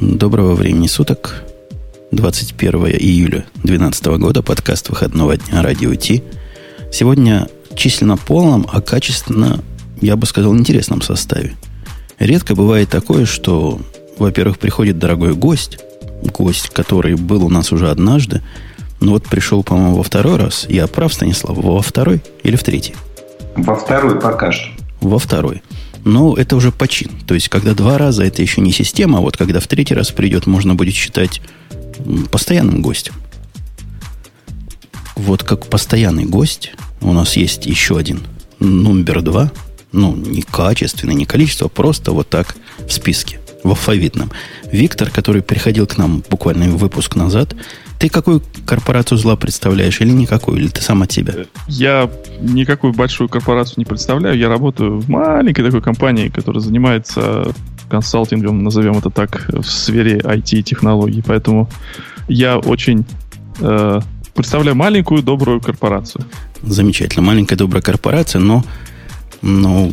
Доброго времени суток. 21 июля 2012 года. Подкаст выходного дня «Радио Ти». Сегодня численно полном, а качественно, я бы сказал, интересном составе. Редко бывает такое, что, во-первых, приходит дорогой гость, гость, который был у нас уже однажды, но вот пришел, по-моему, во второй раз. Я прав, Станислав? Во второй или в третий? Во второй пока что. Во второй. Но это уже почин. То есть, когда два раза, это еще не система, а вот когда в третий раз придет, можно будет считать постоянным гостем. Вот как постоянный гость у нас есть еще один номер два. Ну, не качественный, не количество, просто вот так в списке, в алфавитном. Виктор, который приходил к нам буквально выпуск назад, ты какую корпорацию зла представляешь или никакую? Или ты сам от себя? Я никакую большую корпорацию не представляю. Я работаю в маленькой такой компании, которая занимается консалтингом, назовем это так, в сфере IT-технологий. Поэтому я очень э, представляю маленькую добрую корпорацию. Замечательно. Маленькая добрая корпорация, но но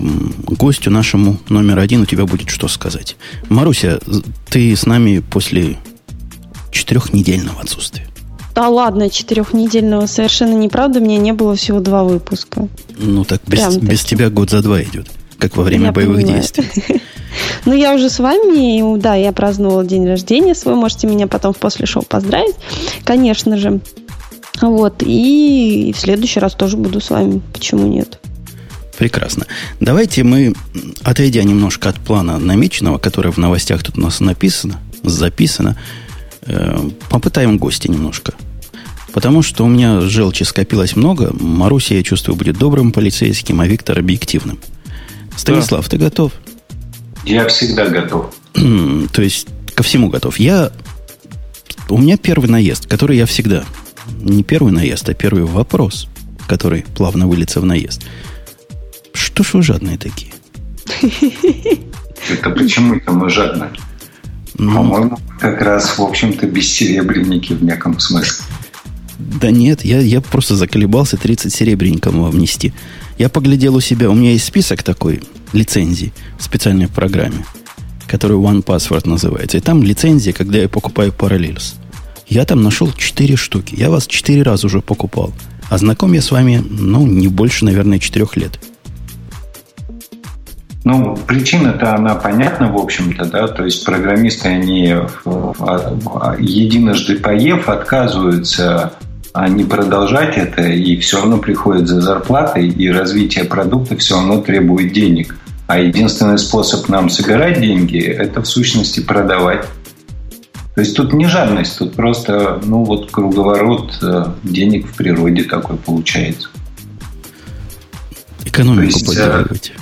гостю нашему номер один у тебя будет что сказать. Маруся, ты с нами после четырехнедельного отсутствия. Да ладно, четырехнедельного совершенно неправда. У меня не было всего два выпуска. Ну так без, без тебя год за два идет, как во время я боевых понимаю. действий. Ну, я уже с вами, да, я праздновала день рождения свой, можете меня потом после шоу поздравить, конечно же. Вот, и в следующий раз тоже буду с вами, почему нет? Прекрасно. Давайте мы, отойдя немножко от плана намеченного, который в новостях тут у нас написано, записано, Э, попытаем гости немножко. Потому что у меня желчи скопилось много. Маруся, я чувствую, будет добрым полицейским, а Виктор объективным. Станислав, да. ты готов? Я всегда готов. То есть ко всему готов. Я... У меня первый наезд, который я всегда... Не первый наезд, а первый вопрос, который плавно выльется в наезд. Что ж вы жадные такие? Это почему это мы жадные? Ну, По-моему, как раз, в общем-то, бессеребренники в неком смысле. Да нет, я, я просто заколебался 30 серебряником вам внести. Я поглядел у себя, у меня есть список такой лицензий в специальной программе, который One Password называется. И там лицензия, когда я покупаю Parallels. Я там нашел 4 штуки. Я вас 4 раза уже покупал. А знаком я с вами, ну, не больше, наверное, 4 лет. Ну, причина-то она понятна, в общем-то, да, то есть программисты, они единожды поев, отказываются а не продолжать это, и все равно приходят за зарплатой, и развитие продукта все равно требует денег. А единственный способ нам собирать деньги – это в сущности продавать. То есть тут не жадность, тут просто ну вот круговорот э, денег в природе такой получается. Экономику э, поддерживать.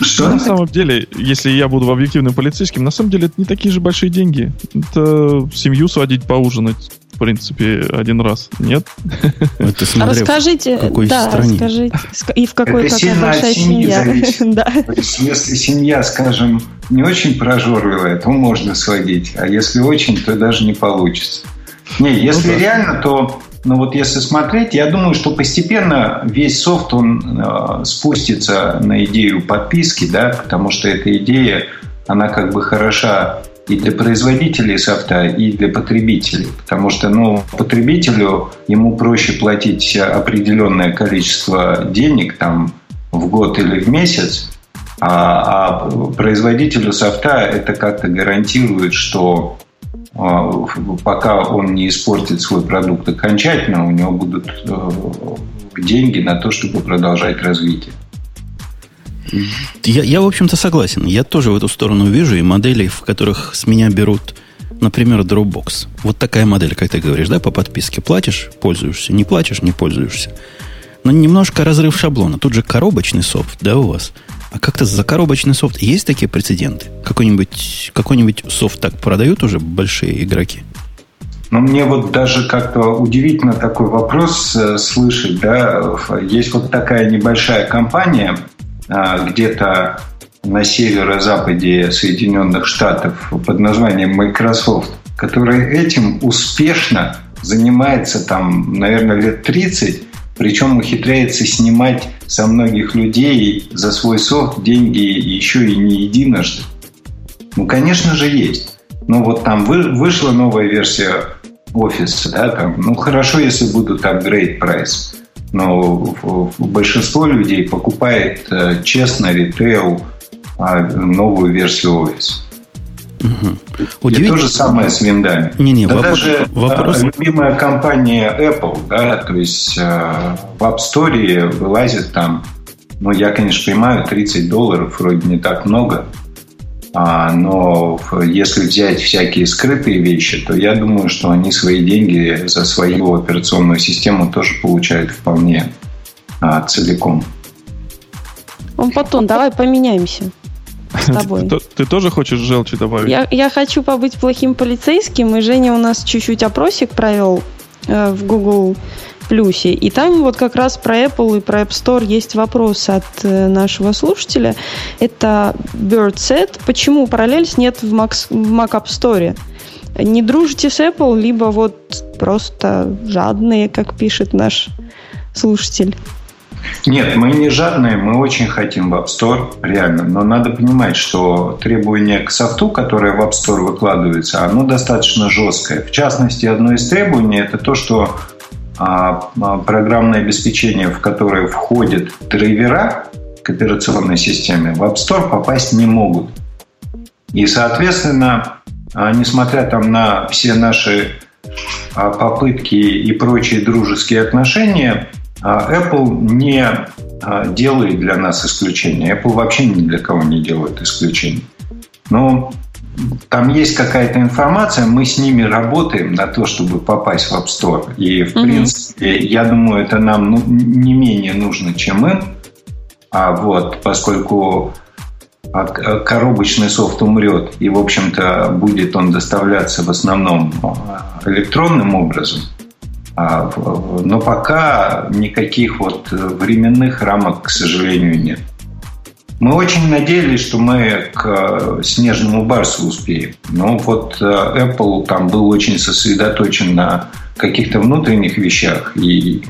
Что? На самом деле, если я буду объективным полицейским, на самом деле это не такие же большие деньги. Это семью сводить поужинать, в принципе, один раз. Нет? Это смотря Расскажите, в какой да, стране. расскажите. И в какой это какая большая семья. да. То есть, если семья, скажем, не очень прожорливая, то можно сводить. А если очень, то даже не получится. Не, если ну, да. реально, то но вот если смотреть, я думаю, что постепенно весь софт, он э, спустится на идею подписки, да, потому что эта идея, она как бы хороша и для производителей софта, и для потребителей. Потому что ну, потребителю ему проще платить определенное количество денег там, в год или в месяц, а, а производителю софта это как-то гарантирует, что пока он не испортит свой продукт окончательно, у него будут э, деньги на то, чтобы продолжать развитие. Я, я, в общем-то, согласен. Я тоже в эту сторону вижу и модели, в которых с меня берут, например, Dropbox. Вот такая модель, как ты говоришь, да, по подписке. Платишь, пользуешься, не платишь, не пользуешься. Но немножко разрыв шаблона. Тут же коробочный софт, да, у вас. А как-то за коробочный софт есть такие прецеденты? Какой-нибудь какой софт так продают уже большие игроки? Ну, мне вот даже как-то удивительно такой вопрос э, слышать. Да? Есть вот такая небольшая компания э, где-то на северо-западе Соединенных Штатов под названием Microsoft, которая этим успешно занимается там, наверное, лет 30, причем ухитряется снимать со многих людей за свой софт деньги еще и не единожды. Ну, конечно же, есть. Ну вот там вы, вышла новая версия офиса, да, там, ну хорошо, если будут апгрейд прайс, но большинство людей покупает э, честно ритейл а, новую версию офиса. Угу. И то же самое с виндами. Не, не, да вопрос, даже вопрос... любимая компания Apple, да, то есть э, в App Store вылазит там, ну, я, конечно, понимаю, 30 долларов вроде не так много, а, но если взять всякие скрытые вещи, то я думаю, что они свои деньги за свою операционную систему тоже получают вполне а, целиком. Он потом, давай поменяемся с тобой. Ты, ты тоже хочешь желчи добавить? Я, я хочу побыть плохим полицейским, и Женя у нас чуть-чуть опросик провел э, в Google Плюсе. И там вот как раз про Apple и про App Store есть вопрос от э, нашего слушателя. Это BirdSet. Почему параллельс нет в Mac, в Mac App Store? Не дружите с Apple, либо вот просто жадные, как пишет наш слушатель. Нет, мы не жадные, мы очень хотим в App Store, реально. Но надо понимать, что требование к софту, которое в App Store выкладывается, оно достаточно жесткое. В частности, одно из требований – это то, что а, а, программное обеспечение, в которое входят драйвера к операционной системе, в App Store попасть не могут. И, соответственно, а, несмотря там на все наши попытки и прочие дружеские отношения, Apple не делает для нас исключения. Apple вообще ни для кого не делает исключений. Но там есть какая-то информация, мы с ними работаем на то, чтобы попасть в App Store. И, в mm принципе, я думаю, это нам ну, не менее нужно, чем им. А вот, поскольку коробочный софт умрет, и, в общем-то, будет он доставляться в основном а, электронным образом, а, но пока никаких вот временных рамок, к сожалению, нет. Мы очень надеялись, что мы к э, снежному барсу успеем. Но вот э, Apple там был очень сосредоточен на каких-то внутренних вещах и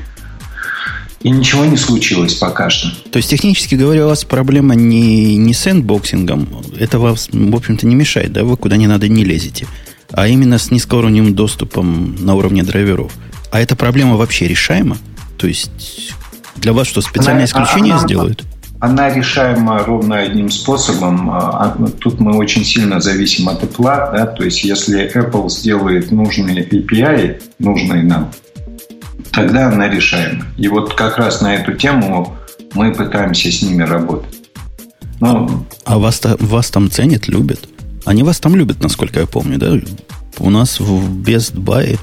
и ничего не случилось пока что. То есть, технически говоря, у вас проблема не, не с sandboxing ом. Это вас, в общем-то, не мешает, да? Вы куда не надо не лезете. А именно с низкоуровневым доступом на уровне драйверов. А эта проблема вообще решаема? То есть, для вас что, специальное исключение они, сделают? она решаема ровно одним способом. А, а, тут мы очень сильно зависим от Apple. Да? То есть, если Apple сделает нужные API, нужные нам, тогда она решаема. И вот как раз на эту тему мы пытаемся с ними работать. Ну, а, а вас, вас там ценят, любят? Они вас там любят, насколько я помню, да? У нас в Best Buy,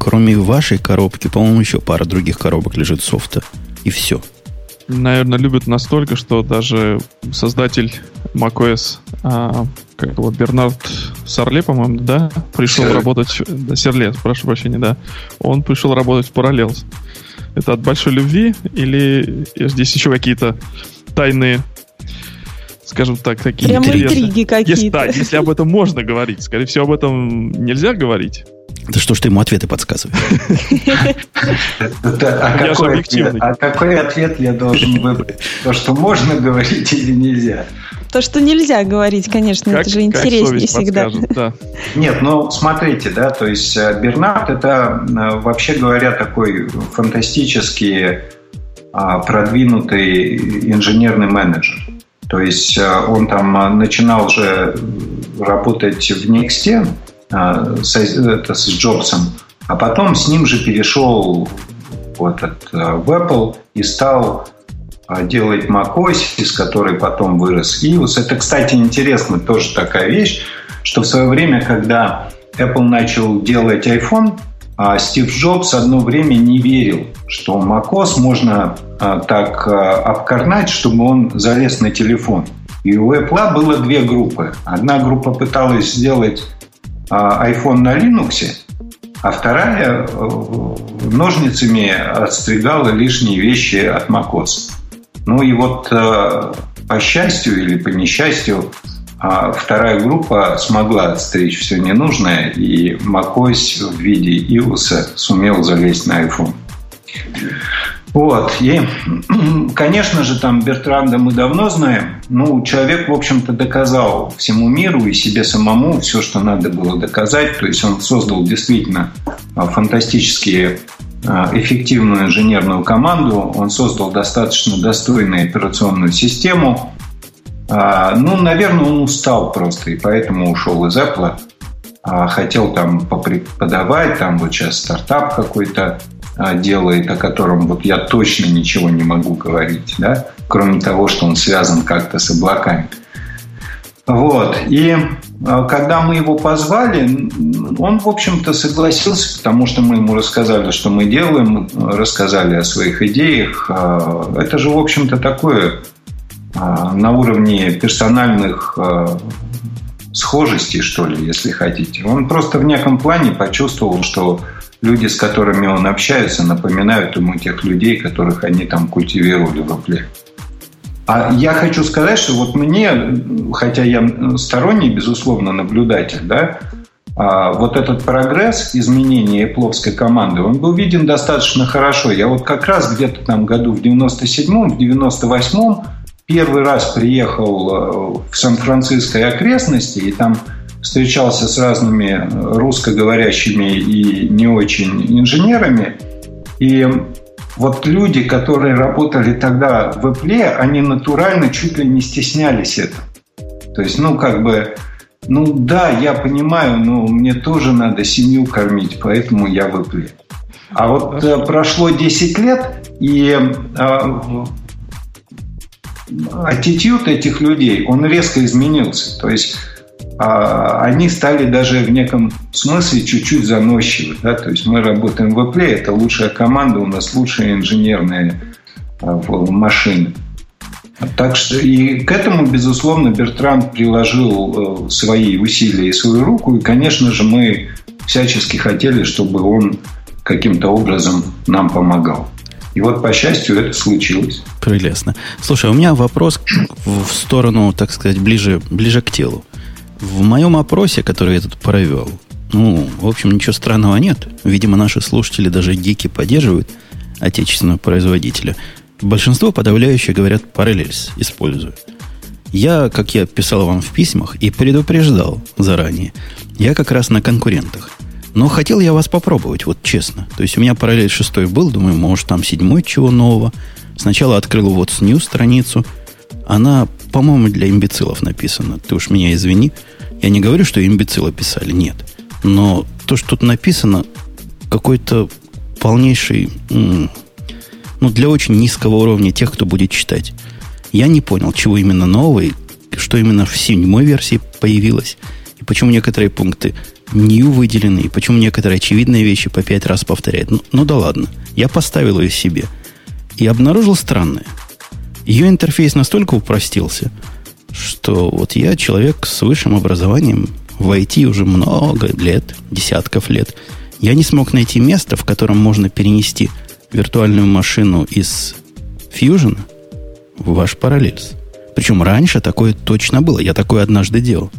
кроме вашей коробки, по-моему, еще пара других коробок лежит софта. И все наверное, любят настолько, что даже создатель macOS, а, как его, Бернард Сарле, по-моему, да, пришел Серле. работать... Да, Серле, прошу прощения, да. Он пришел работать в Parallels. Это от большой любви или здесь еще какие-то тайные скажем так, такие Прямо интриги какие-то. Если, да, если об этом можно говорить. Скорее всего, об этом нельзя говорить. Да что ж ты ему ответы подсказываешь? А какой ответ я должен выбрать? То, что можно говорить или нельзя? То, что нельзя говорить, конечно, это же интереснее всегда. Нет, ну смотрите, да, то есть э, Бернард это, э, вообще говоря, такой фантастический а, продвинутый инженерный менеджер. То есть э, он там начинал уже работать в Next, а, с, это, с Джобсом, а потом с ним же перешел вот этот, а, в Apple и стал а, делать macOS, из которой потом вырос iOS. Это, кстати, интересно, тоже такая вещь, что в свое время, когда Apple начал делать iPhone, Стив Джобс одно время не верил, что macOS можно так обкорнать, чтобы он залез на телефон. И у Apple было две группы. Одна группа пыталась сделать iPhone на Linux, а вторая э, ножницами отстригала лишние вещи от macOS. Ну и вот э, по счастью или по несчастью, а, вторая группа смогла отстричь все ненужное, и macOS в виде iOS сумел залезть на iPhone. Вот. И, конечно же, там Бертранда мы давно знаем. Ну, человек, в общем-то, доказал всему миру и себе самому все, что надо было доказать. То есть он создал действительно а, фантастические а, эффективную инженерную команду. Он создал достаточно достойную операционную систему. А, ну, наверное, он устал просто, и поэтому ушел из Apple. Хотел там попреподавать, там вот сейчас стартап какой-то делает, о котором вот я точно ничего не могу говорить, да, кроме того, что он связан как-то с облаками. Вот. И а, когда мы его позвали, он, в общем-то, согласился, потому что мы ему рассказали, что мы делаем, рассказали о своих идеях. А, это же, в общем-то, такое на уровне персональных схожестей, что ли, если хотите. Он просто в неком плане почувствовал, что люди, с которыми он общается, напоминают ему тех людей, которых они там культивировали в Apple. А я хочу сказать, что вот мне, хотя я сторонний, безусловно, наблюдатель, да, а вот этот прогресс изменения Apple команды, он был виден достаточно хорошо. Я вот как раз где-то там году в 97-м, в 98-м первый раз приехал э, в Сан-Франциско и окрестности, и там встречался с разными русскоговорящими и не очень инженерами. И вот люди, которые работали тогда в Apple, они натурально чуть ли не стеснялись этого. То есть, ну, как бы, ну да, я понимаю, но мне тоже надо семью кормить, поэтому я в Apple. А вот э, прошло 10 лет, и э, аттитюд этих людей, он резко изменился. То есть они стали даже в неком смысле чуть-чуть заносчивы. Да? То есть мы работаем в Apple, это лучшая команда, у нас лучшие инженерные а, машины. Так что и к этому, безусловно, Бертранд приложил э, свои усилия и свою руку. И, конечно же, мы всячески хотели, чтобы он каким-то образом нам помогал. И вот, по счастью, это случилось. Прелестно. Слушай, у меня вопрос в сторону, так сказать, ближе, ближе к телу. В моем опросе, который я тут провел, ну, в общем, ничего странного нет. Видимо, наши слушатели, даже гики, поддерживают отечественного производителя. Большинство подавляющее говорят Parallels использую. Я, как я писал вам в письмах и предупреждал заранее, я как раз на конкурентах. Но хотел я вас попробовать, вот честно. То есть у меня параллель шестой был, думаю, может там седьмой чего нового. Сначала открыл вот с New страницу. Она по-моему, для имбецилов написано. Ты уж меня извини. Я не говорю, что имбецилы писали, нет. Но то, что тут написано, какой-то полнейший, ну, для очень низкого уровня тех, кто будет читать. Я не понял, чего именно нового, что именно в седьмой версии появилось, и почему некоторые пункты new выделены, и почему некоторые очевидные вещи по пять раз повторяют. Ну, ну да ладно. Я поставил ее себе. И обнаружил странное – ее интерфейс настолько упростился, что вот я человек с высшим образованием в IT уже много лет, десятков лет. Я не смог найти место, в котором можно перенести виртуальную машину из Fusion в ваш параллельс. Причем раньше такое точно было. Я такое однажды делал.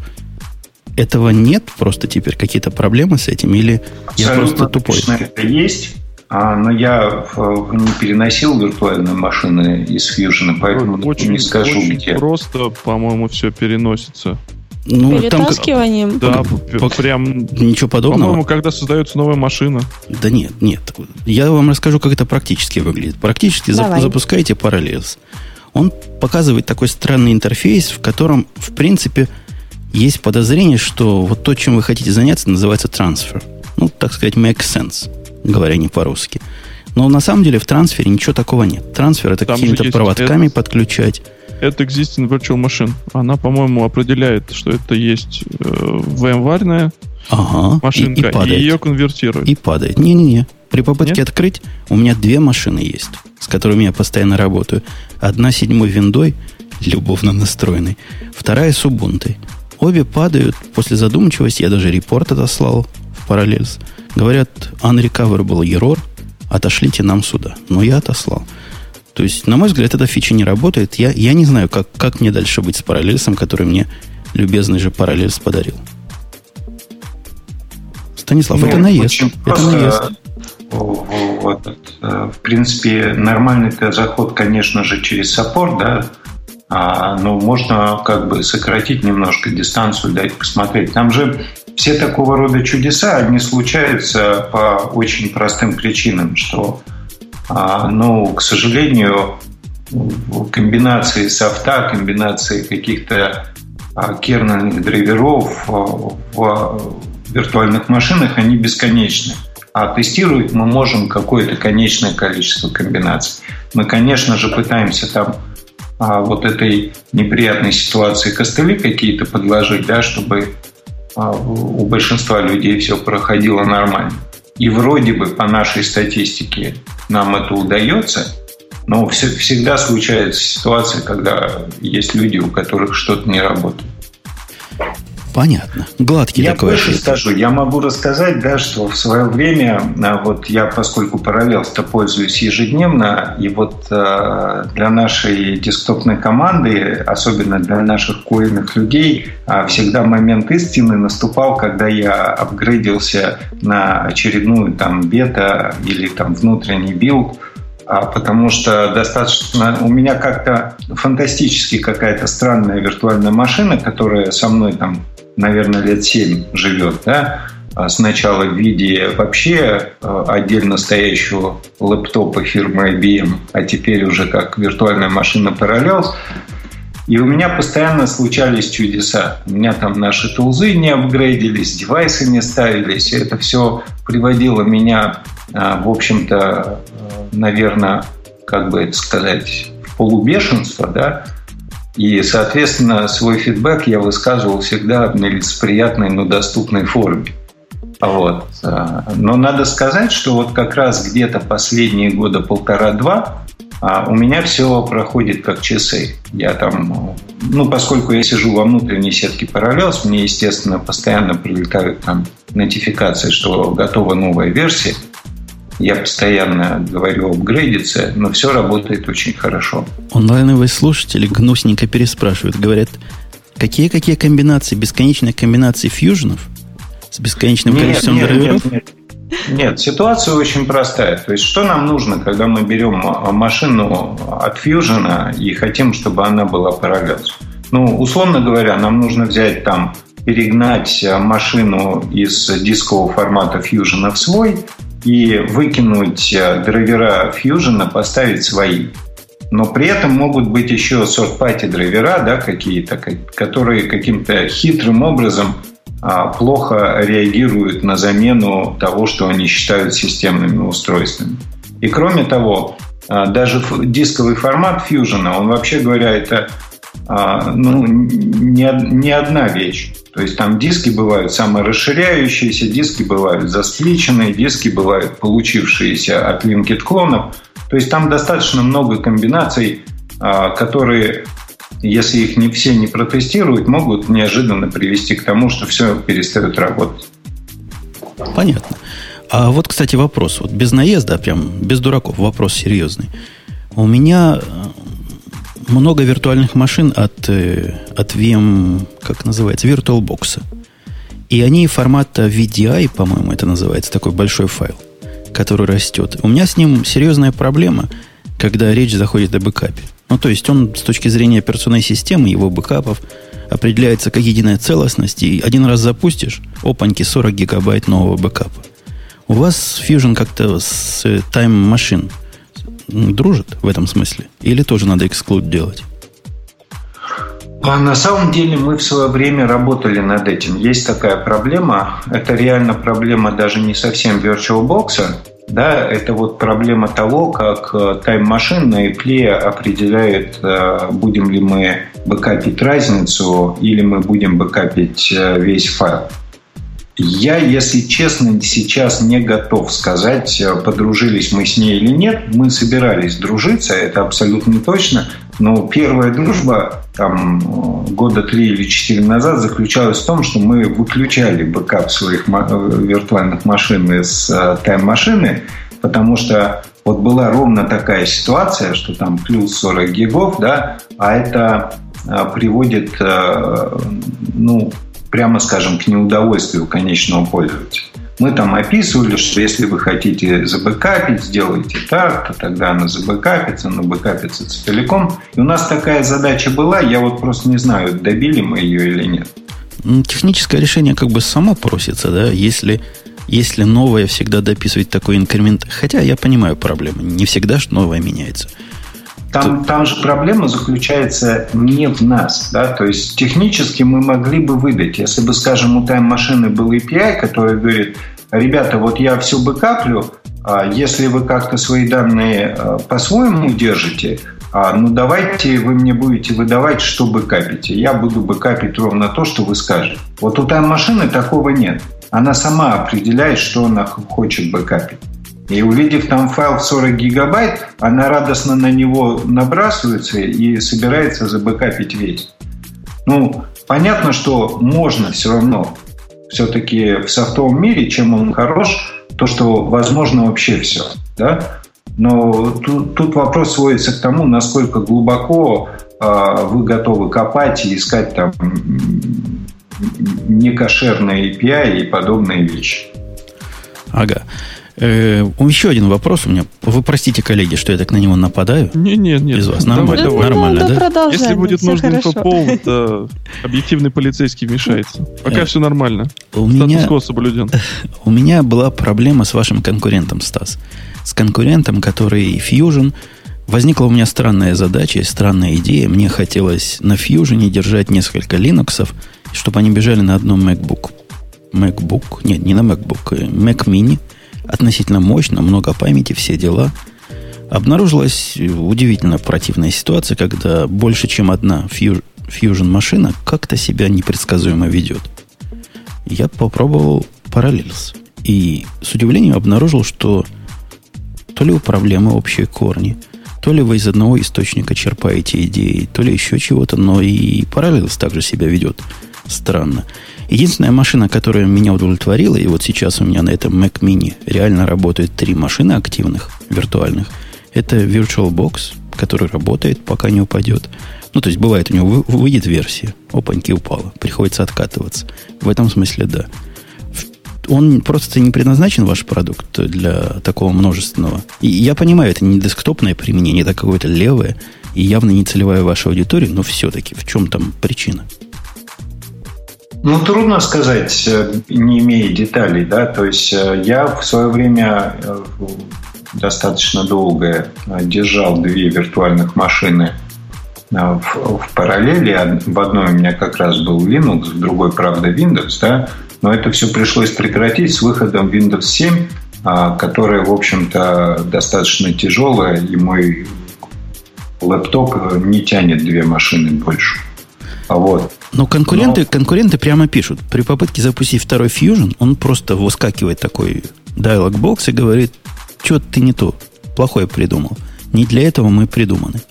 Этого нет просто теперь какие-то проблемы с этим или Абсолютно я просто тупой? Это есть. А, но я не переносил виртуальные машины из Fusion, поэтому очень, не скажу, очень где. Просто, по-моему, все переносится. Ну, Перетаскиванием? Там, да, прям... Ничего подобного. По-моему, когда создается новая машина. Да нет, нет. Я вам расскажу, как это практически выглядит. Практически Давай. запускаете Parallels. Он показывает такой странный интерфейс, в котором, в принципе, есть подозрение, что вот то, чем вы хотите заняться, называется трансфер. Ну, так сказать, makes sense говоря не по-русски. Но на самом деле в трансфере ничего такого нет. Трансфер это какими-то проводками это, подключать. Это existing virtual machine. Она, по-моему, определяет, что это есть э, VMware ага, машинка, и, и, падает. и ее конвертирует. И падает. Не-не-не. При попытке нет? открыть у меня две машины есть, с которыми я постоянно работаю. Одна седьмой виндой, любовно настроенной, вторая с Ubuntu. Обе падают после задумчивости. Я даже репорт отослал в параллельс. Говорят, unrecoverable error, отошлите нам сюда. Но я отослал. То есть, на мой взгляд, эта фича не работает. Я, я не знаю, как, как мне дальше быть с параллельсом, который мне любезный же параллельс подарил. Станислав, ну, это наезд. Это наезд. Вот. В принципе, нормальный заход, конечно же, через саппорт, да, а, но можно как бы сократить немножко дистанцию, дать посмотреть. Там же все такого рода чудеса, они случаются по очень простым причинам, что, а, ну, к сожалению, комбинации софта, комбинации каких-то а, кернельных драйверов в виртуальных машинах, они бесконечны. А тестировать мы можем какое-то конечное количество комбинаций. Мы, конечно же, пытаемся там а, вот этой неприятной ситуации костыли какие-то подложить, да, чтобы а, у большинства людей все проходило нормально. И вроде бы по нашей статистике нам это удается, но всегда случается ситуация, когда есть люди, у которых что-то не работает. Понятно. Гладкий я такой. Я больше скажу. Я могу рассказать, да, что в свое время, а, вот я, поскольку Parallels -то пользуюсь ежедневно, и вот э, для нашей десктопной команды, особенно для наших QA йных людей, э, всегда момент истины наступал, когда я апгрейдился на очередную там бета или там внутренний build, потому что достаточно у меня как-то фантастически какая-то странная виртуальная машина, которая со мной там наверное, лет 7 живет, да, а сначала в виде вообще э, отдельно стоящего лэптопа фирмы IBM, а теперь уже как виртуальная машина Parallels. И у меня постоянно случались чудеса. У меня там наши тулзы не апгрейдились, девайсы не ставились. И это все приводило меня, э, в общем-то, э, наверное, как бы это сказать, в полубешенство, да, и, соответственно, свой фидбэк я высказывал всегда в нелицеприятной, но доступной форме. Вот. Но надо сказать, что вот как раз где-то последние года полтора-два а, у меня все проходит как часы. Я там, ну, поскольку я сижу во внутренней сетке Parallels, мне, естественно, постоянно прилетают там нотификации, что готова новая версия – я постоянно говорю апгрейдиться, но все работает очень хорошо. Онлайновые слушатели гнусненько переспрашивают. Говорят, какие-какие комбинации, бесконечные комбинации фьюжнов с бесконечным нет, количеством нет, драйверов? Нет, нет. Нет, ситуация очень простая. То есть, что нам нужно, когда мы берем машину от Fusion и хотим, чтобы она была параллельс? Ну, условно говоря, нам нужно взять там, перегнать машину из дискового формата Fusion в свой, и выкинуть э, драйвера Fusion, поставить свои. Но при этом могут быть еще сорт-пати драйвера да, какие-то, которые каким-то хитрым образом а, плохо реагируют на замену того, что они считают системными устройствами. И кроме того, а, даже дисковый формат Fusion, он вообще говоря, это а, ну, не, не одна вещь. То есть там диски бывают саморасширяющиеся, диски бывают заспличенные, диски бывают получившиеся от linked клонов. То есть там достаточно много комбинаций, а, которые, если их не все не протестируют, могут неожиданно привести к тому, что все перестает работать. Понятно. А вот, кстати, вопрос. Вот без наезда, прям без дураков, вопрос серьезный. У меня много виртуальных машин от, э, от VM, как называется, VirtualBox. И они формата VDI, по-моему, это называется, такой большой файл, который растет. У меня с ним серьезная проблема, когда речь заходит о бэкапе. Ну, то есть он с точки зрения операционной системы, его бэкапов, определяется как единая целостность, и один раз запустишь, опаньки, 40 гигабайт нового бэкапа. У вас Fusion как-то с Time Machine дружат в этом смысле? Или тоже надо эксклюд делать? А на самом деле мы в свое время работали над этим. Есть такая проблема. Это реально проблема даже не совсем VirtualBox. Да, это вот проблема того, как э, Time Machine на Apple определяет, э, будем ли мы бэкапить разницу или мы будем бэкапить э, весь файл. Я, если честно, сейчас не готов сказать, э, подружились мы с ней или нет. Мы собирались дружиться, это абсолютно точно. Но первая дружба там э, года три или четыре назад заключалась в том, что мы выключали бэкап своих э, виртуальных машин из тайм-машины, потому что вот была ровно такая ситуация, что там плюс 40 гигов, да, а это приводит, ну, прямо скажем, к неудовольствию конечного пользователя. Мы там описывали, что если вы хотите забэкапить, сделайте так, то тогда она забэкапится, она бэкапится целиком. И у нас такая задача была, я вот просто не знаю, добили мы ее или нет. Техническое решение как бы само просится, да, если если новое всегда дописывать такой инкремент. Хотя я понимаю проблему. Не всегда что новое меняется. Там, там же проблема заключается не в нас. Да? То есть технически мы могли бы выдать, если бы, скажем, у тайм-машины был API, который говорит, ребята, вот я все бэкаплю, а если вы как-то свои данные а, по-своему держите, а, ну давайте вы мне будете выдавать, что бэкапите. Я буду бэкапить ровно то, что вы скажете. Вот у тайм-машины такого нет. Она сама определяет, что она хочет бэкапить. И увидев там файл в 40 гигабайт, она радостно на него набрасывается и собирается забэкапить весь. Ну, понятно, что можно все равно все-таки в софтовом мире, чем он хорош, то, что возможно вообще все. Да? Но тут, тут вопрос сводится к тому, насколько глубоко э, вы готовы копать и искать там некошерные API и подобные вещи. Ага. Э, еще один вопрос у меня. Вы простите, коллеги, что я так на него нападаю? Не, не, нет. Без вас. Нормально, давай, нормально, да? да? Если будет нужен инфоповод, да, объективный полицейский вмешается. Пока э, все нормально. У меня, соблюден. У меня была проблема с вашим конкурентом, Стас. С конкурентом, который Fusion. Возникла у меня странная задача, странная идея. Мне хотелось на Fusion держать несколько Linux, чтобы они бежали на одном MacBook. MacBook, нет, не на MacBook, э, Mac Mini – относительно мощно, много памяти, все дела. Обнаружилась удивительно противная ситуация, когда больше, чем одна Fusion машина как-то себя непредсказуемо ведет. Я попробовал Parallels. И с удивлением обнаружил, что то ли у проблемы общие корни, то ли вы из одного источника черпаете идеи, то ли еще чего-то, но и Parallels также себя ведет странно. Единственная машина, которая меня удовлетворила, и вот сейчас у меня на этом Mac Mini реально работают три машины активных, виртуальных. Это VirtualBox, который работает, пока не упадет. Ну, то есть, бывает, у него выйдет версия, опаньки упала, приходится откатываться. В этом смысле, да. Он просто не предназначен, ваш продукт, для такого множественного. И я понимаю, это не десктопное применение, это какое-то левое и явно не целевая ваша аудитория, но все-таки в чем там причина? Ну, трудно сказать, э, не имея деталей, да, то есть э, я в свое время э, достаточно долго держал две виртуальных машины в, в параллели. В одной у меня как раз был Linux, в другой, правда, Windows, да, но это все пришлось прекратить с выходом Windows 7, а, которая, в общем-то, достаточно тяжелая, и мой лэптоп не тянет две машины больше. Вот. Но конкуренты, Но... конкуренты прямо пишут, при попытке запустить второй Fusion, он просто выскакивает такой dialog бокс и говорит, что ты не то, плохое придумал. Не для этого мы придуманы.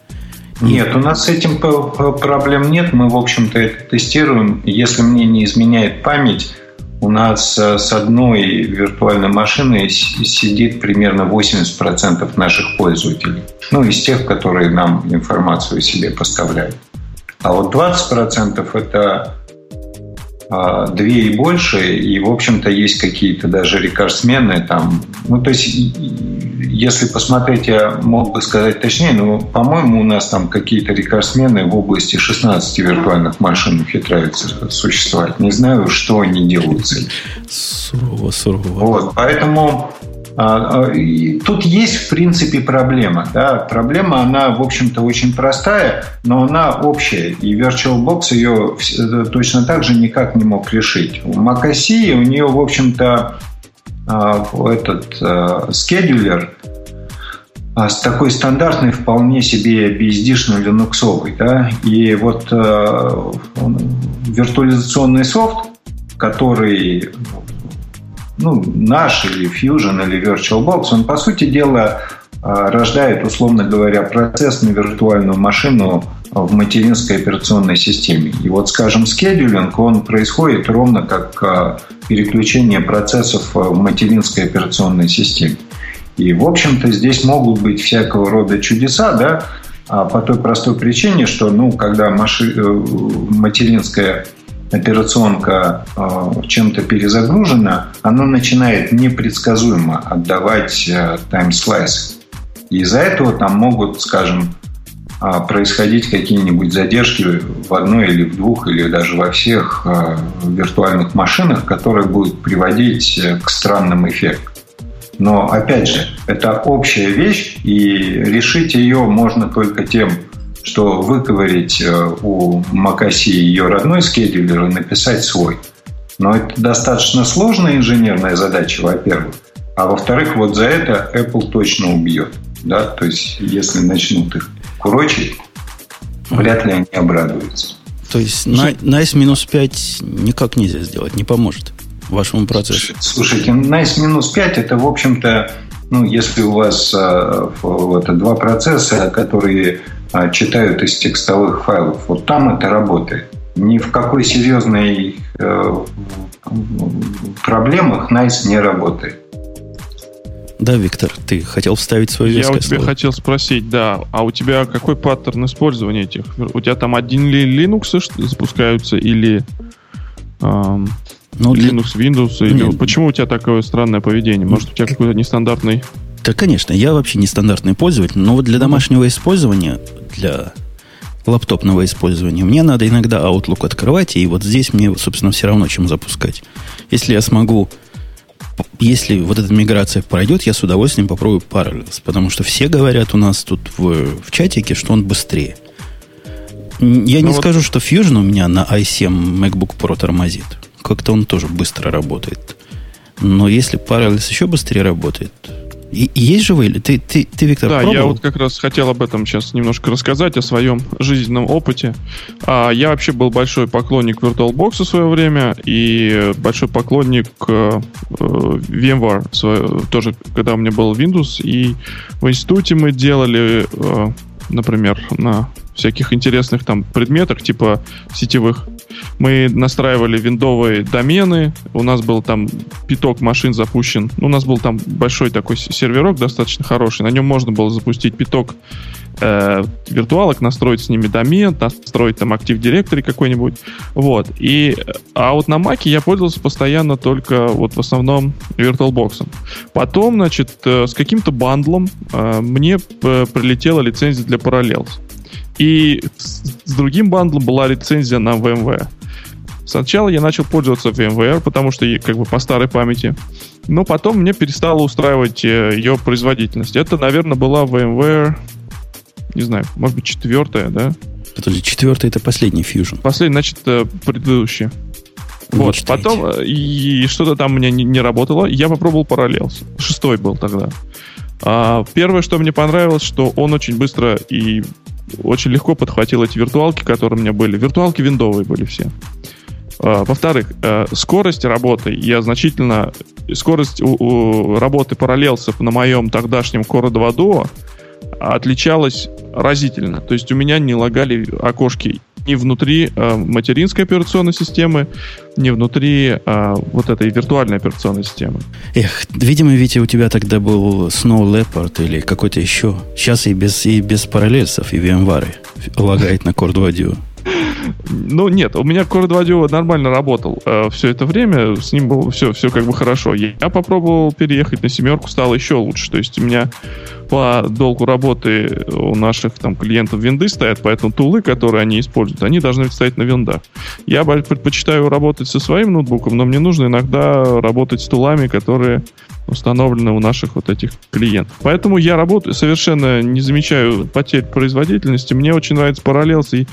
Нет, у нас с этим проблем нет. Мы, в общем-то, это тестируем. Если мне не изменяет память, у нас э, с одной виртуальной машины сидит примерно 80% наших пользователей. Ну, из тех, которые нам информацию себе поставляют. А вот 20% это а, две и больше, и, в общем-то, есть какие-то даже рекордсмены там. Ну, то есть, если посмотреть, я мог бы сказать точнее, но, по-моему, у нас там какие-то рекордсмены в области 16 виртуальных машин ухитряются существовать. Не знаю, что они делают с этим. Сурово, сурово. Вот, поэтому тут есть, в принципе, проблема. Да? Проблема, она, в общем-то, очень простая, но она общая. И VirtualBox ее э, точно так же никак не мог решить. У macOS у нее, в общем-то, а, этот скедулер с такой стандартной, вполне себе BSD-шной линуксовой. Да? И вот э, виртуализационный софт, который ну, наш или Fusion или VirtualBox, он, по сути дела, а, рождает, условно говоря, процесс на виртуальную машину в материнской операционной системе. И вот, скажем, скедулинг, он происходит ровно как а, переключение процессов в материнской операционной системе. И, в общем-то, здесь могут быть всякого рода чудеса, да, а по той простой причине, что, ну, когда маши... Э, материнская операционка э, чем-то перезагружена, она начинает непредсказуемо отдавать э, таймслайсы. И из-за этого там могут, скажем, э, происходить какие-нибудь задержки в одной или в двух, или даже во всех э, виртуальных машинах, которые будут приводить э, к странным эффектам. Но, опять же, это общая вещь, и решить ее можно только тем, что выковырить э, у Макаси ее родной скедулер и написать свой. Но это достаточно сложная инженерная задача, во-первых. А во-вторых, вот за это Apple точно убьет. Да? То есть, если начнут их курочить, вряд ли они обрадуются. То есть Nice минус 5 никак нельзя сделать, не поможет вашему процессу. Слушайте, Nice минус 5 это, в общем-то, ну, если у вас а, вот, два процесса, которые читают из текстовых файлов. Вот там это работает. Ни в какой серьезной э, проблемах Nice не работает. Да, Виктор, ты хотел вставить свою Я у тебя слово. хотел спросить, да, а у тебя какой паттерн использования этих? У тебя там один ли Linux запускаются или эм, ну, Linux, Windows? Или... Почему у тебя такое странное поведение? Может, у тебя какой-то нестандартный да, конечно, я вообще нестандартный пользователь, но вот для домашнего использования, для лаптопного использования, мне надо иногда Outlook открывать, и вот здесь мне, собственно, все равно, чем запускать. Если я смогу, если вот эта миграция пройдет, я с удовольствием попробую Parallels, потому что все говорят у нас тут в, в чатике, что он быстрее. Я ну не вот... скажу, что Fusion у меня на i7 MacBook Pro тормозит. Как-то он тоже быстро работает. Но если Parallels еще быстрее работает, и, есть же вы? Ты, ты, ты Виктор, Да, пробовал? я вот как раз хотел об этом сейчас немножко рассказать, о своем жизненном опыте. А, я вообще был большой поклонник VirtualBox в свое время и большой поклонник э, VMware, свое, тоже когда у меня был Windows. И в институте мы делали, э, например, на всяких интересных там предметах, типа сетевых мы настраивали виндовые домены, у нас был там пяток машин запущен, у нас был там большой такой серверок достаточно хороший, на нем можно было запустить пяток э, виртуалок, настроить с ними домен, настроить там Active Directory какой-нибудь, вот, и, а вот на Mac я пользовался постоянно только вот в основном VirtualBox. Потом, значит, э, с каким-то бандлом э, мне э, прилетела лицензия для Parallels. И с другим бандлом была лицензия на VMware. Сначала я начал пользоваться VMware, потому что как бы по старой памяти. Но потом мне перестала устраивать э, ее производительность. Это, наверное, была VMware, не знаю, может быть, четвертая, да? Подожди, четвертая это последний Fusion. Последний, значит, э, предыдущий. вот, потом э, и, и что-то там у меня не, не работало. Я попробовал Parallels. Шестой был тогда. А, первое, что мне понравилось, что он очень быстро и очень легко подхватил эти виртуалки, которые у меня были. Виртуалки виндовые были все. А, во-вторых, э, скорость работы я значительно... Скорость у, у работы параллелсов на моем тогдашнем Core 2 Duo отличалась разительно. То есть у меня не лагали окошки ни внутри э, материнской операционной системы, ни внутри э, вот этой виртуальной операционной системы. Эх, видимо, Витя, у тебя тогда был Snow Leopard или какой-то еще. Сейчас и без, и без параллельсов, и VMware лагает на Core 2 Duo. Ну, нет, у меня Core 2 Duo нормально работал э, все это время, с ним было все, все как бы хорошо. Я попробовал переехать на семерку, стало еще лучше. То есть у меня по долгу работы у наших там клиентов винды стоят, поэтому тулы, которые они используют, они должны стоять на виндах. Я предпочитаю работать со своим ноутбуком, но мне нужно иногда работать с тулами, которые установлены у наших вот этих клиентов. Поэтому я работаю, совершенно не замечаю потерь производительности. Мне очень нравится Parallels, и,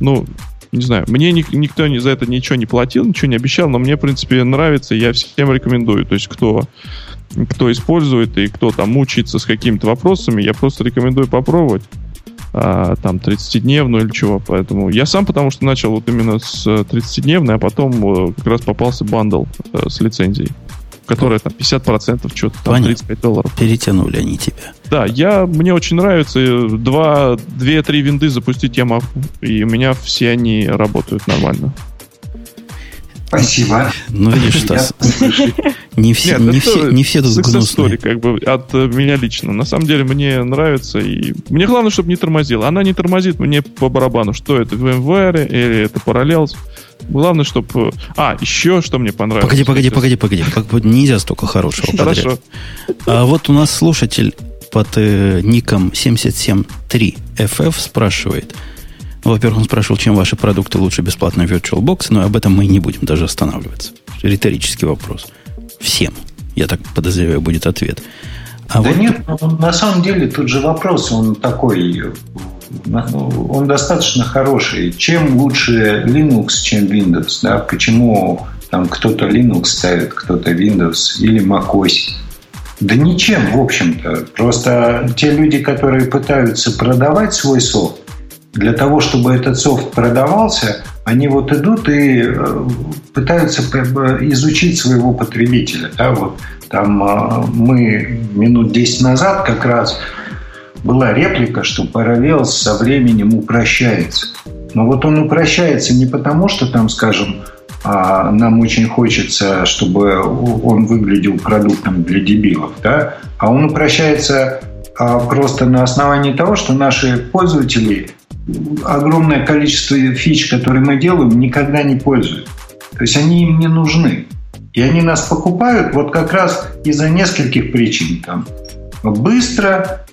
ну, не знаю, мне ни, никто ни за это ничего не платил, ничего не обещал, но мне, в принципе, нравится, я всем рекомендую. То есть, кто, кто использует и кто там мучается с какими-то вопросами, я просто рекомендую попробовать а, там 30-дневную или чего. Поэтому я сам потому что начал вот именно с 30-дневной, а потом как раз попался бандл э, с лицензией которая там 50%, что-то там Понятно. 35 долларов. Перетянули они тебя. Да, я, мне очень нравится. Два, две-три винды запустить я могу. И у меня все они работают нормально. Спасибо. Ну, видишь, Стас, не все, Нет, не, все, не все тут гнусные. как бы от меня лично. На самом деле мне нравится. И мне главное, чтобы не тормозила. Она не тормозит мне по барабану. Что это, VMware или это Parallels. Главное, чтобы... А, еще что мне понравилось. Погоди, погоди, погоди, погоди. Нельзя столько хорошего Хорошо. А вот у нас слушатель под э, ником 773FF спрашивает. Во-первых, он спрашивал, чем ваши продукты лучше бесплатно VirtualBox, но об этом мы не будем даже останавливаться. Риторический вопрос. Всем, я так подозреваю, будет ответ. А да вот... нет, ну, на самом деле тут же вопрос, он такой, он достаточно хороший. Чем лучше Linux, чем Windows? Да? Почему там кто-то Linux ставит, кто-то Windows или macOS? Да ничем, в общем-то. Просто те люди, которые пытаются продавать свой софт, для того, чтобы этот софт продавался, они вот идут и э, пытаются изучить своего потребителя. Да, вот там э, мы минут 10 назад как раз была реплика, что параллел со временем упрощается. Но вот он упрощается не потому, что там, скажем, а, нам очень хочется, чтобы он выглядел продуктом для дебилов, да? а он упрощается а, просто на основании того, что наши пользователи огромное количество фич, которые мы делаем, никогда не пользуют. То есть они им не нужны. И они нас покупают вот как раз из-за нескольких причин. Там, быстро,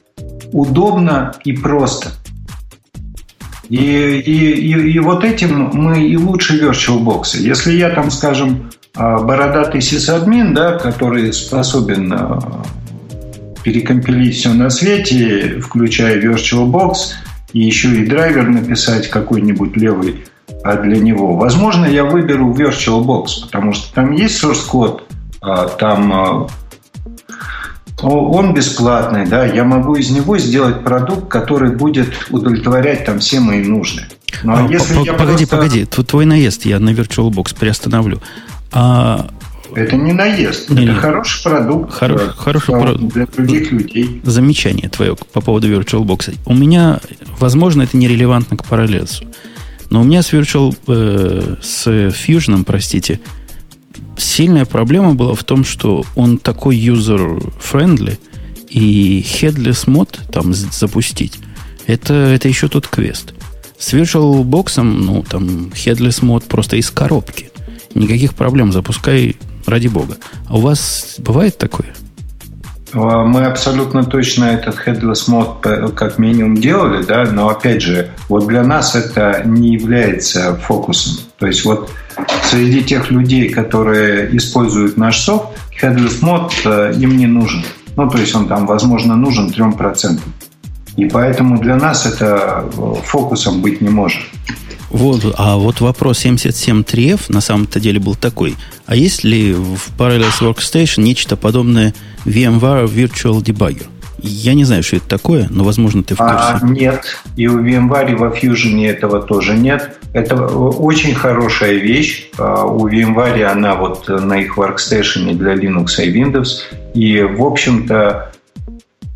удобно и просто. И, и, и, и вот этим мы и лучше VirtualBox. Если я там, скажем, а, бородатый сисадмин, да, который способен а, перекомпилить все на свете, включая VirtualBox, и еще и драйвер написать какой-нибудь левый а для него. Возможно, я выберу VirtualBox, потому что там есть source код, там он бесплатный, да, я могу из него сделать продукт, который будет удовлетворять там все мои нужды. Ну, а, а если я погоди, просто... погоди, тут твой наезд я на VirtualBox приостановлю. А... Это не наезд, не, это не. хороший продукт. Хорош, для, хороший продукт для других людей. Замечание твое по поводу VirtualBox. У меня, возможно, это нерелевантно к параллельсу. Но у меня с Virtual, э, с Fusion, простите, сильная проблема была в том, что он такой user-friendly, и headless мод там запустить, это, это еще тот квест. С VirtualBox, ну, там, headless мод просто из коробки. Никаких проблем, запускай ради бога. А у вас бывает такое? А, мы абсолютно точно этот headless мод как минимум делали, да, но опять же, вот для нас это не является фокусом. То есть вот среди тех людей, которые используют наш софт, headless мод э, им не нужен. Ну, то есть он там, возможно, нужен 3%. И поэтому для нас это э, фокусом быть не может. Вот, а вот вопрос 77.3f на самом-то деле был такой. А есть ли в Parallels Workstation нечто подобное VMware Virtual Debugger? Я не знаю, что это такое, но, возможно, ты в курсе. А, нет, и у VMware, во Fusion этого тоже нет. Это очень хорошая вещь. А, у VMware она вот на их workstation для Linux и Windows. И, в общем-то,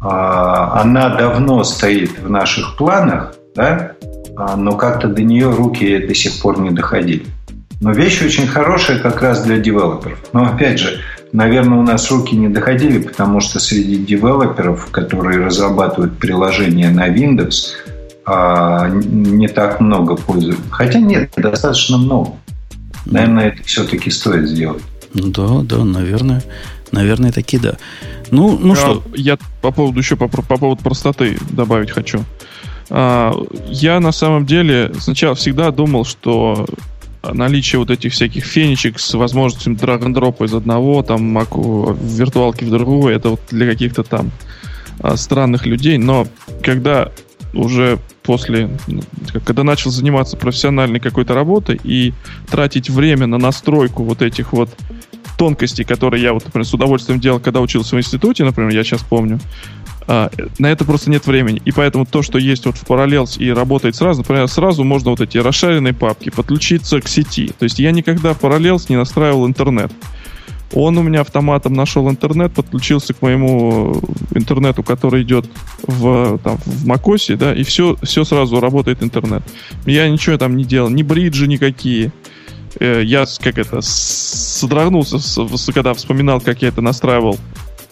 а, она давно стоит в наших планах, да? А, но как-то до нее руки до сих пор не доходили. Но вещь очень хорошая как раз для девелоперов. Но опять же, наверное, у нас руки не доходили, потому что среди девелоперов, которые разрабатывают приложения на Windows, а, не так много пользуются. Хотя нет, достаточно много. Наверное, это все-таки стоит сделать. Да, да, наверное. Наверное, таки да. Ну, ну а, что? Я по поводу еще по, по поводу простоты добавить хочу. А, я на самом деле сначала всегда думал, что наличие вот этих всяких фенечек с возможностью драг н из одного, там, виртуалки в другую, это вот для каких-то там а, странных людей, но когда уже после, ну, когда начал заниматься профессиональной какой-то работой и тратить время на настройку вот этих вот тонкостей, которые я вот, например, с удовольствием делал, когда учился в институте, например, я сейчас помню, а, на это просто нет времени. И поэтому то, что есть вот в Parallels и работает сразу, например, сразу можно вот эти расширенные папки подключиться к сети. То есть я никогда в Parallels не настраивал интернет. Он у меня автоматом нашел интернет, подключился к моему интернету, который идет в, там, в macOS, да, и все, все сразу работает интернет. Я ничего там не делал, ни бриджи никакие. Э, я, как это, содрогнулся, когда вспоминал, как я это настраивал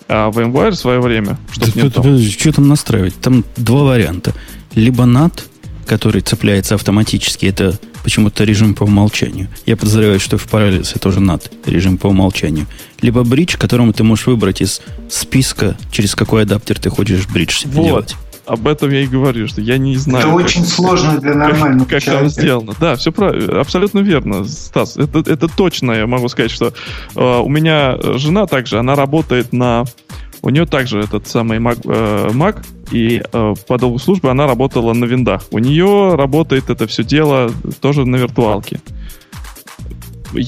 а VMware в свое время, чтобы да, не подожди, Что там настраивать? Там два варианта. Либо NAT, который цепляется автоматически, это почему-то режим по умолчанию. Я подозреваю, что в Parallels тоже NAT режим по умолчанию. Либо бридж, которому ты можешь выбрать из списка, через какой адаптер ты хочешь бридж вот. делать об этом я и говорю, что я не знаю. Это как, очень сложно для нормального Как, как там сделано. Да, все правильно, абсолютно верно, Стас. Это, это точно я могу сказать, что э, у меня жена также, она работает на... У нее также этот самый Mac, э, Mac и э, по долгу службы она работала на виндах. У нее работает это все дело тоже на виртуалке.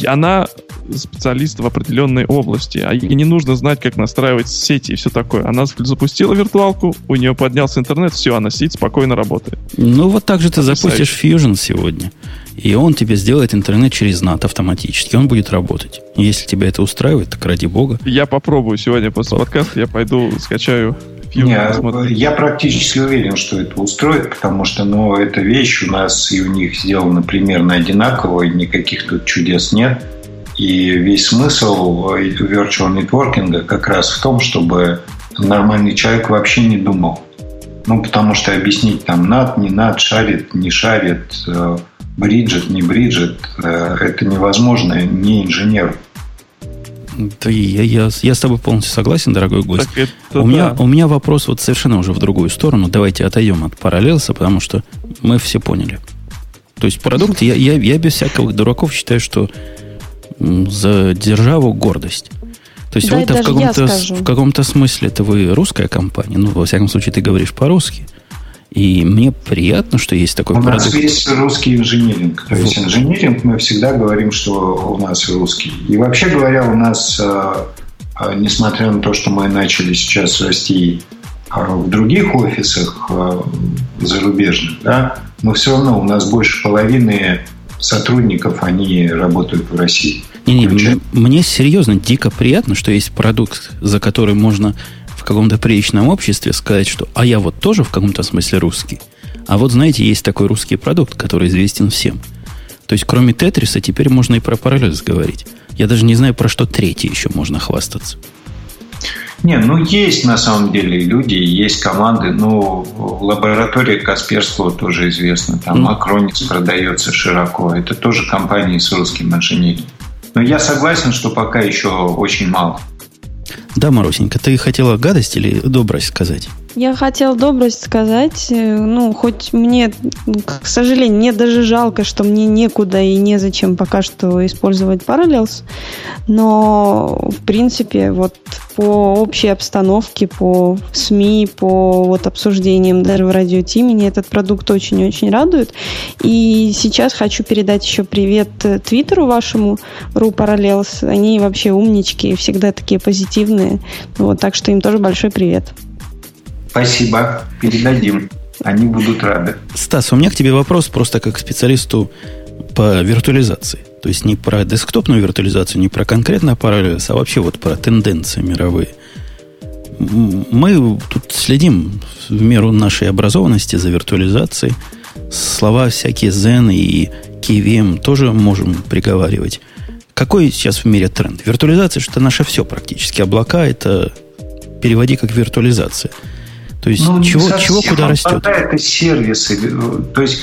Она специалист в определенной области, а ей не нужно знать, как настраивать сети и все такое. Она запустила виртуалку, у нее поднялся интернет, все, она сидит, спокойно работает. Ну, вот так же ты запустишь Fusion сегодня, и он тебе сделает интернет через NAT автоматически, он будет работать. Если тебя это устраивает, так ради бога. Я попробую сегодня после подкаста, я пойду скачаю не, я практически уверен, что это устроит, потому что ну, эта вещь у нас и у них сделана примерно одинаково, и никаких тут чудес нет. И весь смысл virtual networking как раз в том, чтобы нормальный человек вообще не думал. Ну, потому что объяснить там над, не над, шарит, не шарит, э, бриджет, не бриджет, э, это невозможно не инженеру. Да, я, я, я с тобой полностью согласен, дорогой гость. у, да. меня, у меня вопрос вот совершенно уже в другую сторону. Давайте отойдем от параллелса, потому что мы все поняли. То есть продукт, я, я, я без всяких дураков считаю, что за державу гордость. То есть да, вы-то в каком-то, в каком-то смысле это вы русская компания. Ну, во всяком случае, ты говоришь по-русски. И мне приятно, что есть такой у продукт. У нас есть русский инжиниринг. То есть инжиниринг мы всегда говорим, что у нас русский. И вообще говоря, у нас, э, э, несмотря на то, что мы начали сейчас расти э, в других офисах зарубежных, да, но все равно у нас больше половины сотрудников, они работают в России. Не, не, мне, мне серьезно дико приятно, что есть продукт, за который можно в каком-то приличном обществе сказать, что «а я вот тоже в каком-то смысле русский». А вот, знаете, есть такой русский продукт, который известен всем. То есть, кроме Тетриса, теперь можно и про параллель говорить. Я даже не знаю, про что третий еще можно хвастаться. Не, ну есть на самом деле люди, есть команды. Ну, лаборатория Касперского тоже известна. Там mm. Продается широко. Это тоже компании с русским инженерингом. Но я согласен, что пока еще очень мало. Да, Марусенька, ты хотела гадость или добрость сказать? Я хотела добрость сказать. Э, ну, хоть мне, к сожалению, мне даже жалко, что мне некуда и незачем пока что использовать Parallels. Но, в принципе, вот по общей обстановке, по СМИ, по вот обсуждениям даже в радио Ти меня этот продукт очень-очень радует. И сейчас хочу передать еще привет Твиттеру вашему, Ру Parallels. Они вообще умнички, всегда такие позитивные. Вот, так что им тоже большой привет. Спасибо. Передадим. Они будут рады. Стас, у меня к тебе вопрос просто как специалисту по виртуализации. То есть не про десктопную виртуализацию, не про конкретно Parallels, а вообще вот про тенденции мировые. Мы тут следим в меру нашей образованности за виртуализацией. Слова всякие Zen и KVM тоже можем приговаривать. Какой сейчас в мире тренд? Виртуализация, что наше все практически. Облака это переводи как виртуализация. То есть ну, чего, чего куда растет? Это сервисы. То есть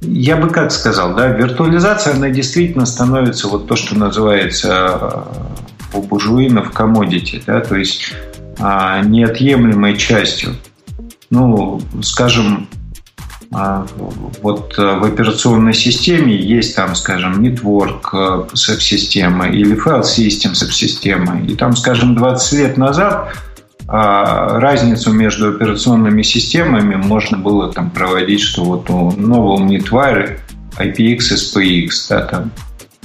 я бы как сказал, да, виртуализация, она действительно становится вот то, что называется э, у буржуинов комодити, да, то есть а, неотъемлемой частью. Ну, скажем, вот э, в операционной системе есть там, скажем, network э, сабсистема или file system сабсистема. И там, скажем, 20 лет назад а разницу между операционными системами можно было там проводить, что вот у нового Netwire IPX SPX, да, там,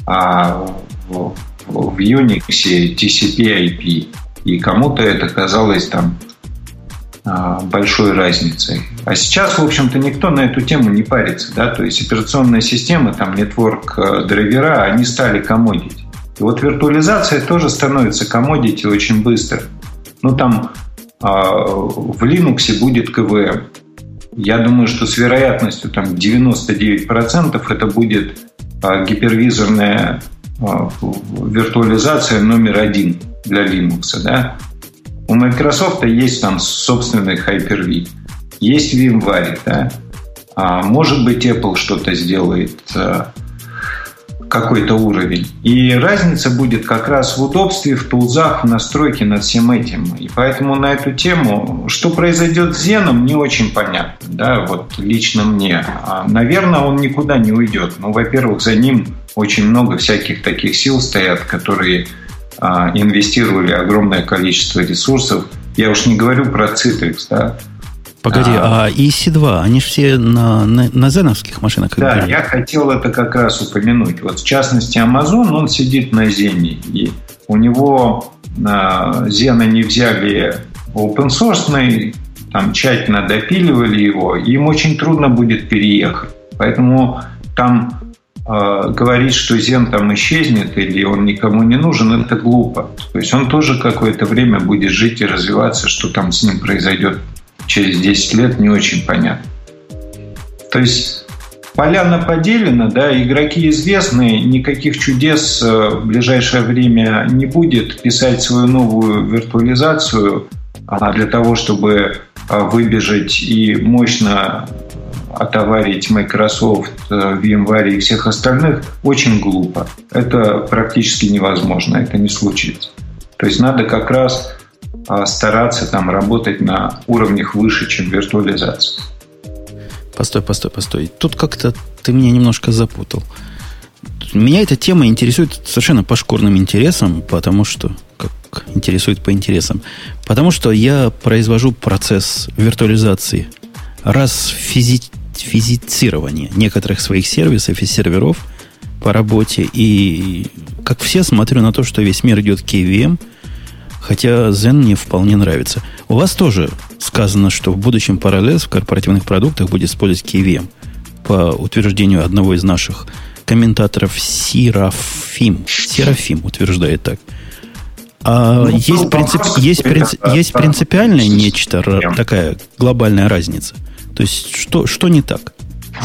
а в, в Unix TCP-IP. И кому-то это казалось там а, большой разницей. А сейчас, в общем-то, никто на эту тему не парится. Да? То есть операционные системы, там, network э, драйвера, они стали комодити. И вот виртуализация тоже становится комодити очень быстро. Ну, там а, в Linux будет КВМ. Я думаю, что с вероятностью там 99% это будет а, гипервизорная а, виртуализация номер один для Linux. Да? У Microsoft есть там собственный Hyper-V. Есть VMware. Да? А может быть, Apple что-то сделает. какой-то уровень. И разница будет как раз в удобстве, в тулзах, в настройке над всем этим. И поэтому на эту тему, что произойдет с Зеном, не очень понятно. Да, вот лично мне. А, наверное, он никуда не уйдет. Ну, во-первых, за ним очень много всяких таких сил стоят, которые а, инвестировали огромное количество ресурсов. Я уж не говорю про Citrix, да, Погоди, а, а EC2, они же все на, на, на зеновских машинах? Да, играли. я хотел это как раз упомянуть. Вот в частности, Amazon, он сидит на Зене, и у него на Зена не взяли open source, там тщательно допиливали его, им очень трудно будет переехать. Поэтому там э, говорить, что Зен там исчезнет или он никому не нужен, это глупо. То есть он тоже какое-то время будет жить и развиваться, что там с ним произойдет через 10 лет, не очень понятно. То есть поляна поделена, да, игроки известны, никаких чудес э, в ближайшее время не будет. Писать свою новую виртуализацию для того, чтобы э, выбежать и мощно отоварить Microsoft, э, VMware и всех остальных, очень глупо. Это практически невозможно, это не случится. То есть надо как раз стараться там работать на уровнях выше, чем виртуализация. Постой, постой, постой. Тут как-то ты меня немножко запутал. Меня эта тема интересует совершенно по шкурным интересам, потому что как интересует по интересам. Потому что я произвожу процесс виртуализации, раз физи физицирования некоторых своих сервисов и серверов по работе. И как все смотрю на то, что весь мир идет к KVM – Хотя Zen мне вполне нравится. У вас тоже сказано, что в будущем параллель в корпоративных продуктах будет использовать KVM. По утверждению одного из наших комментаторов Серафим. Серафим утверждает так. А ну, есть, ну, принцип, есть, принцип, есть принципиальное нечто, такая глобальная разница. То есть, что, что не так?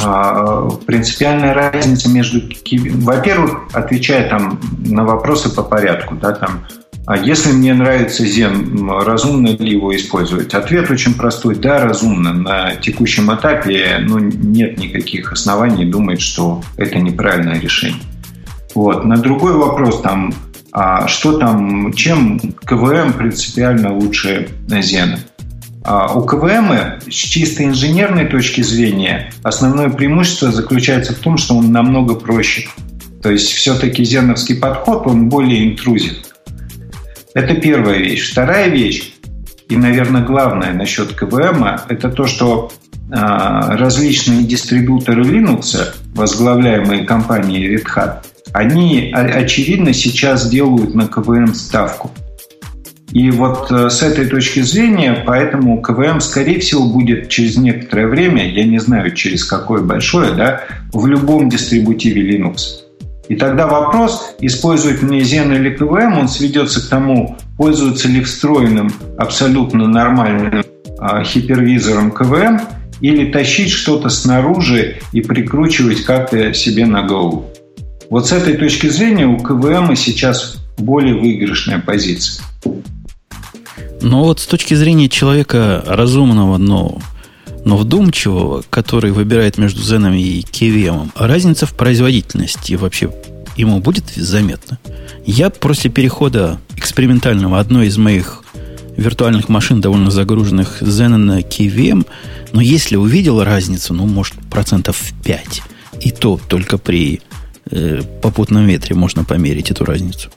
А, принципиальная разница между... Во-первых, отвечая там на вопросы по порядку, да, там а если мне нравится Zen, разумно ли его использовать? Ответ очень простой. Да, разумно. На текущем этапе ну, нет никаких оснований думать, что это неправильное решение. Вот. На другой вопрос, там, а что там, чем КВМ принципиально лучше Зена? А у КВМ с чисто инженерной точки зрения основное преимущество заключается в том, что он намного проще. То есть все-таки зеновский подход, он более интрузив. Это первая вещь. Вторая вещь, и, наверное, главное насчет КВМ, это то, что а, различные дистрибьюторы Linux, возглавляемые компанией Red Hat, они, очевидно, сейчас делают на КВМ ставку. И вот э, с этой точки зрения, поэтому КВМ, скорее всего, будет через некоторое время, я не знаю, через какое большое, да, в любом дистрибутиве Linux. И тогда вопрос, использовать мне Zen или КВМ, он сведется к тому, пользуется ли встроенным абсолютно нормальным а, хипервизором КВМ или тащить что-то снаружи и прикручивать как-то себе на голову. Вот с этой точки зрения у КВМ сейчас более выигрышная позиция. Но вот с точки зрения человека разумного, но но вдумчивого, который выбирает между Зеном и KVM, разница в производительности вообще ему будет заметна. Я после перехода экспериментального одной из моих виртуальных машин, довольно загруженных Zen на KVM, но если увидел разницу, ну, может, процентов 5, и то только при э, попутном ветре можно померить эту разницу.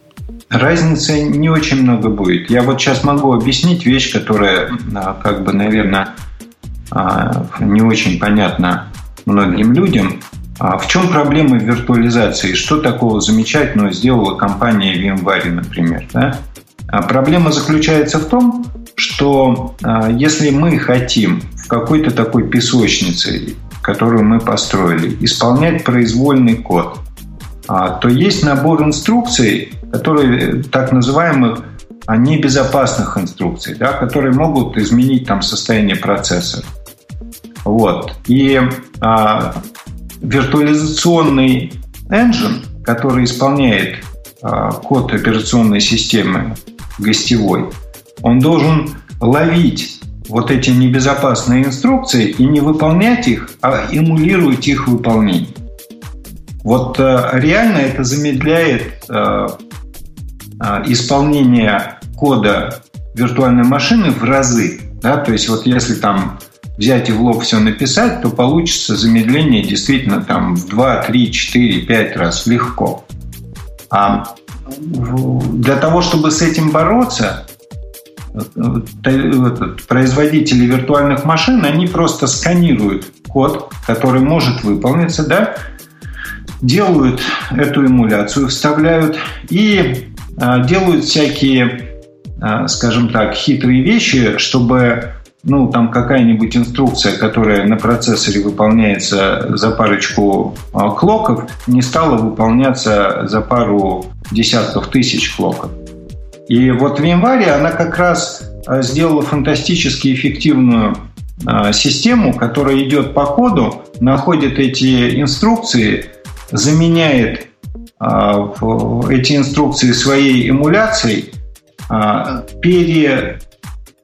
Разницы не очень много будет. Я вот сейчас могу объяснить вещь, которая, а, как бы, наверное, не очень понятно многим людям. А в чем проблема виртуализации? Что такого замечательного сделала компания VMware, например? Да? А проблема заключается в том, что если мы хотим в какой-то такой песочнице, которую мы построили, исполнять произвольный код, то есть набор инструкций, которые так называемых небезопасных инструкций, да, которые могут изменить там состояние процессора. Вот. И а, виртуализационный engine, который исполняет а, код операционной системы гостевой, он должен ловить вот эти небезопасные инструкции и не выполнять их, а эмулировать их выполнение. Вот э, реально это замедляет э, э, исполнение кода виртуальной машины в разы. Да? То есть вот если там взять и в лоб все написать, то получится замедление действительно там в 2, 3, 4, 5 раз легко. А для того, чтобы с этим бороться, производители виртуальных машин, они просто сканируют код, который может выполниться, да, делают эту эмуляцию, вставляют и а, делают всякие, скажем так, хитрые вещи, чтобы ну, там какая-нибудь инструкция, которая на процессоре выполняется за парочку а, клоков, не стала выполняться за пару десятков тысяч клоков. И вот в январе она как раз сделала фантастически эффективную систему, которая идет по коду, находит эти инструкции, заменяет а, эти инструкции своей эмуляцией, а,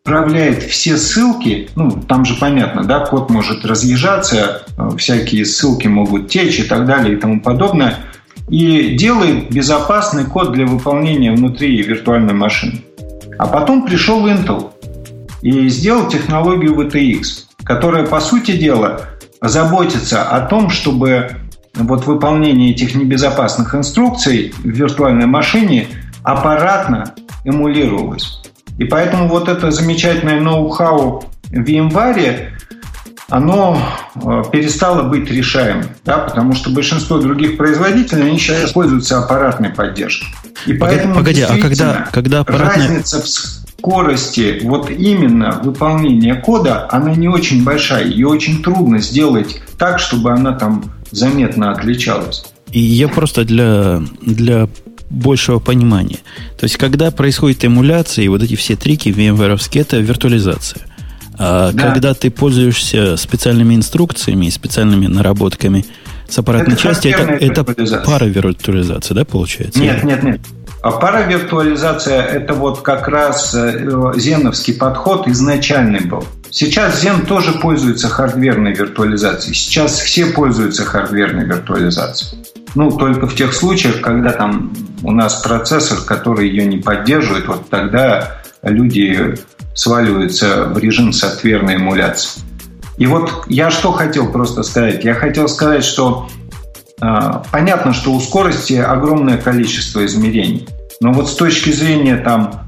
переправляет все ссылки, ну, там же понятно, да, код может разъезжаться, всякие ссылки могут течь и так далее и тому подобное, и делает безопасный код для выполнения внутри виртуальной машины. А потом пришел Intel и сделал технологию VTX, которая, по сути дела, заботится о том, чтобы вот выполнение этих небезопасных инструкций в виртуальной машине аппаратно эмулировалось. И поэтому вот это замечательное ноу-хау в январе, оно э, перестало быть решаемым, да, потому что большинство других производителей, они сейчас пользуются аппаратной поддержкой. И поэтому погоди, а когда, когда аппаратная... разница в скорости вот именно выполнения кода, она не очень большая. Ее очень трудно сделать так, чтобы она там заметно отличалась. И я просто для, для большего понимания. То есть, когда происходит эмуляция, и вот эти все трики VMware, это виртуализация. А да. когда ты пользуешься специальными инструкциями и специальными наработками с аппаратной это части, это, это пара виртуализация, да, получается? Нет, нет, нет. А паравиртуализация – это вот как раз э, зеновский подход изначальный был. Сейчас Zen тоже пользуется хардверной виртуализацией. Сейчас все пользуются хардверной виртуализацией. Ну, только в тех случаях, когда там у нас процессор, который ее не поддерживает, вот тогда люди сваливаются в режим софтверной эмуляции. И вот я что хотел просто сказать? Я хотел сказать, что а, понятно, что у скорости огромное количество измерений. Но вот с точки зрения там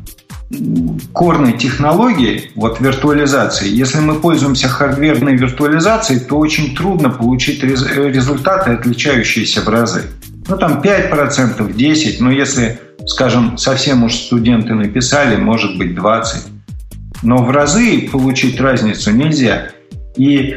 корной технологии, вот виртуализации, если мы пользуемся хардверной виртуализацией, то очень трудно получить результаты, отличающиеся в разы. Ну, там 5%, 10%, но если, скажем, совсем уж студенты написали, может быть 20%. Но в разы получить разницу нельзя. И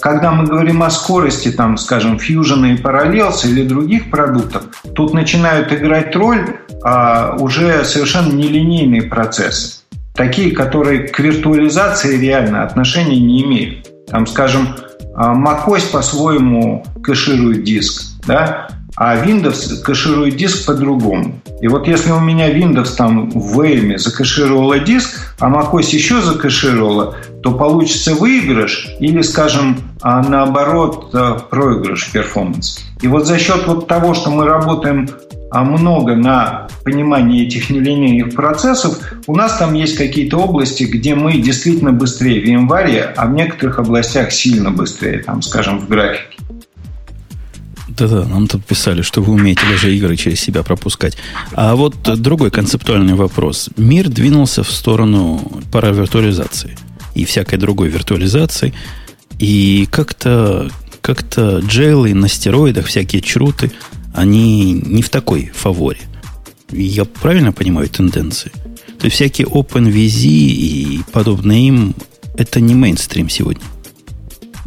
когда мы говорим о скорости, там, скажем, Fusion и Parallels или других продуктов, тут начинают играть роль а, уже совершенно нелинейные процессы. Такие, которые к виртуализации реально отношения не имеют. Там, скажем, а, macOS по-своему кэширует диск, да? А Windows кэширует диск по-другому. И вот если у меня Windows там в VM закэшировала диск, а macOS еще закэшировала, то получится выигрыш или, скажем, а наоборот, э, проигрыш перформанс. И вот за счет вот того, что мы работаем а, много на понимании этих нелинейных процессов, у нас там есть какие-то области, где мы действительно быстрее в январе, а в некоторых областях сильно быстрее, там, скажем, в графике. Да-да, нам тут писали, что вы умеете даже игры через себя пропускать. А вот другой концептуальный вопрос. Мир двинулся в сторону паравиртуализации и всякой другой виртуализации. И как-то как-то джейлы на стероидах, всякие чруты, они не в такой фаворе. Я правильно понимаю тенденции? То есть всякие OpenVZ и подобные им, это не мейнстрим сегодня.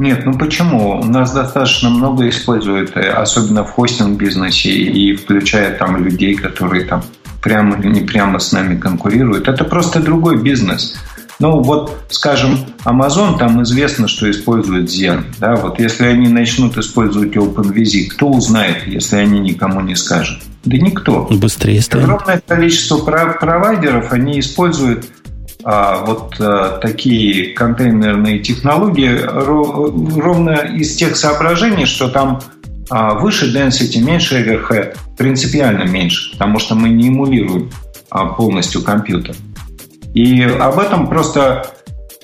Нет, ну почему? У нас достаточно много используют, э, особенно в хостинг-бизнесе, и включая там людей, которые там прямо или не прямо с нами конкурируют. Это просто другой бизнес. Ну, вот, скажем, Amazon, там известно, что использует Zen. Да? Вот если они начнут использовать OpenVZ, кто узнает, если они никому не скажут? Да никто. Быстрее станет. Огромное количество провайдеров, они используют вот а, такие контейнерные технологии ровно из тех соображений, что там а, выше density, меньше overhead, принципиально меньше, потому что мы не эмулируем а, полностью компьютер. И об этом просто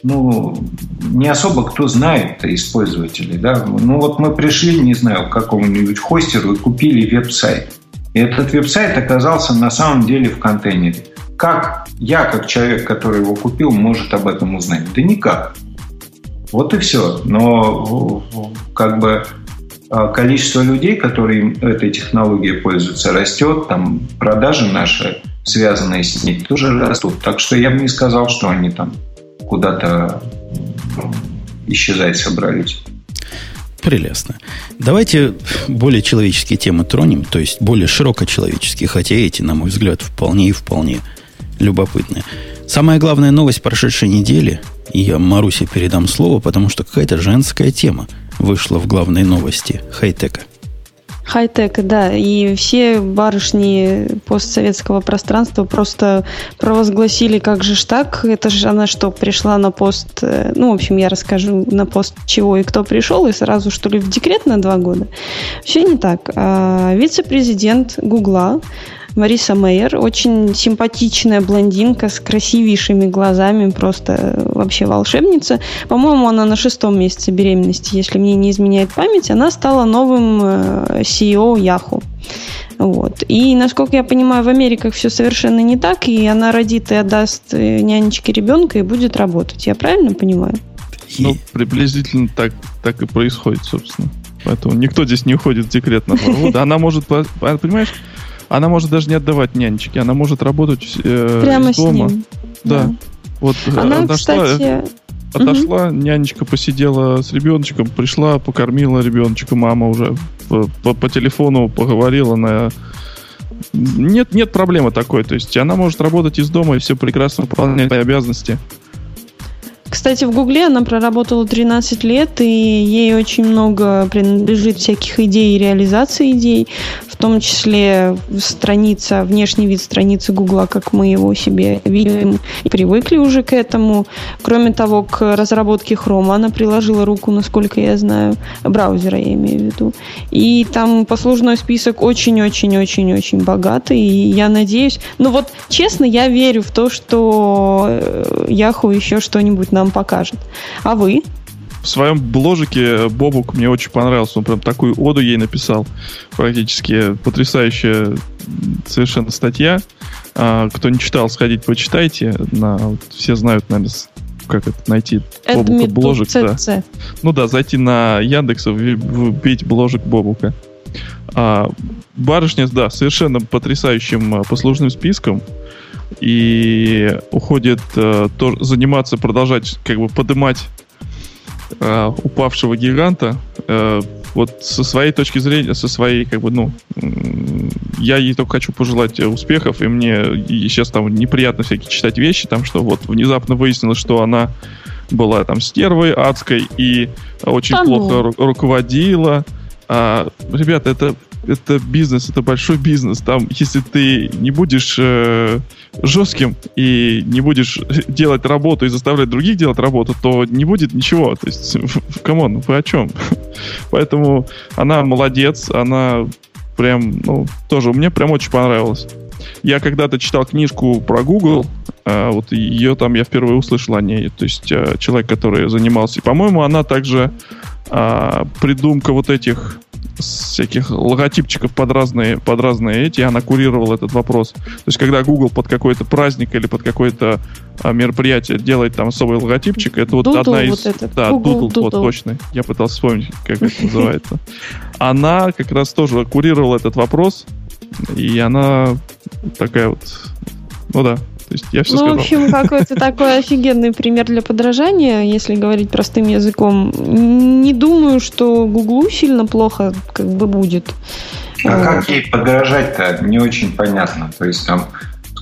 ну, не особо кто знает из Да? Ну вот мы пришли, не знаю, к какому-нибудь хостеру и купили веб-сайт. И этот веб-сайт оказался на самом деле в контейнере. Как я, как человек, который его купил, может об этом узнать? Да никак. Вот и все. Но как бы а, количество людей, которые этой технологией пользуются, растет, там продажи наши, связанные с ней, тоже растут. Так что я бы не сказал, что они там куда-то исчезать собрались. Прелестно. Давайте более человеческие темы тронем, то есть более широко человеческие, хотя эти, на мой взгляд, вполне и вполне любопытные. Самая главная новость прошедшей недели, и я Марусе передам слово, потому что какая-то женская тема вышла в главной новости хай-тека. Хай-тек, да. И все барышни постсоветского пространства просто провозгласили, как же ж так, это же она что, пришла на пост, э, ну, в общем, я расскажу на пост чего и кто пришел, и сразу, что ли, в декрет на два года. Все не так. А, вице-президент Гугла Мариса Мейер, очень симпатичная блондинка с красивейшими глазами, просто вообще волшебница. По-моему, она на шестом месяце беременности, если мне не изменяет память. Она стала новым э, CEO Yahoo. Вот. И, насколько я понимаю, в Америках все совершенно не так, и она родит и отдаст э, нянечке ребенка и будет работать. Я правильно понимаю? Ну, приблизительно так, так и происходит, собственно. Поэтому никто здесь не уходит в декрет на. Она может, понимаешь, она может даже не отдавать нянечки, она может работать э, Прямо из дома. С ним. Да. да. Вот э, она, отошла, кстати... отошла, угу. нянечка посидела с ребеночком, пришла, покормила ребеночка, мама уже по, по, по телефону поговорила на нет, нет проблемы такой. То есть она может работать из дома и все прекрасно выполнять свои обязанности. Кстати, в Гугле она проработала 13 лет, и ей очень много принадлежит всяких идей и реализации идей, в том числе страница, внешний вид страницы Гугла, как мы его себе видим, и привыкли уже к этому. Кроме того, к разработке Chrome она приложила руку, насколько я знаю, браузера я имею в виду. И там послужной список очень-очень-очень-очень богатый, и я надеюсь... Ну вот, честно, я верю в то, что э, Yahoo еще что-нибудь нам покажет. А вы? В своем бложике Бобук мне очень понравился. Он прям такую оду ей написал. Практически потрясающая совершенно статья. А, кто не читал, сходите, почитайте. На, вот, все знают, наверное, как это найти Бобука бложик. Да. Ну да, зайти на Яндекс, вбить бложик Бобука. А, барышня, да, совершенно потрясающим а, послужным списком и уходит э, то, заниматься, продолжать как бы подымать э, упавшего гиганта. Э, вот со своей точки зрения, со своей как бы, ну, я ей только хочу пожелать успехов, и мне сейчас там неприятно всякие читать вещи, там, что вот внезапно выяснилось, что она была там стервой адской и очень а плохо ну. ру- руководила. А, ребята, это это бизнес, это большой бизнес. Там, если ты не будешь э, жестким и не будешь делать работу и заставлять других делать работу, то не будет ничего. То есть, come on, вы о чем? Поэтому она молодец, она прям, ну, тоже мне прям очень понравилось. Я когда-то читал книжку про Google, э, вот ее там я впервые услышал о ней. То есть э, человек, который занимался. И, по-моему, она также э, придумка вот этих всяких логотипчиков под разные, под разные эти, она курировала этот вопрос. То есть, когда Google под какой-то праздник или под какое-то а, мероприятие делает там особый логотипчик, это вот Doodle, одна из... Вот этот. Да, Google, Doodle, вот точно. Я пытался вспомнить, как это называется. Она как раз тоже курировала этот вопрос, и она такая вот... Ну да, то есть я все ну, сказал. в общем, какой-то такой офигенный пример для подражания, если говорить простым языком. Не думаю, что Гуглу сильно плохо как бы будет. А как ей подражать-то, не очень понятно. То есть там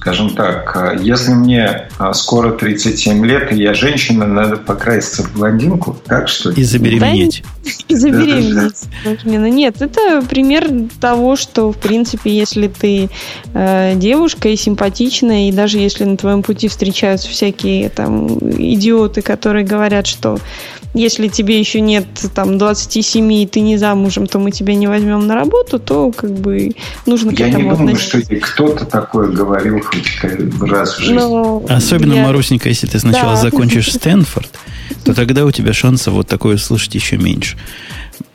скажем так, если мне а, скоро 37 лет, и я женщина, надо покраситься в блондинку, так что И забеременеть. И забеременеть. Нет, это пример того, что, в принципе, если ты э, девушка и симпатичная, и даже если на твоем пути встречаются всякие там идиоты, которые говорят, что если тебе еще нет там 27 и ты не замужем, то мы тебя не возьмем на работу, то как бы нужно я к этому Я не думаю, относиться. что кто-то такое говорил хоть раз в жизни. Но Особенно, я... Марусенька, если ты сначала да. закончишь Стэнфорд, то тогда у тебя шансов вот такое слышать еще меньше.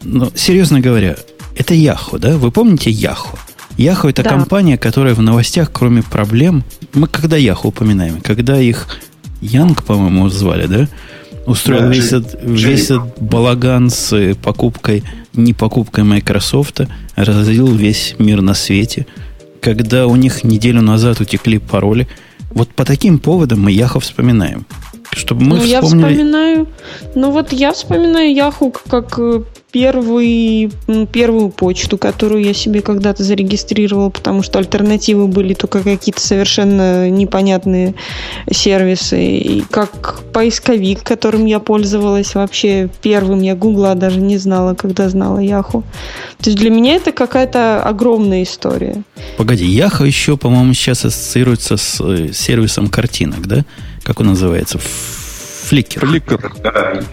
Но, серьезно говоря, это Яху, да? Вы помните Яху? Яху это да. компания, которая в новостях, кроме проблем, мы когда Яху упоминаем, когда их Янг, по-моему, звали, да? Устроил да, весь, этот, весь этот балаган с покупкой, не покупкой Microsoft, разозлил весь мир на свете. Когда у них неделю назад утекли пароли, вот по таким поводам мы Яху вспоминаем. Чтобы мы ну, вспомнили... я вспоминаю... Ну, вот я вспоминаю Яху как э, первый, первую почту, которую я себе когда-то зарегистрировал, потому что альтернативы были только какие-то совершенно непонятные сервисы. И как поисковик, которым я пользовалась вообще первым, я Гугла даже не знала, когда знала Яху. То есть для меня это какая-то огромная история. Погоди, Яху еще, по-моему, сейчас ассоциируется с э, сервисом картинок, да? Как он называется? Фликер. Фликер.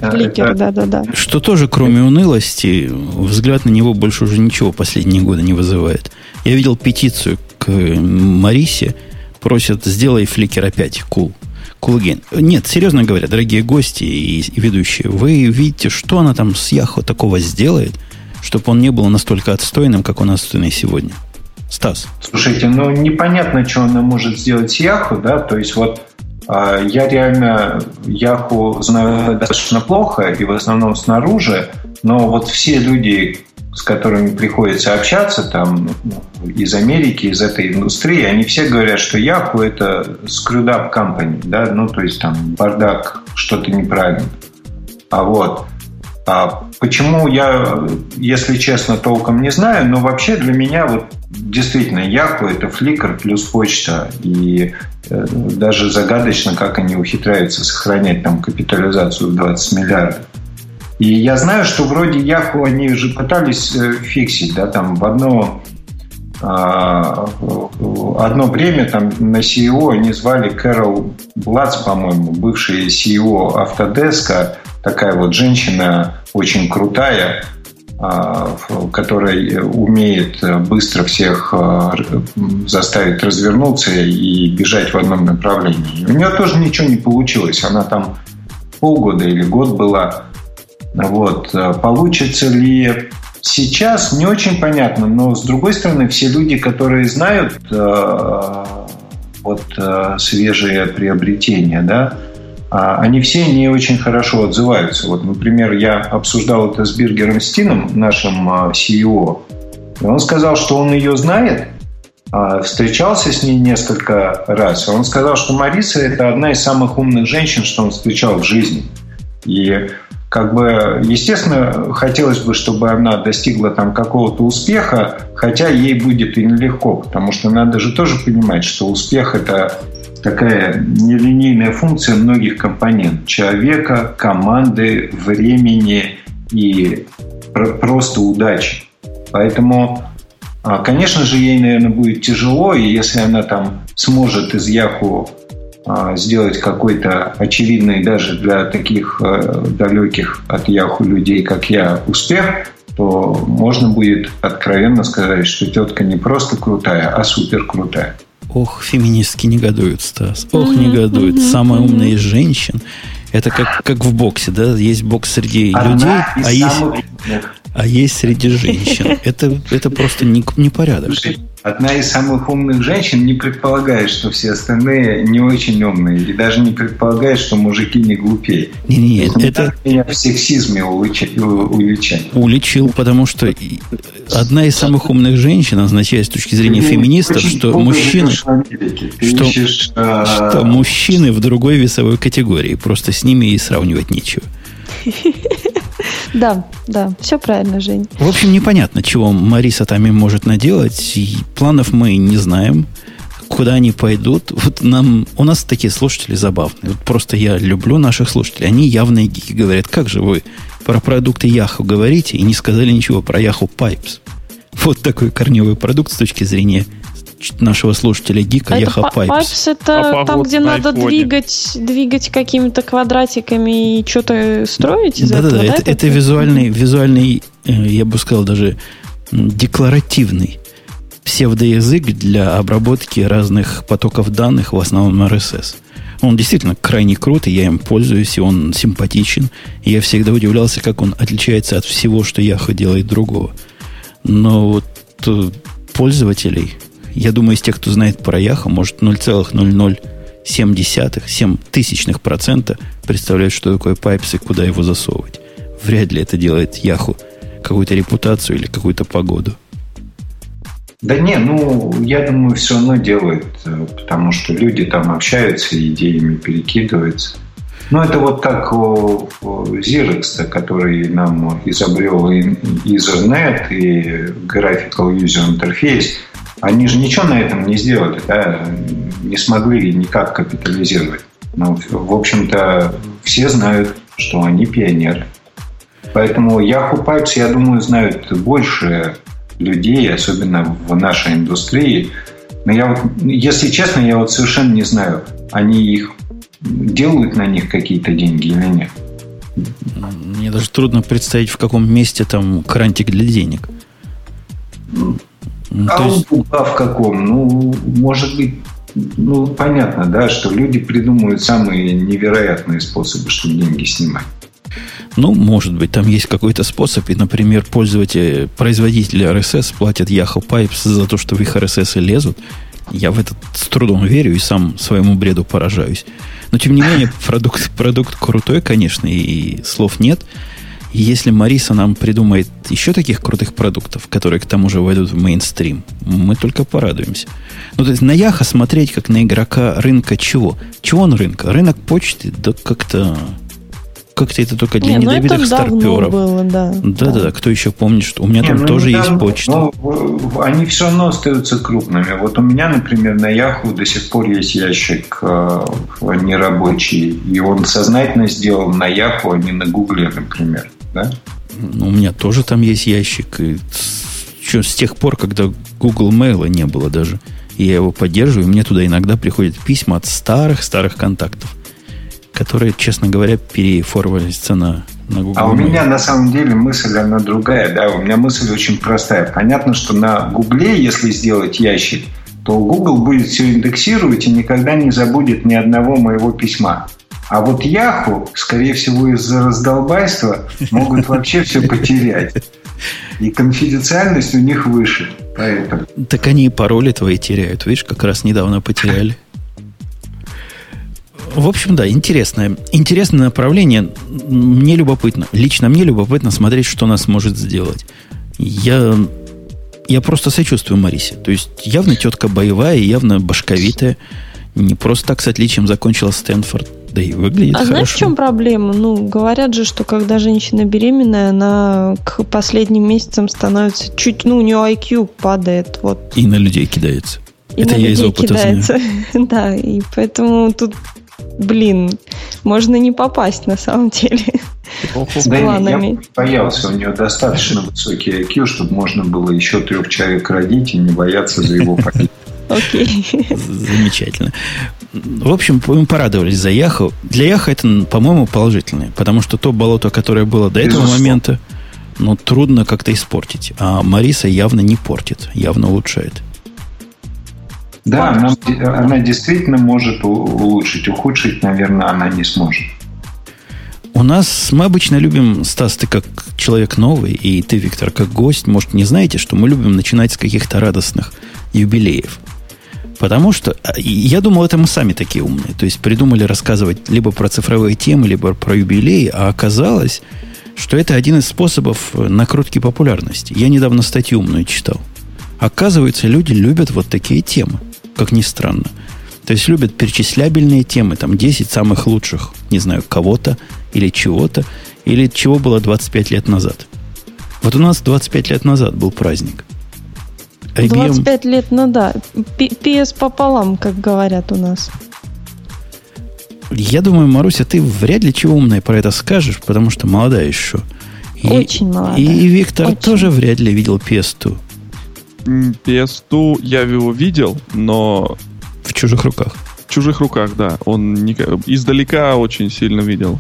Фликер, да-да-да. Что тоже, кроме унылости, взгляд на него больше уже ничего последние годы не вызывает. Я видел петицию к Марисе, просят, сделай фликер опять, кул. Cool. Cool Нет, серьезно говоря, дорогие гости и, и ведущие, вы видите, что она там с Яхо такого сделает, чтобы он не был настолько отстойным, как он отстойный сегодня. Стас. Слушайте, ну непонятно, что она может сделать с Яху, да, то есть вот я реально Яху знаю достаточно плохо и в основном снаружи, но вот все люди, с которыми приходится общаться там из Америки, из этой индустрии, они все говорят, что Яху это screwed up company, да, ну то есть там бардак, что-то неправильно. А вот а почему я, если честно, толком не знаю, но вообще для меня вот действительно Яху это фликр плюс почта. И э, даже загадочно, как они ухитряются сохранять там капитализацию в 20 миллиардов. И я знаю, что вроде Яху они уже пытались э, фиксить, да, там в одно а, одно время там на CEO они звали Кэрол Блац, по-моему, бывший CEO Автодеска, такая вот женщина очень крутая, а, которая умеет быстро всех а, заставить развернуться и бежать в одном направлении. У нее тоже ничего не получилось. Она там полгода или год была. Вот. Получится ли сейчас, не очень понятно, но с другой стороны, все люди, которые знают э, вот свежие приобретения, да, они все не очень хорошо отзываются. Вот, например, я обсуждал это с Биргером Стином, нашим а, CEO, и он сказал, что он ее знает, а, встречался с ней несколько раз. Он сказал, что Мариса – это одна из самых умных женщин, что он встречал в жизни. И как бы, естественно, хотелось бы, чтобы она достигла там какого-то успеха, хотя ей будет и нелегко, потому что надо же тоже понимать, что успех – это такая нелинейная функция многих компонентов. Человека, команды, времени и просто удачи. Поэтому, а, конечно же, ей, наверное, будет тяжело, и если она там сможет из Яху а, сделать какой-то очевидный даже для таких э, далеких от Яху людей, как я, успех, то можно будет откровенно сказать, что тетка не просто крутая, а супер крутая. Ох, феминистки негодуют, Стас. Ох, mm-hmm, негодуют. Mm-hmm, Самая умная из женщин. Это как, как в боксе, да? Есть бокс среди Одна людей, а есть, а есть среди женщин. Это, это просто не, непорядок. Слушай, одна из самых умных женщин не предполагает, что все остальные не очень умные. И даже не предполагает, что мужики не глупее. Не-не, это... это... Меня в сексизме уличил. Уличил, потому что одна из самых умных женщин означает с точки зрения ты феминистов, что мужчины... Что, ищешь, а, что мужчины в другой весовой категории. Просто с ними и сравнивать нечего. Да, да, все правильно, Жень. В общем, непонятно, чего Мариса там им может наделать. И планов мы не знаем. Куда они пойдут? Вот нам, у нас такие слушатели забавные. Вот просто я люблю наших слушателей. Они явные гики говорят, как же вы про продукты Яху говорите и не сказали ничего про Яху Pipes. Вот такой корневый продукт с точки зрения нашего слушателя Гика а Яха Pipes. Pipes это а там, где надо двигать, двигать какими-то квадратиками и что-то строить из да, этого, да, да, это, это, это визуальный, визуальный, э, я бы сказал, даже декларативный псевдоязык для обработки разных потоков данных, в основном RSS. Он действительно крайне крут, и я им пользуюсь, и он симпатичен. И я всегда удивлялся, как он отличается от всего, что Яха делает другого. Но вот э, пользователей, я думаю, из тех, кто знает про Яха, может 0,007 7 тысячных процента представляют, что такое Pipes и куда его засовывать. Вряд ли это делает Яху какую-то репутацию или какую-то погоду. Да не, ну, я думаю, все равно делают, э, потому что люди там общаются, идеями перекидываются. Ну, это вот как Xerox, который нам изобрел Ethernet и Graphical User Interface. Они же ничего на этом не сделали, да? не смогли никак капитализировать. Ну, в общем-то, все знают, что они пионеры. Поэтому Yahoo Pipes, я думаю, знают больше людей, особенно в нашей индустрии. Но я вот, если честно, я вот совершенно не знаю, они их делают на них какие-то деньги или нет. Мне даже трудно представить, в каком месте там крантик для денег. Ну, а есть... а в каком? Ну, может быть, ну, понятно, да, что люди придумывают самые невероятные способы, чтобы деньги снимать. Ну, может быть, там есть какой-то способ, и, например, пользователи, производители RSS платят Yahoo Pipes за то, что в их RSS лезут. Я в это с трудом верю и сам своему бреду поражаюсь. Но, тем не менее, продукт, продукт крутой, конечно, и слов нет. И если Мариса нам придумает еще таких крутых продуктов, которые к тому же войдут в мейнстрим, мы только порадуемся. Ну, то есть на Яха смотреть как на игрока рынка чего? Чего он рынка? Рынок почты, да как-то как-то это только для не, ну недобитых старперов. Было, да. Да, да, да. Кто еще помнит, что у меня не, там ну, тоже есть почта. Ну, они все равно остаются крупными. Вот у меня, например, на Яху до сих пор есть ящик э, нерабочий, и он сознательно сделал на Яху, а не на Гугле, например. Да? Ну, у меня тоже там есть ящик. И с, с тех пор, когда Google Mail не было даже. И я его поддерживаю, и мне туда иногда приходят письма от старых-старых контактов которые, честно говоря, переформулировались на, на Google. А у меня на самом деле мысль, она другая. Да? У меня мысль очень простая. Понятно, что на Гугле, если сделать ящик, то Google будет все индексировать и никогда не забудет ни одного моего письма. А вот Яху, скорее всего, из-за раздолбайства могут вообще все потерять. И конфиденциальность у них выше. Поэтому. Так они и пароли твои теряют. Видишь, как раз недавно потеряли. В общем, да, интересное. Интересное направление. Мне любопытно. Лично мне любопытно смотреть, что нас может сделать. Я, я просто сочувствую Марисе. То есть, явно тетка боевая, явно башковитая. Не просто так с отличием закончила Стэнфорд. Да и выглядит А хорошо. знаешь, в чем проблема? Ну, говорят же, что когда женщина беременная, она к последним месяцам становится чуть, ну, у нее IQ падает. Вот. И на людей кидается. И Это я из опыта кидается. знаю. да, и поэтому тут блин, можно не попасть на самом деле. С да планами. Я боялся, у нее достаточно высокий IQ, чтобы можно было еще трех человек родить и не бояться за его погиб. Окей. Замечательно. В общем, мы порадовались за Яху. Для Яха это, по-моему, положительное, потому что то болото, которое было до этого момента, ну, трудно как-то испортить. А Мариса явно не портит, явно улучшает. Да, она, она действительно может улучшить, ухудшить, наверное, она не сможет. У нас мы обычно любим, Стас, ты как человек новый, и ты, Виктор, как гость, может, не знаете, что мы любим начинать с каких-то радостных юбилеев. Потому что, а, я думал, это мы сами такие умные. То есть придумали рассказывать либо про цифровые темы, либо про юбилеи, а оказалось, что это один из способов накрутки популярности. Я недавно статью умную читал. Оказывается, люди любят вот такие темы как ни странно. То есть любят перечислябельные темы, там 10 самых лучших, не знаю, кого-то или чего-то, или чего было 25 лет назад. Вот у нас 25 лет назад был праздник. IBM... 25 лет, ну да. PS пополам, как говорят у нас. Я думаю, Маруся, ты вряд ли чего умное про это скажешь, потому что молодая еще. И, Очень молодая. И Виктор Очень. тоже вряд ли видел PS2. PS2 я его видел, но... В чужих руках. В чужих руках, да. Он не... издалека очень сильно видел.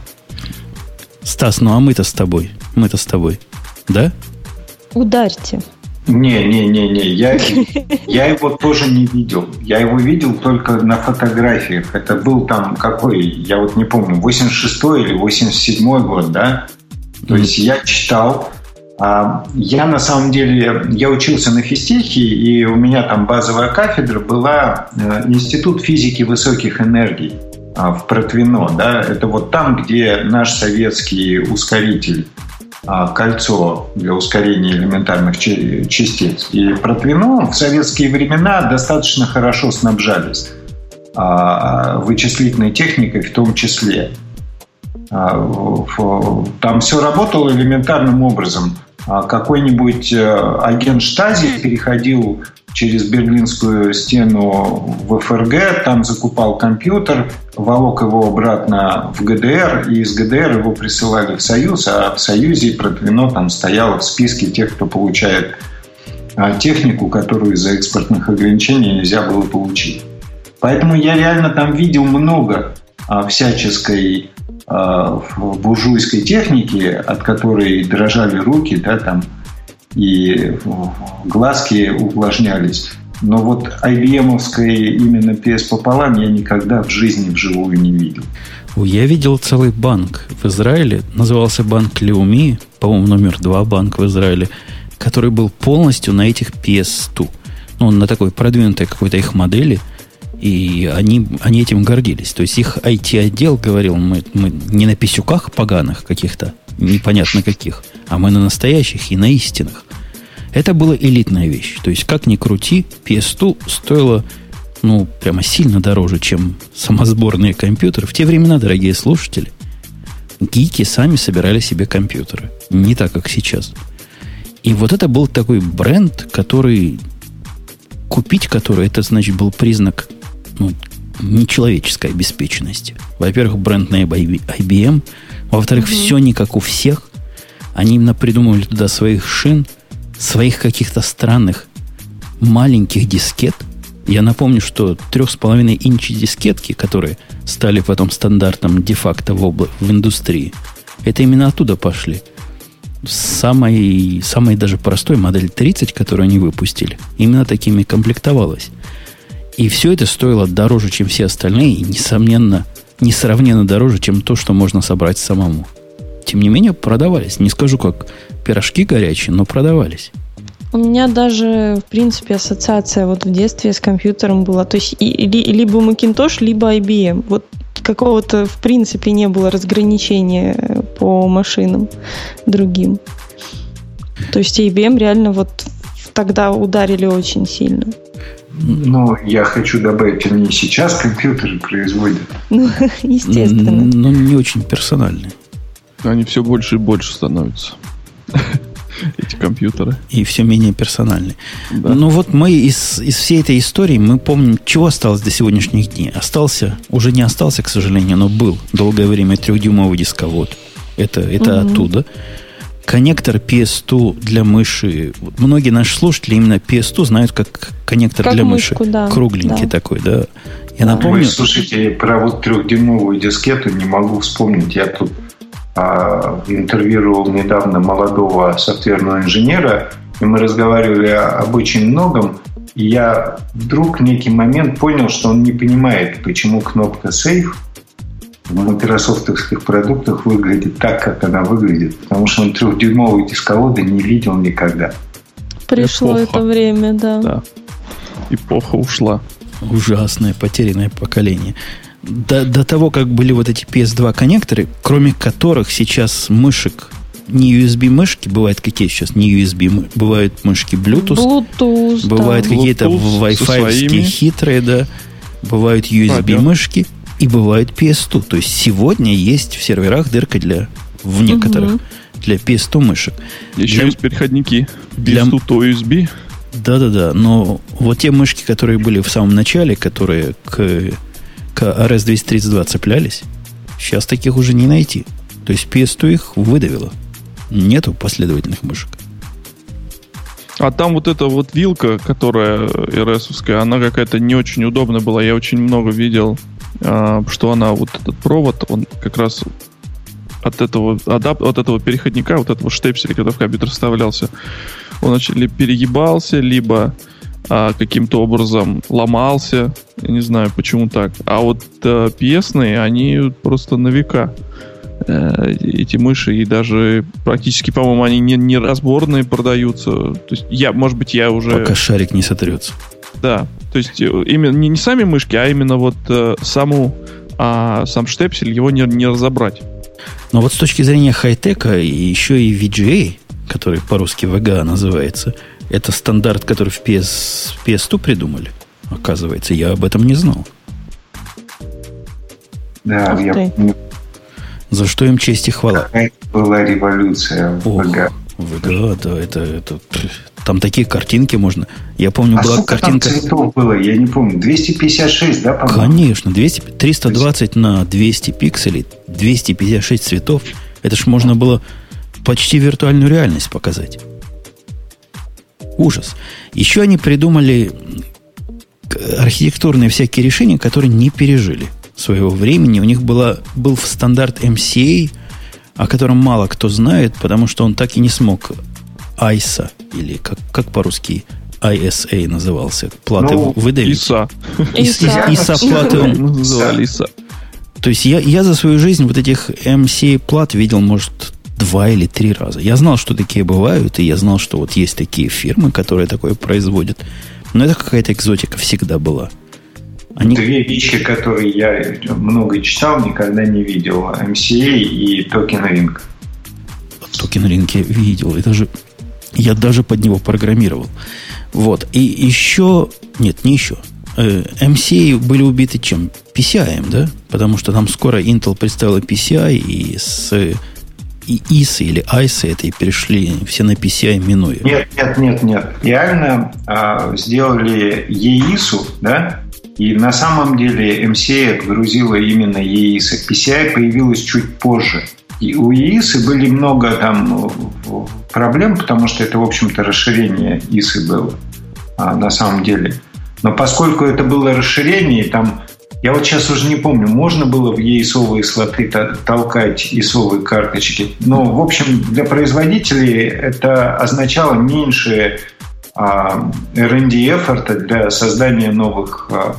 Стас, ну а мы-то с тобой. Мы-то с тобой. Да? Ударьте. Не, не, не, не. Я, я его тоже не видел. Я его видел только на фотографиях. Это был там какой, я вот не помню, 86 или 87 год, да? То есть я читал. А я на самом деле, я учился на физтехе, и у меня там базовая кафедра была э, Институт физики высоких энергий а, в Протвино. Да? Это вот там, где наш советский ускоритель а, кольцо для ускорения элементарных частиц. И Протвино в советские времена достаточно хорошо снабжались вычислительной техникой в том числе. А, там все работало элементарным образом. Какой-нибудь э, агент Штази переходил через Берлинскую стену в ФРГ, там закупал компьютер, волок его обратно в ГДР, и из ГДР его присылали в Союз, а в Союзе Протвино там стояло в списке тех, кто получает а, технику, которую из-за экспортных ограничений нельзя было получить. Поэтому я реально там видел много а, всяческой а, буржуйской техники, от которой дрожали руки, да, там и глазки увлажнялись. Но вот IBM-овской именно PS пополам я никогда в жизни вживую не видел. Я видел целый банк в Израиле, назывался банк Леуми, по-моему, номер два банк в Израиле, который был полностью на этих PS2. Ну, на такой продвинутой какой-то их модели, и они, они этим гордились. То есть их IT-отдел говорил, мы, мы не на писюках поганых каких-то, непонятно каких, а мы на настоящих и на истинных. Это была элитная вещь. То есть, как ни крути, PS2 стоила, ну, прямо сильно дороже, чем самосборные компьютеры. В те времена, дорогие слушатели, гики сами собирали себе компьютеры. Не так, как сейчас. И вот это был такой бренд, который... Купить который, это, значит, был признак ну, нечеловеческой обеспеченности. Во-первых, бренд на IBM. Во-вторых, mm-hmm. все не как у всех. Они именно придумывали туда своих шин, своих каких-то странных маленьких дискет. Я напомню, что 3,5 инчи дискетки, которые стали потом стандартом де-факто в, обла- в индустрии, это именно оттуда пошли. Самой, самой даже простой модель 30, которую они выпустили, именно такими комплектовалась. И все это стоило дороже, чем все остальные, и, несомненно, несравненно дороже, чем то, что можно собрать самому. Тем не менее, продавались. Не скажу, как пирожки горячие, но продавались. У меня даже, в принципе, ассоциация вот в детстве с компьютером была. То есть и, ли, либо Macintosh, либо IBM. Вот какого-то, в принципе, не было разграничения по машинам другим. То есть IBM реально вот тогда ударили очень сильно. Ну, я хочу добавить, они сейчас компьютеры производят. Ну, естественно. Но не очень персональные. Они все больше и больше становятся. Эти компьютеры. И все менее персональные. Да. Ну вот мы из, из всей этой истории, мы помним, чего осталось до сегодняшних дней. Остался, уже не остался, к сожалению, но был долгое время трехдюймовый дисковод. Это, это угу. оттуда. Коннектор PS2 для мыши. Многие наши слушатели именно PS2 знают как коннектор как для мышку, мыши. Да. Кругленький да. такой, да. Я напомню... Вы слушайте, про вот трехдюймовую дискету не могу вспомнить. Я тут а, интервьюировал недавно молодого софтверного инженера, и мы разговаривали об очень многом, и я вдруг в некий момент понял, что он не понимает, почему кнопка Save в майкрософтовских продуктах выглядит так, как она выглядит, потому что он трехдюймовые дисководы не видел никогда. Пришло Эпоха. это время, да. да. Эпоха ушла. Ужасное потерянное поколение до, до того, как были вот эти PS2 коннекторы, кроме которых сейчас мышек не USB мышки, бывают какие сейчас не USB, бывают мышки Bluetooth, Bluetooth бывают да. какие-то Wi-Fi хитрые, да, бывают USB а, мышки и бывают PS2. То есть сегодня есть в серверах дырка для в некоторых угу. для PS2 мышек. Еще для, есть переходники для PS2 то USB. Да-да-да, но вот те мышки, которые были в самом начале, которые к к RS-232 цеплялись, сейчас таких уже не найти. То есть PS2 их выдавило. Нету последовательных мышек. А там вот эта вот вилка, которая rs она какая-то не очень удобная была. Я очень много видел, что она, вот этот провод, он как раз от этого, адап, от этого переходника, вот этого штепселя, когда в компьютер вставлялся, он или перегибался, либо а, каким-то образом ломался. Я не знаю, почему так. А вот а, пьесные, они просто на века э, эти мыши, и даже практически, по-моему, они не, не разборные продаются. То есть я, может быть, я уже... Пока шарик не сотрется. Да, то есть э, именно не, не сами мышки, а именно вот э, саму, а, сам штепсель, его не, не разобрать. Но вот с точки зрения хай-тека, еще и VGA, который по-русски VGA называется, это стандарт, который в PS, PS2 придумали. Оказывается, я об этом не знал. Да, я помню. За что им честь и хвала. Это была революция в VGA. VGA, да, это, это, там такие картинки можно. Я помню, а была картинка... Там цветов было, я не помню. 256, да, по-моему? Конечно, 200, 320 на 200 пикселей, 256 цветов. Это ж можно было почти виртуальную реальность показать. Ужас. Еще они придумали архитектурные всякие решения, которые не пережили своего времени. У них была, был стандарт MCA, о котором мало кто знает, потому что он так и не смог ISA, или как, как по-русски ISA назывался, платы ну, выдавить. ИСА. ИСА, ИСА платы он называли ИСА. То есть я, я за свою жизнь вот этих MCA плат видел, может, два или три раза. Я знал, что такие бывают, и я знал, что вот есть такие фирмы, которые такое производят. Но это какая-то экзотика всегда была. Они... Две вещи, которые я много читал, никогда не видел. MCA и токен Ring. Токен Ring я видел. И даже, я даже под него программировал. Вот. И еще... Нет, не еще. MCA были убиты чем? PCI, да? Потому что там скоро Intel представила PCI, и с и ISA или ISA это и перешли все на PCI минуя. Нет, нет, нет, нет. Реально а, сделали EISу, да, и на самом деле MCA отгрузила именно EISа. PCI появилась чуть позже. И у EISы были много там проблем, потому что это, в общем-то, расширение ISы было а, на самом деле. Но поскольку это было расширение, там я вот сейчас уже не помню, можно было в ЕИСовые слоты толкать ИСовые карточки. Но, в общем, для производителей это означало меньше а, R&D эфорта для создания новых а,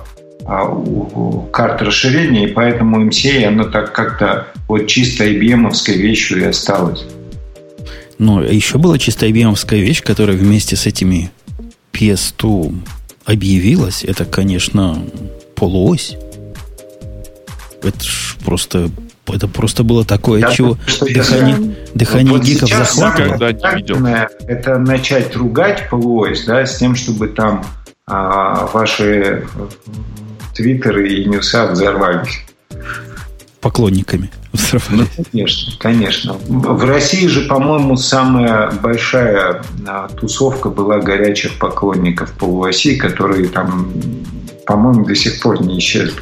карт расширения, и поэтому MCA, оно так как-то вот чисто IBM-овской вещью и осталось. Ну, еще была чисто IBM-овская вещь, которая вместе с этими PS2 объявилась. Это, конечно, полуось. Это ж просто это просто было такое, я чего дыхание, дыхание вот гиков захватывало. Это начать ругать полуось, да, с тем, чтобы там а, ваши твиттеры и ньюса взорвались. Поклонниками взорвались. Ну, конечно, конечно. В России же, по-моему, самая большая а, тусовка была горячих поклонников полуоси, которые там, по-моему, до сих пор не исчезли.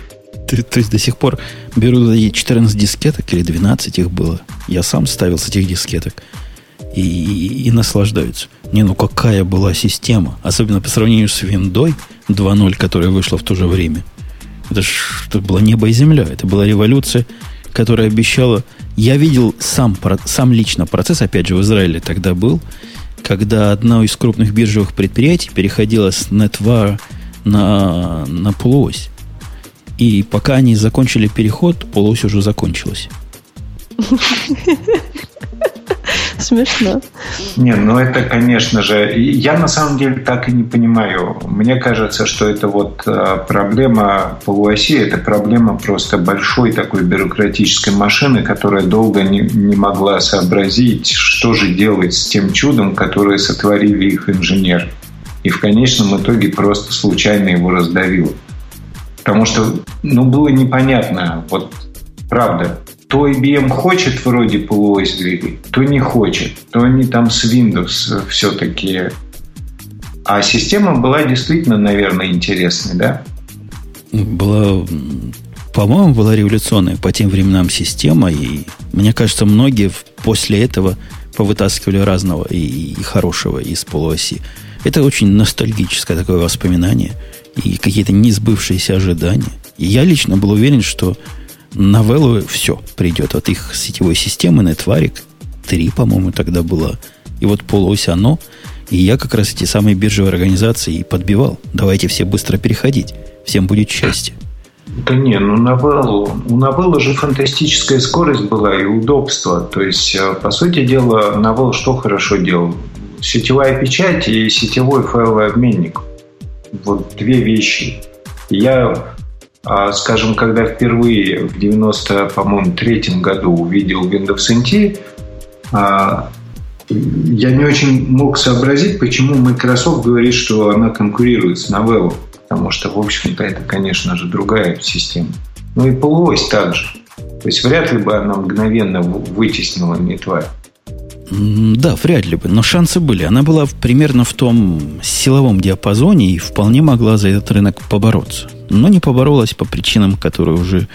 То, то есть до сих пор берут 14 дискеток или 12 их было. Я сам ставил с этих дискеток. И, и, и наслаждаются. Не, ну какая была система. Особенно по сравнению с Windows 2.0, которая вышла в то же время. Это ж это было небо и земля. Это была революция, которая обещала... Я видел сам, сам лично процесс, опять же, в Израиле тогда был, когда одно из крупных биржевых предприятий переходило с NetWar на, на полуось. И пока они закончили переход, полуось уже закончилась. Смешно. Не, ну это, конечно же, я на самом деле так и не понимаю. Мне кажется, что это вот э, проблема полуоси, это проблема просто большой такой бюрократической машины, которая долго не, не могла сообразить, что же делать с тем чудом, которое сотворили их инженеры. И в конечном итоге просто случайно его раздавило. Потому что, ну, было непонятно, вот правда, то IBM хочет вроде полуось двигать, то не хочет, то они там с Windows все-таки. А система была действительно, наверное, интересной, да? Была, по-моему, была революционная по тем временам система, и мне кажется, многие после этого повытаскивали разного и, и хорошего из полуоси. Это очень ностальгическое такое воспоминание и какие-то несбывшиеся ожидания. И я лично был уверен, что новеллу все придет от их сетевой системы, Netvarик 3, по-моему, тогда было. И вот полуось оно. И я как раз эти самые биржевые организации и подбивал. Давайте все быстро переходить. Всем будет счастье. Да не, ну новеллу, у новеллы же фантастическая скорость была и удобство. То есть, э, по сути дела, новелл что хорошо делал? Сетевая печать и сетевой файловый обменник. Вот две вещи. Я, скажем, когда впервые в 90, по-моему, третьем году увидел Windows NT, а, я не очень мог сообразить, почему Microsoft говорит, что она конкурирует с Novell. Потому что, в общем-то, это, конечно же, другая система. Ну и полуось также. То есть вряд ли бы она мгновенно вытеснила Netwire. Да, вряд ли бы, но шансы были. Она была примерно в том силовом диапазоне и вполне могла за этот рынок побороться. Но не поборолась по причинам, которые уже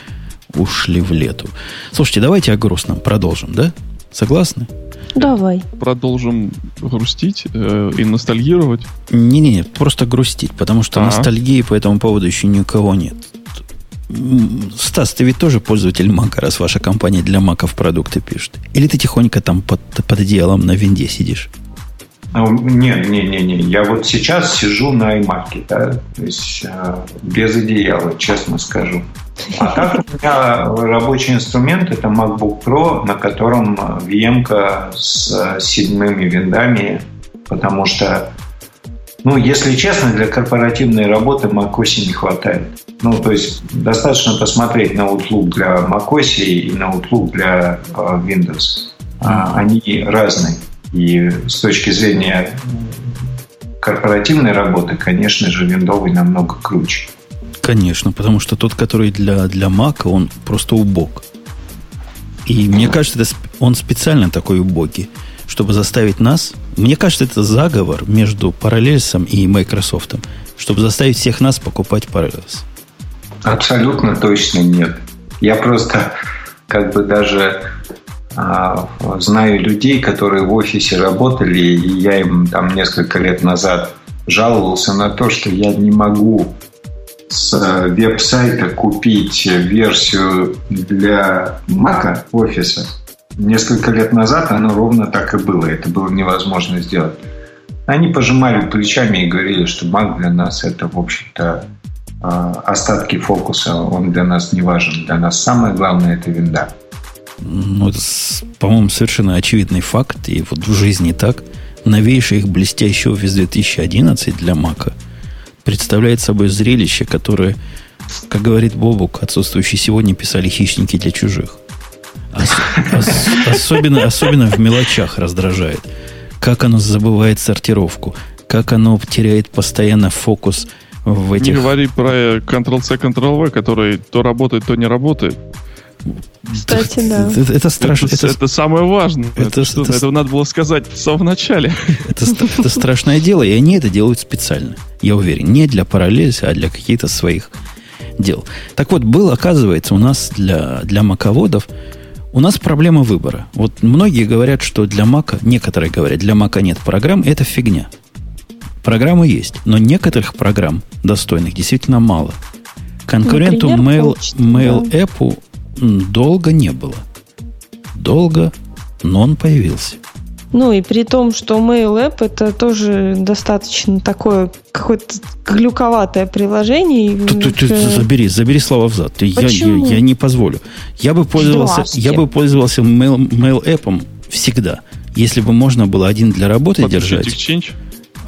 ушли в лету. Слушайте, давайте о грустном продолжим, да? Согласны? Давай. Продолжим грустить э, и ностальгировать. Не-не, просто грустить, потому что А-а. ностальгии по этому поводу еще ни у кого нет. Стас, ты ведь тоже пользователь Мака, раз ваша компания для Маков продукты пишет. Или ты тихонько там под, под одеялом на винде сидишь? Нет, не, не, не. Я вот сейчас сижу на iMac, да, то есть э, без одеяла, честно скажу. А так у меня рабочий инструмент это MacBook Pro, на котором VM с седьмыми виндами, потому что, ну, если честно, для корпоративной работы macOS не хватает. Ну, то есть достаточно посмотреть на Outlook для macOS и на Outlook для э, Windows. А, они разные. И с точки зрения корпоративной работы, конечно же, виндовый намного круче. Конечно, потому что тот, который для, для Mac, он просто убог. И мне кажется, это, он специально такой убогий, чтобы заставить нас... Мне кажется, это заговор между Parallels и Microsoft, чтобы заставить всех нас покупать Parallels. Абсолютно точно нет. Я просто как бы даже знаю людей, которые в офисе работали, и я им там несколько лет назад жаловался на то, что я не могу с э, веб-сайта купить версию для Mac офиса. Несколько лет назад оно ровно так и было. Это было невозможно сделать. Они пожимали плечами и говорили, что Mac для нас это, в общем-то, э, остатки фокуса. Он для нас не важен. Для нас самое главное это винда. Ну, это, по-моему, совершенно очевидный факт. И вот в жизни так. Новейший их блестящий офис 2011 для Мака представляет собой зрелище, которое, как говорит Бобук, отсутствующий сегодня, писали хищники для чужих. Ос, ос, особенно, особенно в мелочах раздражает. Как оно забывает сортировку, как оно теряет постоянно фокус в этих... Не говори про Ctrl-C, Ctrl-V, который то работает, то не работает. Кстати, да. Это, это страшно. Это, это, это самое важное. Это, это, это, это надо было сказать в самом начале. Это, это страшное дело, и они это делают специально. Я уверен. Не для параллельса, а для каких-то своих дел. Так вот, был, оказывается, у нас для, для маководов у нас проблема выбора. Вот многие говорят, что для мака, некоторые говорят, для мака нет программ, это фигня. Программы есть, но некоторых программ достойных действительно мало. Конкуренту Например, Mail, Mail да. App долго не было. Долго, но он появился. Ну и при том, что Mail App это тоже достаточно такое какое-то глюковатое приложение. Ты, ты, ты забери, забери слова взад. Ты, я, я, я не позволю. Я бы пользовался, я бы пользовался Mail, Mail App всегда. Если бы можно было один для работы Подключить держать. Exchange?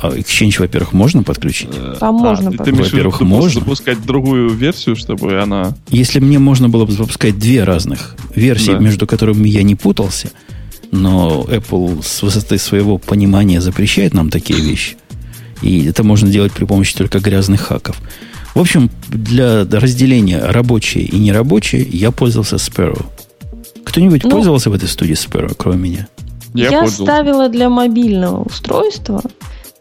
А Exchange, во-первых, можно подключить? А можно. А, ты, во-первых, можно. запускать другую версию, чтобы она... Если мне можно было бы запускать две разных версии, да. между которыми я не путался, но Apple с высоты своего понимания запрещает нам такие вещи. И это можно делать при помощи только грязных хаков. В общем, для разделения рабочие и нерабочие я пользовался Sparrow. Кто-нибудь ну, пользовался в этой студии Sparrow, кроме меня? Я, я ставила для мобильного устройства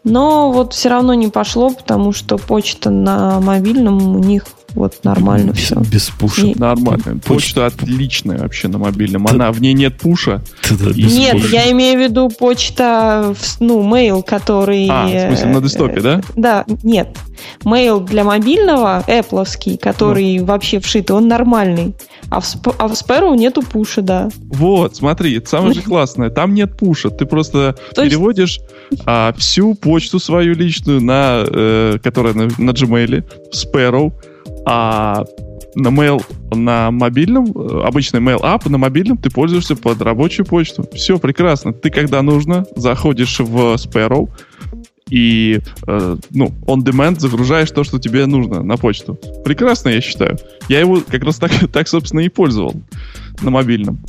но вот все равно не пошло, потому что почта на мобильном у них Вот нормально без, все. Без пуша. И... Нормально. Почта, почта отличная вообще на мобильном. Она, в ней нет пуша. Нет, пуша. я имею в виду почта, ну, mail, который... А, в смысле на десктопе, да? Да, нет. Mail для мобильного, Apple, который ну. вообще вшитый, он нормальный. А в, а в Sparrow нету пуша, да. Вот, смотри, это самое же классное. Там нет пуша. Ты просто То переводишь есть... а, всю почту свою личную, на, э, которая на, на Gmail, в Sparrow, а на mail на мобильном, э, обычный mail app на мобильном ты пользуешься под рабочую почту. Все прекрасно. Ты когда нужно, заходишь в Sparrow, и, э, ну, on demand загружаешь то, что тебе нужно на почту. Прекрасно, я считаю. Я его как раз так, так собственно, и пользовал на мобильном.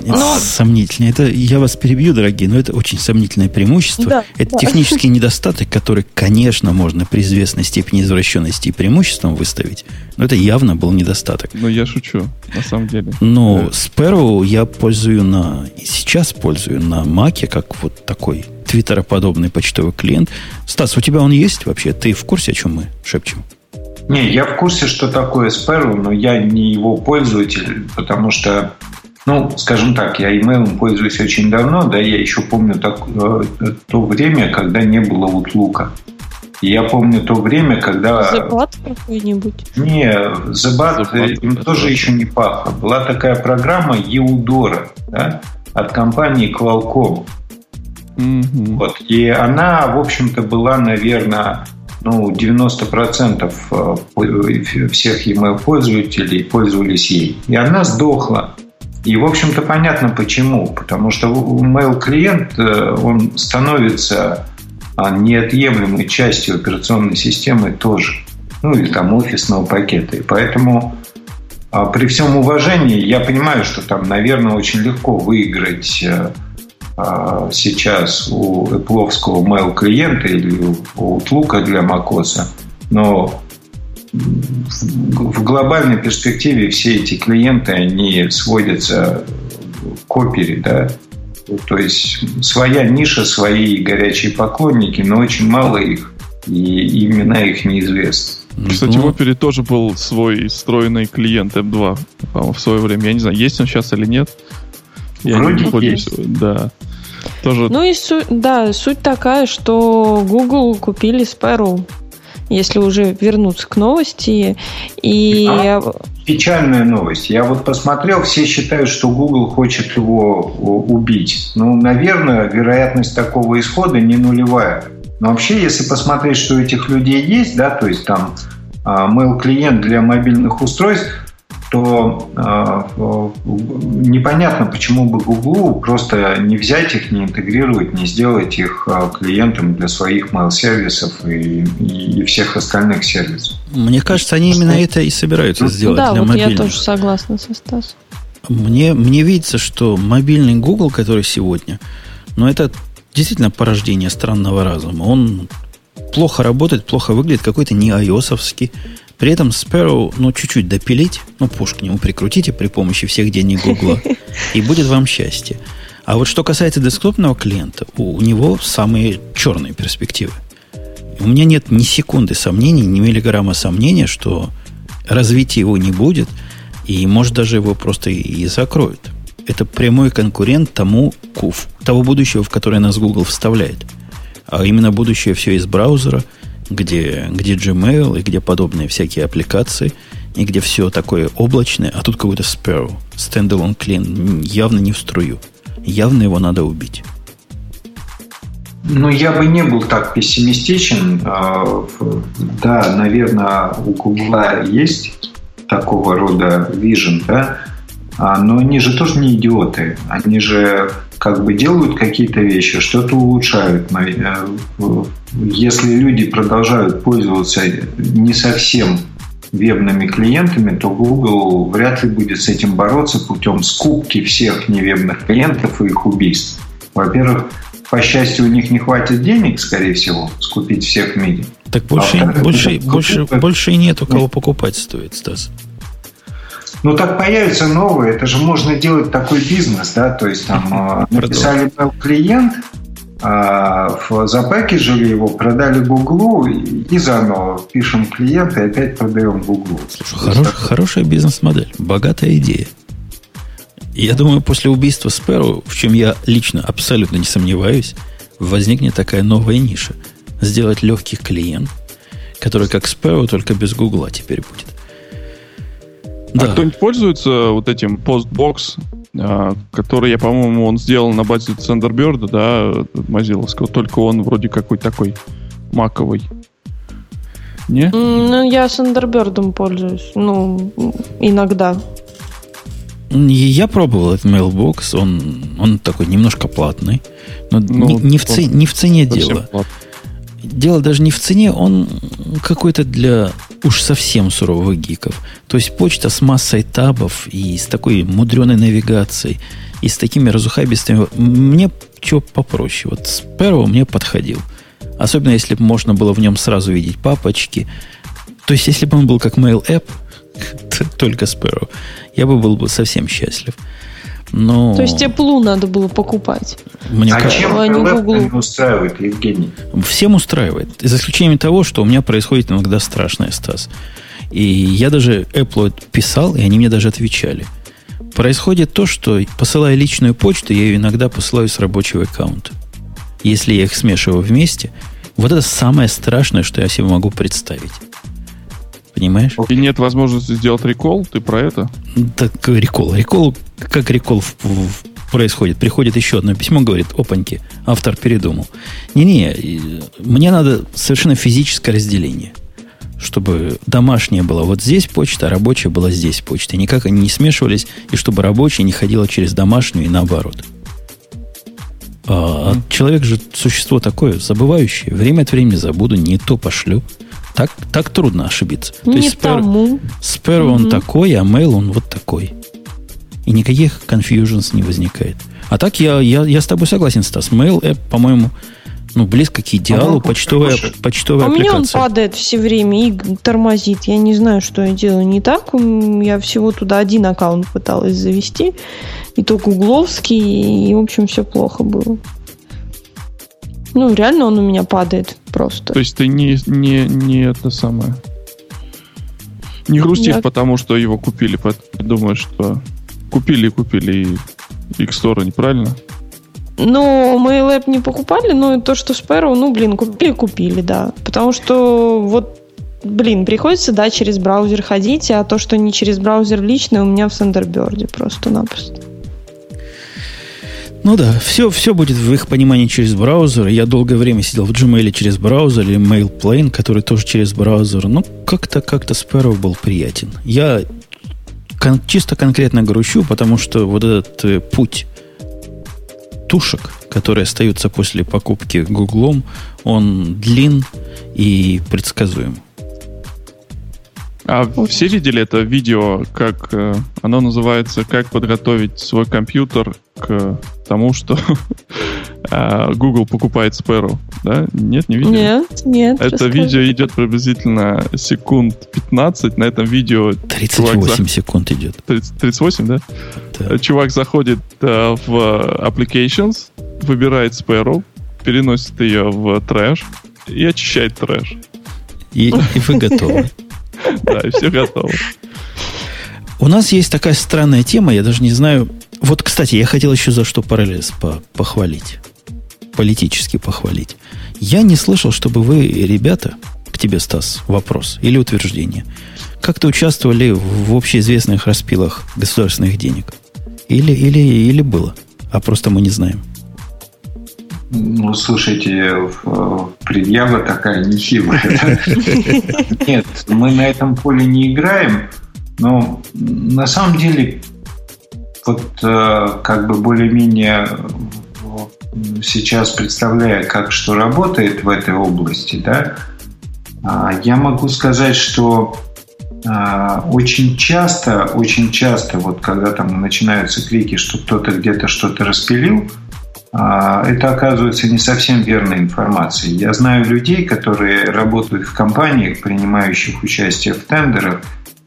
Это но... сомнительно. Это я вас перебью, дорогие, но это очень сомнительное преимущество. Да, это да. технический недостаток, который, конечно, можно при известной степени извращенности и преимуществом выставить, но это явно был недостаток. Ну, я шучу, на самом деле. Но да. Sparrow я пользую на... Сейчас пользую на Маке, как вот такой твиттероподобный почтовый клиент. Стас, у тебя он есть вообще? Ты в курсе, о чем мы шепчем? Не, я в курсе, что такое Sparrow, но я не его пользователь, потому что ну, скажем так, я имейлом пользуюсь очень давно, да, я еще помню так, э, то время, когда не было утлука. И я помню то время, когда... Зебат какой-нибудь? Не, Зебат им тоже еще не пахло. Была такая программа Еудора, да, от компании Qualcomm. Mm-hmm. Вот. И она, в общем-то, была, наверное, ну, 90% э, всех email пользователей пользовались ей. И она сдохла. И, в общем-то, понятно почему. Потому что mail-клиент, э, он становится а, неотъемлемой частью операционной системы тоже. Ну, или там офисного пакета. И поэтому а, при всем уважении я понимаю, что там, наверное, очень легко выиграть э, сейчас у Apple mail клиента или у Outlook для macOS. Но в глобальной перспективе все эти клиенты, они сводятся к опере, да, то есть своя ниша, свои горячие поклонники, но очень мало их, и имена их неизвестны. Кстати, ну, в опере тоже был свой встроенный клиент M2 в свое время. Я не знаю, есть он сейчас или нет. Я Вроде не есть. Да. Тоже... Ну и суть, да, суть такая, что Google купили Sparrow если уже вернуться к новости. И... А, печальная новость. Я вот посмотрел, все считают, что Google хочет его убить. Ну, наверное, вероятность такого исхода не нулевая. Но вообще, если посмотреть, что у этих людей есть, да, то есть там а, mail-клиент для мобильных устройств, то э, непонятно, почему бы Google просто не взять их, не интегрировать, не сделать их э, клиентом для своих mail-сервисов и, и всех остальных сервисов. Мне кажется, они именно это и собираются ну, сделать да, для вот мобильных. я тоже согласна со Стасом. Мне, мне видится, что мобильный Google, который сегодня, ну, это действительно порождение странного разума. Он плохо работает, плохо выглядит, какой-то не ios при этом Sparrow, ну, чуть-чуть допилить, ну, пуш к нему прикрутите при помощи всех денег Гугла, и будет вам счастье. А вот что касается десктопного клиента, у него самые черные перспективы. У меня нет ни секунды сомнений, ни миллиграмма сомнения, что развития его не будет, и, может, даже его просто и закроют. Это прямой конкурент тому, того будущего, в которое нас Google вставляет. А именно будущее все из браузера – где, где Gmail и где подобные всякие аппликации, и где все такое облачное, а тут какой-то Sparrow, standalone clean, явно не в струю. Явно его надо убить. Ну, я бы не был так пессимистичен. А, да, наверное, у Гугла есть такого рода vision, да, а, но они же тоже не идиоты. Они же как бы делают какие-то вещи, что-то улучшают. Если люди продолжают пользоваться не совсем вебными клиентами, то Google вряд ли будет с этим бороться путем скупки всех невебных клиентов и их убийств. Во-первых, по счастью, у них не хватит денег, скорее всего, скупить всех в мире. Так больше, а больше, больше, больше и нет у кого покупать стоит, Стас. Ну, так появятся новые. Это же можно делать такой бизнес, да, то есть там э, написали клиент, а, запакижили его, продали Гуглу и заново пишем клиент и опять продаем Гуглу. Слушай, хорош, хорошая бизнес-модель, богатая идея. Я думаю, после убийства Sparrow, в чем я лично абсолютно не сомневаюсь, возникнет такая новая ниша. Сделать легкий клиент, который как Sparrow, только без Гугла теперь будет. А да. кто-нибудь пользуется вот этим Postbox, а, который, я, по-моему, он сделал на базе Thunderbird, да, мазиловского, только он вроде какой такой маковый. Не? Ну, я Thunderbird пользуюсь. Ну, иногда. Я пробовал этот Mailbox, он, он такой немножко платный, но ну, не, не, в, цене, не в цене дело. Платный. Дело даже не в цене, он какой-то для уж совсем суровых гиков. То есть почта с массой табов и с такой мудреной навигацией, и с такими разухабистыми... Мне что попроще. Вот с Sparrow мне подходил. Особенно, если бы можно было в нем сразу видеть папочки. То есть, если бы он был как Mail App, только Sparrow, я бы был бы совсем счастлив. Но... То есть тебе Плу надо было покупать. Мне а чем а не устраивает, Евгений? Всем устраивает. За исключением того, что у меня происходит иногда страшное, Стас. И я даже Apple писал, и они мне даже отвечали. Происходит то, что посылая личную почту, я ее иногда посылаю с рабочего аккаунта. Если я их смешиваю вместе, вот это самое страшное, что я себе могу представить. Понимаешь? И нет возможности сделать рекол? Ты про это? Так, рекол. Рекол, как рекол в, в, происходит? Приходит еще одно письмо, говорит, опаньки, автор передумал. Не-не, мне надо совершенно физическое разделение. Чтобы домашняя была вот здесь почта, а рабочая была здесь почта. Никак они не смешивались, и чтобы рабочая не ходила через домашнюю и наоборот. А, а человек же существо такое, забывающее. Время от времени забуду, не то пошлю. Так, так трудно ошибиться. Не То есть тому. Sparrow угу. он такой, а Mail он вот такой. И никаких confusions не возникает. А так я, я, я с тобой согласен, Стас. Mail App, по-моему, ну, близко к идеалу, а почтовая, почтовая а аппликация. у меня он падает все время и тормозит. Я не знаю, что я делаю не так. Я всего туда один аккаунт пыталась завести. И то гугловский, и, в общем, все плохо было. Ну, реально он у меня падает просто. То есть ты не, не, не это самое... Не грустишь, Я... потому что его купили, думаешь, что купили и купили и X-Store, неправильно? Ну, мы Lab не покупали, но то, что Sparrow, ну, блин, купили, купили, да. Потому что вот, блин, приходится, да, через браузер ходить, а то, что не через браузер лично, у меня в Thunderbird просто-напросто. Ну да, все, все будет в их понимании через браузер. Я долгое время сидел в Gmail через браузер или MailPlane, который тоже через браузер. Ну, как-то как-то Sparrow был приятен. Я кон- чисто конкретно грущу, потому что вот этот э, путь тушек, которые остаются после покупки Гуглом, он длин и предсказуем. А все видели это видео, как э, оно называется «Как подготовить свой компьютер к тому, что э, Google покупает Sparrow»? Да? Нет, не видели? Нет, нет. Это расскажи. видео идет приблизительно секунд 15. На этом видео... 38 за... секунд идет. 30, 38, да? да? Чувак заходит э, в Applications, выбирает Sparrow, переносит ее в трэш и очищает трэш. И, и вы готовы. Да, и все готово. У нас есть такая странная тема, я даже не знаю. Вот, кстати, я хотел еще за что параллелс по похвалить. Политически похвалить. Я не слышал, чтобы вы, ребята, к тебе, Стас, вопрос или утверждение, как-то участвовали в общеизвестных распилах государственных денег. Или, или, или было. А просто мы не знаем. Ну, слушайте, предъява такая нехилая. Нет, мы на этом поле не играем, но на самом деле вот э, как бы более-менее сейчас представляя, как что работает в этой области, да, а, я могу сказать, что а, очень часто, очень часто, вот когда там начинаются клики, что кто-то где-то что-то распилил, а, это оказывается не совсем верной информацией. Я знаю людей, которые работают в компаниях, принимающих участие в тендерах,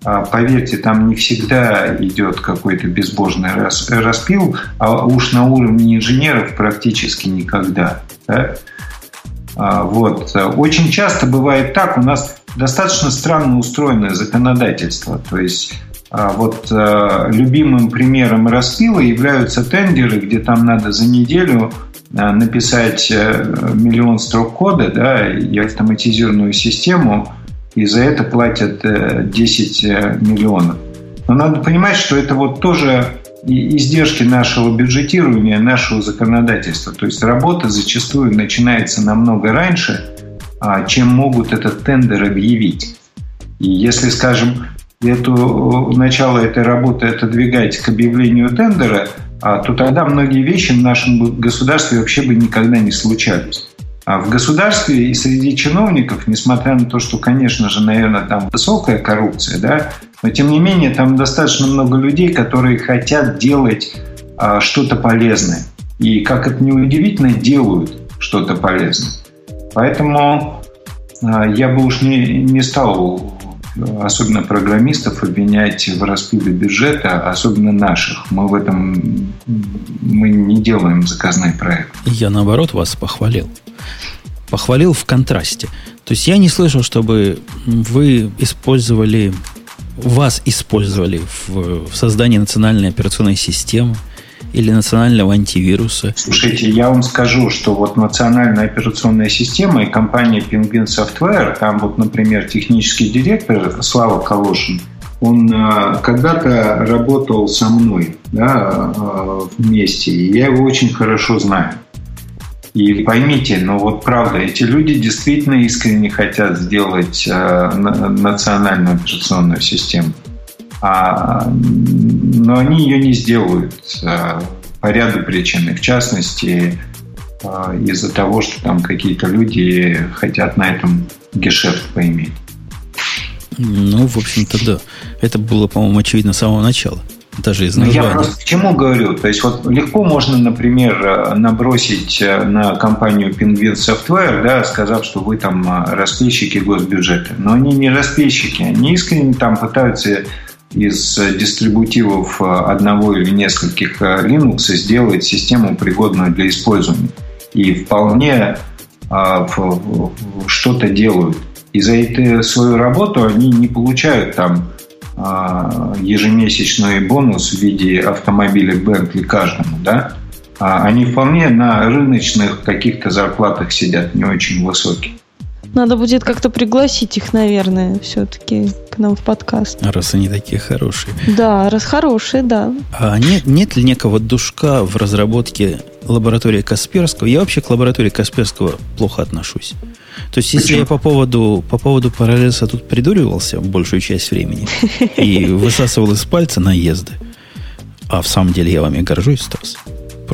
поверьте, там не всегда идет какой-то безбожный распил, а уж на уровне инженеров практически никогда. Да? А, вот. Очень часто бывает так, у нас достаточно странно устроенное законодательство. То есть а, вот любимым примером распила являются тендеры, где там надо за неделю написать э, миллион строк кода да, и автоматизированную систему, и за это платят 10 э, э, миллионов. Но надо понимать, что это вот тоже издержки нашего бюджетирования, нашего законодательства. То есть работа зачастую начинается намного раньше, а, чем могут этот тендер объявить. И если, скажем, эту, начало этой работы отодвигать к объявлению тендера, а, то тогда многие вещи в нашем государстве вообще бы никогда не случались. А в государстве и среди чиновников, несмотря на то, что, конечно же, наверное, там высокая коррупция, да, но тем не менее там достаточно много людей, которые хотят делать а, что-то полезное. И, как это не удивительно, делают что-то полезное. Поэтому а, я бы уж не, не стал особенно программистов, обвинять в распиле бюджета, особенно наших. Мы в этом мы не делаем заказной проект. Я, наоборот, вас похвалил. Похвалил в контрасте. То есть я не слышал, чтобы вы использовали, вас использовали в, в создании национальной операционной системы, или национального антивируса? Слушайте, я вам скажу, что вот национальная операционная система и компания Penguin Software, там вот, например, технический директор Слава Калошин, он э, когда-то работал со мной да, э, вместе, и я его очень хорошо знаю. И поймите, ну вот правда, эти люди действительно искренне хотят сделать э, национальную операционную систему. А, но они ее не сделают а, по ряду причин. В частности, а, из-за того, что там какие-то люди хотят на этом гешефт поиметь. Ну, в общем-то, да. Это было, по-моему, очевидно с самого начала. Даже из названия. Я просто к чему говорю? То есть вот легко можно, например, набросить на компанию Penguin Software, да, сказав, что вы там распильщики госбюджета. Но они не распильщики. Они искренне там пытаются из дистрибутивов э, одного или нескольких э, Linux сделать систему, пригодную для использования. И вполне э, что-то делают. И за эту свою работу они не получают там ежемесячный бонус в виде автомобиля Bentley каждому, да? А они вполне на рыночных каких-то зарплатах сидят, не очень высокие. Надо будет как-то пригласить их, наверное, все-таки к нам в подкаст. Раз они такие хорошие. Да, раз хорошие, да. А нет, нет ли некого душка в разработке лаборатории Касперского? Я вообще к лаборатории Касперского плохо отношусь. То есть, если Почему? я по поводу, по поводу параллельса тут придуривался большую часть времени и высасывал из пальца наезды, а в самом деле я вами горжусь, Стас.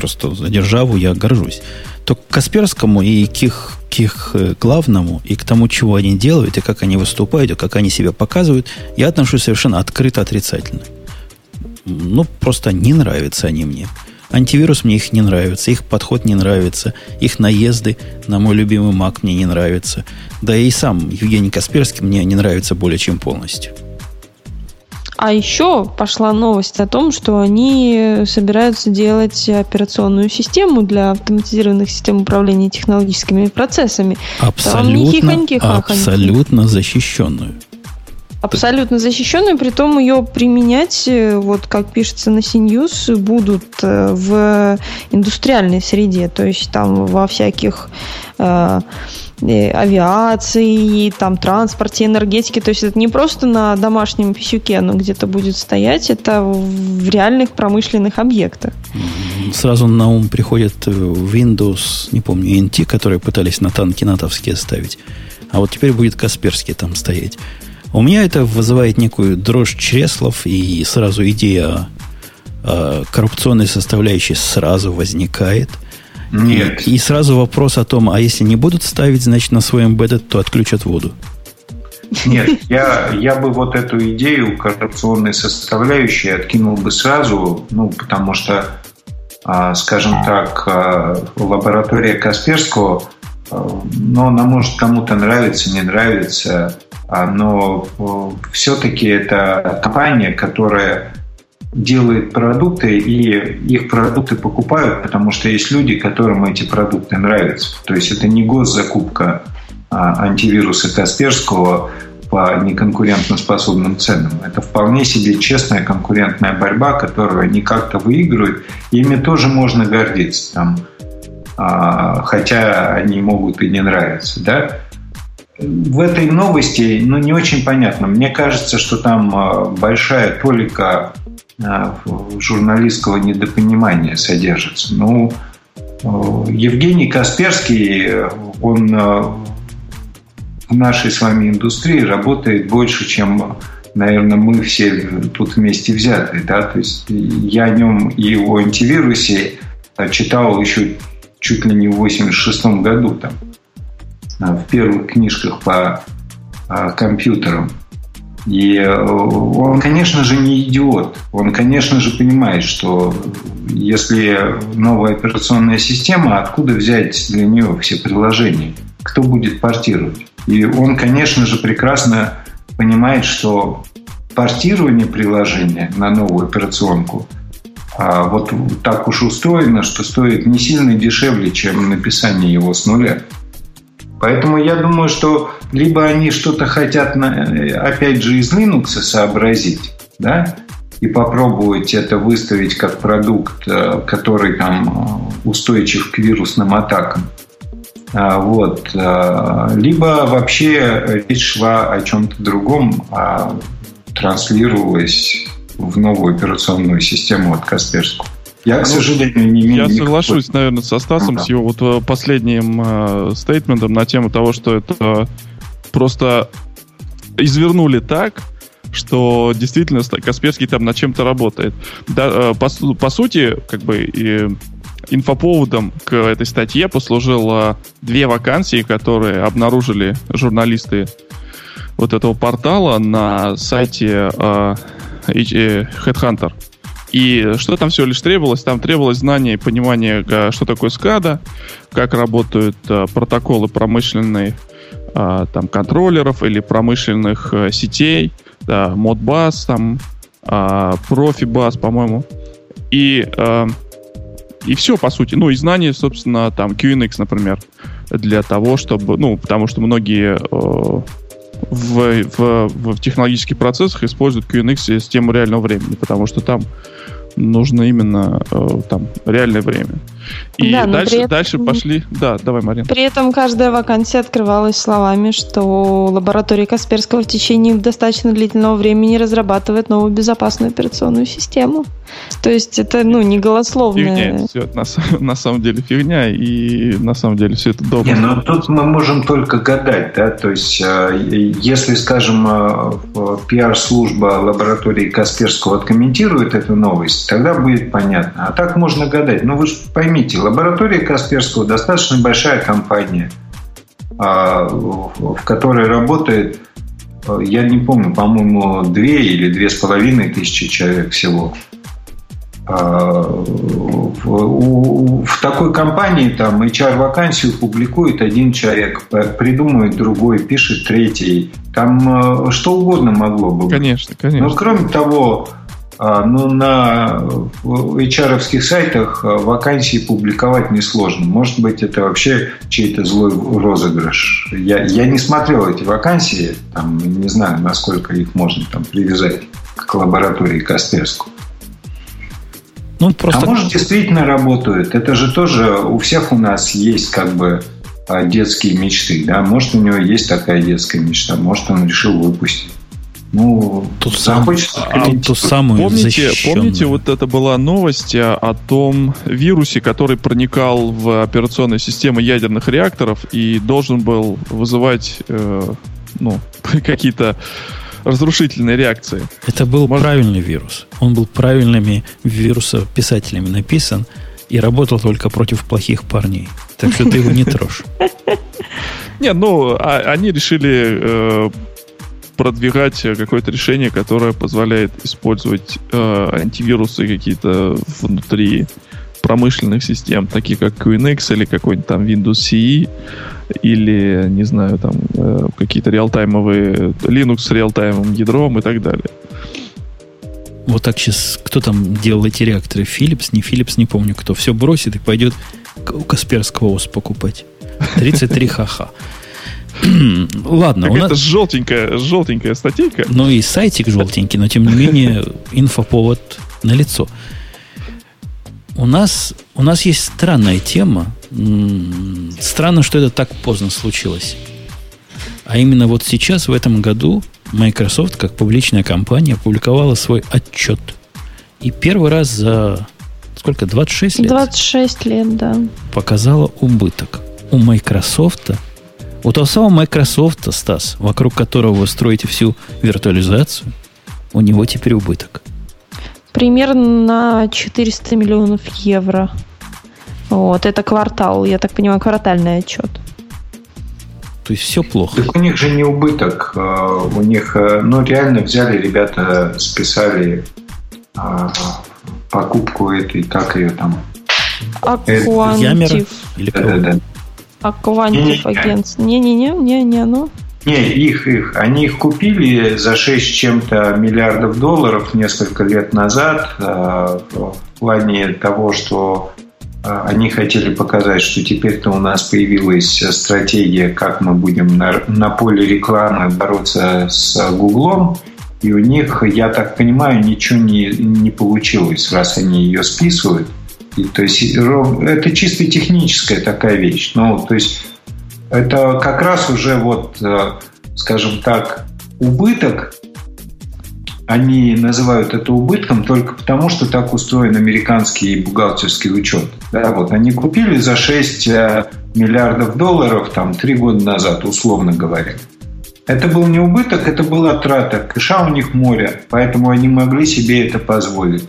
Просто за державу я горжусь. То к Касперскому и к их к их э, главному и к тому, чего они делают, и как они выступают, и как они себя показывают, я отношусь совершенно открыто отрицательно. Ну, просто не нравятся они мне. Антивирус мне их не нравится, их подход не нравится, их наезды на мой любимый Mac мне не нравятся. Да и сам Евгений Касперский мне не нравится более чем полностью. А еще пошла новость о том, что они собираются делать операционную систему для автоматизированных систем управления технологическими процессами. Абсолютно, абсолютно защищенную. Абсолютно защищенную, при том ее применять, э, вот как пишется на CNews, будут э, в индустриальной среде, то есть там во всяких э, авиации, там, транспорте, энергетике. То есть это не просто на домашнем писюке оно где-то будет стоять, это в реальных промышленных объектах. Сразу на ум приходит э, Windows, не помню, NT, которые пытались на танки натовские ставить. А вот теперь будет Касперский там стоять. У меня это вызывает некую дрожь чреслов, и сразу идея о коррупционной составляющей сразу возникает – нет. И, и сразу вопрос о том, а если не будут ставить, значит, на свой embedded, то отключат воду. Нет, я, я бы вот эту идею коррупционной составляющей откинул бы сразу, ну, потому что, а, скажем так, а, лаборатория Касперского, а, ну, она может кому-то нравиться, не нравится, но все-таки это компания, которая делает продукты, и их продукты покупают, потому что есть люди, которым эти продукты нравятся. То есть это не госзакупка а, антивируса Касперского по неконкурентоспособным ценам. Это вполне себе честная конкурентная борьба, которую они как-то выигрывают. ими тоже можно гордиться, там, а, хотя они могут и не нравиться. Да? В этой новости ну, не очень понятно. Мне кажется, что там а, большая толика журналистского недопонимания содержится. Ну, Евгений Касперский, он в нашей с вами индустрии работает больше, чем, наверное, мы все тут вместе взятые. Да? То есть я о нем и о антивирусе читал еще чуть ли не в 86 году там, в первых книжках по компьютерам. И э, он, конечно же, не идиот. Он, конечно же, понимает, что если новая операционная система, откуда взять для нее все приложения? Кто будет портировать? И он, конечно же, прекрасно понимает, что портирование приложения на новую операционку а вот так уж устроено, что стоит не сильно дешевле, чем написание его с нуля. Поэтому я думаю, что либо они что-то хотят, опять же, из Linux сообразить, да, и попробовать это выставить как продукт, э, который там э, устойчив к вирусным атакам. А, вот. Э, либо вообще речь шла о чем-то другом, а транслировалась в новую операционную систему от Касперского. Я, к ну, сожалению, не имею... Я соглашусь, наверное, со Стасом, ну, с его вот э, последним э, стейтментом на тему того, что это просто извернули так, что действительно Касперский там над чем-то работает. Да, э, по, по сути, как бы и инфоповодом к этой статье послужило две вакансии, которые обнаружили журналисты вот этого портала на сайте э, Headhunter. И что там всего лишь требовалось? Там требовалось знание и понимание, что такое SCADA, как работают а, протоколы промышленных а, там, контроллеров или промышленных сетей, да, Modbus, там, Profibus, по-моему. И, и все, по сути. Ну, и знание, собственно, там, QNX, например, для того, чтобы, ну, потому что многие в, в, в технологических процессах используют QNX систему реального времени, потому что там нужно именно э, там реальное время. И да, дальше, этом... дальше пошли... Да, давай, Марин. При этом каждая вакансия открывалась словами, что лаборатория Касперского в течение достаточно длительного времени разрабатывает новую безопасную операционную систему. То есть это, ну, не голословное. Фигня, все на, на самом деле фигня, и на самом деле все это добро. Не, ну тут мы можем только гадать, да, то есть э, если, скажем, э, пиар-служба лаборатории Касперского откомментирует эту новость, тогда будет понятно. А так можно гадать. Ну вы же поймите, лаборатория Касперского достаточно большая компания, а, в которой работает, я не помню, по-моему, две или две с половиной тысячи человек всего. А, в такой компании там HR-вакансию публикует один человек, придумывает другой, пишет третий. Там э, что угодно могло бы быть. Конечно, конечно. Но кроме того, ну, на HR сайтах а, вакансии публиковать несложно. Может быть, это вообще чей-то злой розыгрыш. Я, я не смотрел эти вакансии, там, не знаю, насколько их можно там привязать к лаборатории Касперского. Ну, просто... А может, действительно работают. Это же тоже у всех у нас есть как бы а, детские мечты. Да? Может, у него есть такая детская мечта, может, он решил выпустить. Ну, ту, сам, а, ту самую помните, помните, вот это была новость о том вирусе, который проникал в операционные системы ядерных реакторов и должен был вызывать э, ну, какие-то разрушительные реакции. Это был Может... правильный вирус. Он был правильными вирусописателями написан и работал только против плохих парней. Так что ты его не трожь. Не, ну, а, они решили э, продвигать какое-то решение, которое позволяет использовать э, антивирусы какие-то внутри промышленных систем, таких как QNX или какой-нибудь там Windows CE, или, не знаю, там э, какие-то реалтаймовые Linux с реалтаймовым ядром и так далее. Вот так сейчас, кто там делал эти реакторы? Philips, не Philips, не помню кто. Все бросит и пойдет у Касперского ОС покупать. 33 ха-ха. Ладно. Это нас... желтенькая, желтенькая статейка. Ну и сайтик желтенький, но тем не менее инфоповод на лицо. У нас, у нас есть странная тема. Странно, что это так поздно случилось. А именно вот сейчас, в этом году, Microsoft, как публичная компания, опубликовала свой отчет. И первый раз за сколько, 26 лет? 26 лет, да. Показала убыток. У Microsoft, у того самого Microsoft, Стас, вокруг которого вы строите всю виртуализацию, у него теперь убыток. Примерно на 400 миллионов евро. Вот, это квартал, я так понимаю, квартальный отчет. То есть все плохо. Так у них же не убыток. А, у них, э, ну, реально взяли, ребята списали а, покупку этой, как ее там? Аквантив. Или да, да, да. Аквантив агентство. Не-не-не, не, не оно. Не, их, их. Они их купили за 6 чем-то миллиардов долларов несколько лет назад а, в плане того, что а, они хотели показать, что теперь-то у нас появилась стратегия, как мы будем на, на поле рекламы бороться с Гуглом. И у них, я так понимаю, ничего не, не получилось, раз они ее списывают. И, то есть это чисто техническая такая вещь. Ну, то есть это как раз уже вот, э, скажем так, убыток они называют это убытком только потому, что так устроен американский бухгалтерский учет. Да, вот они купили за 6 э, миллиардов долларов там 3 года назад, условно говоря. Это был не убыток, это была трата. Кэша у них море, поэтому они могли себе это позволить.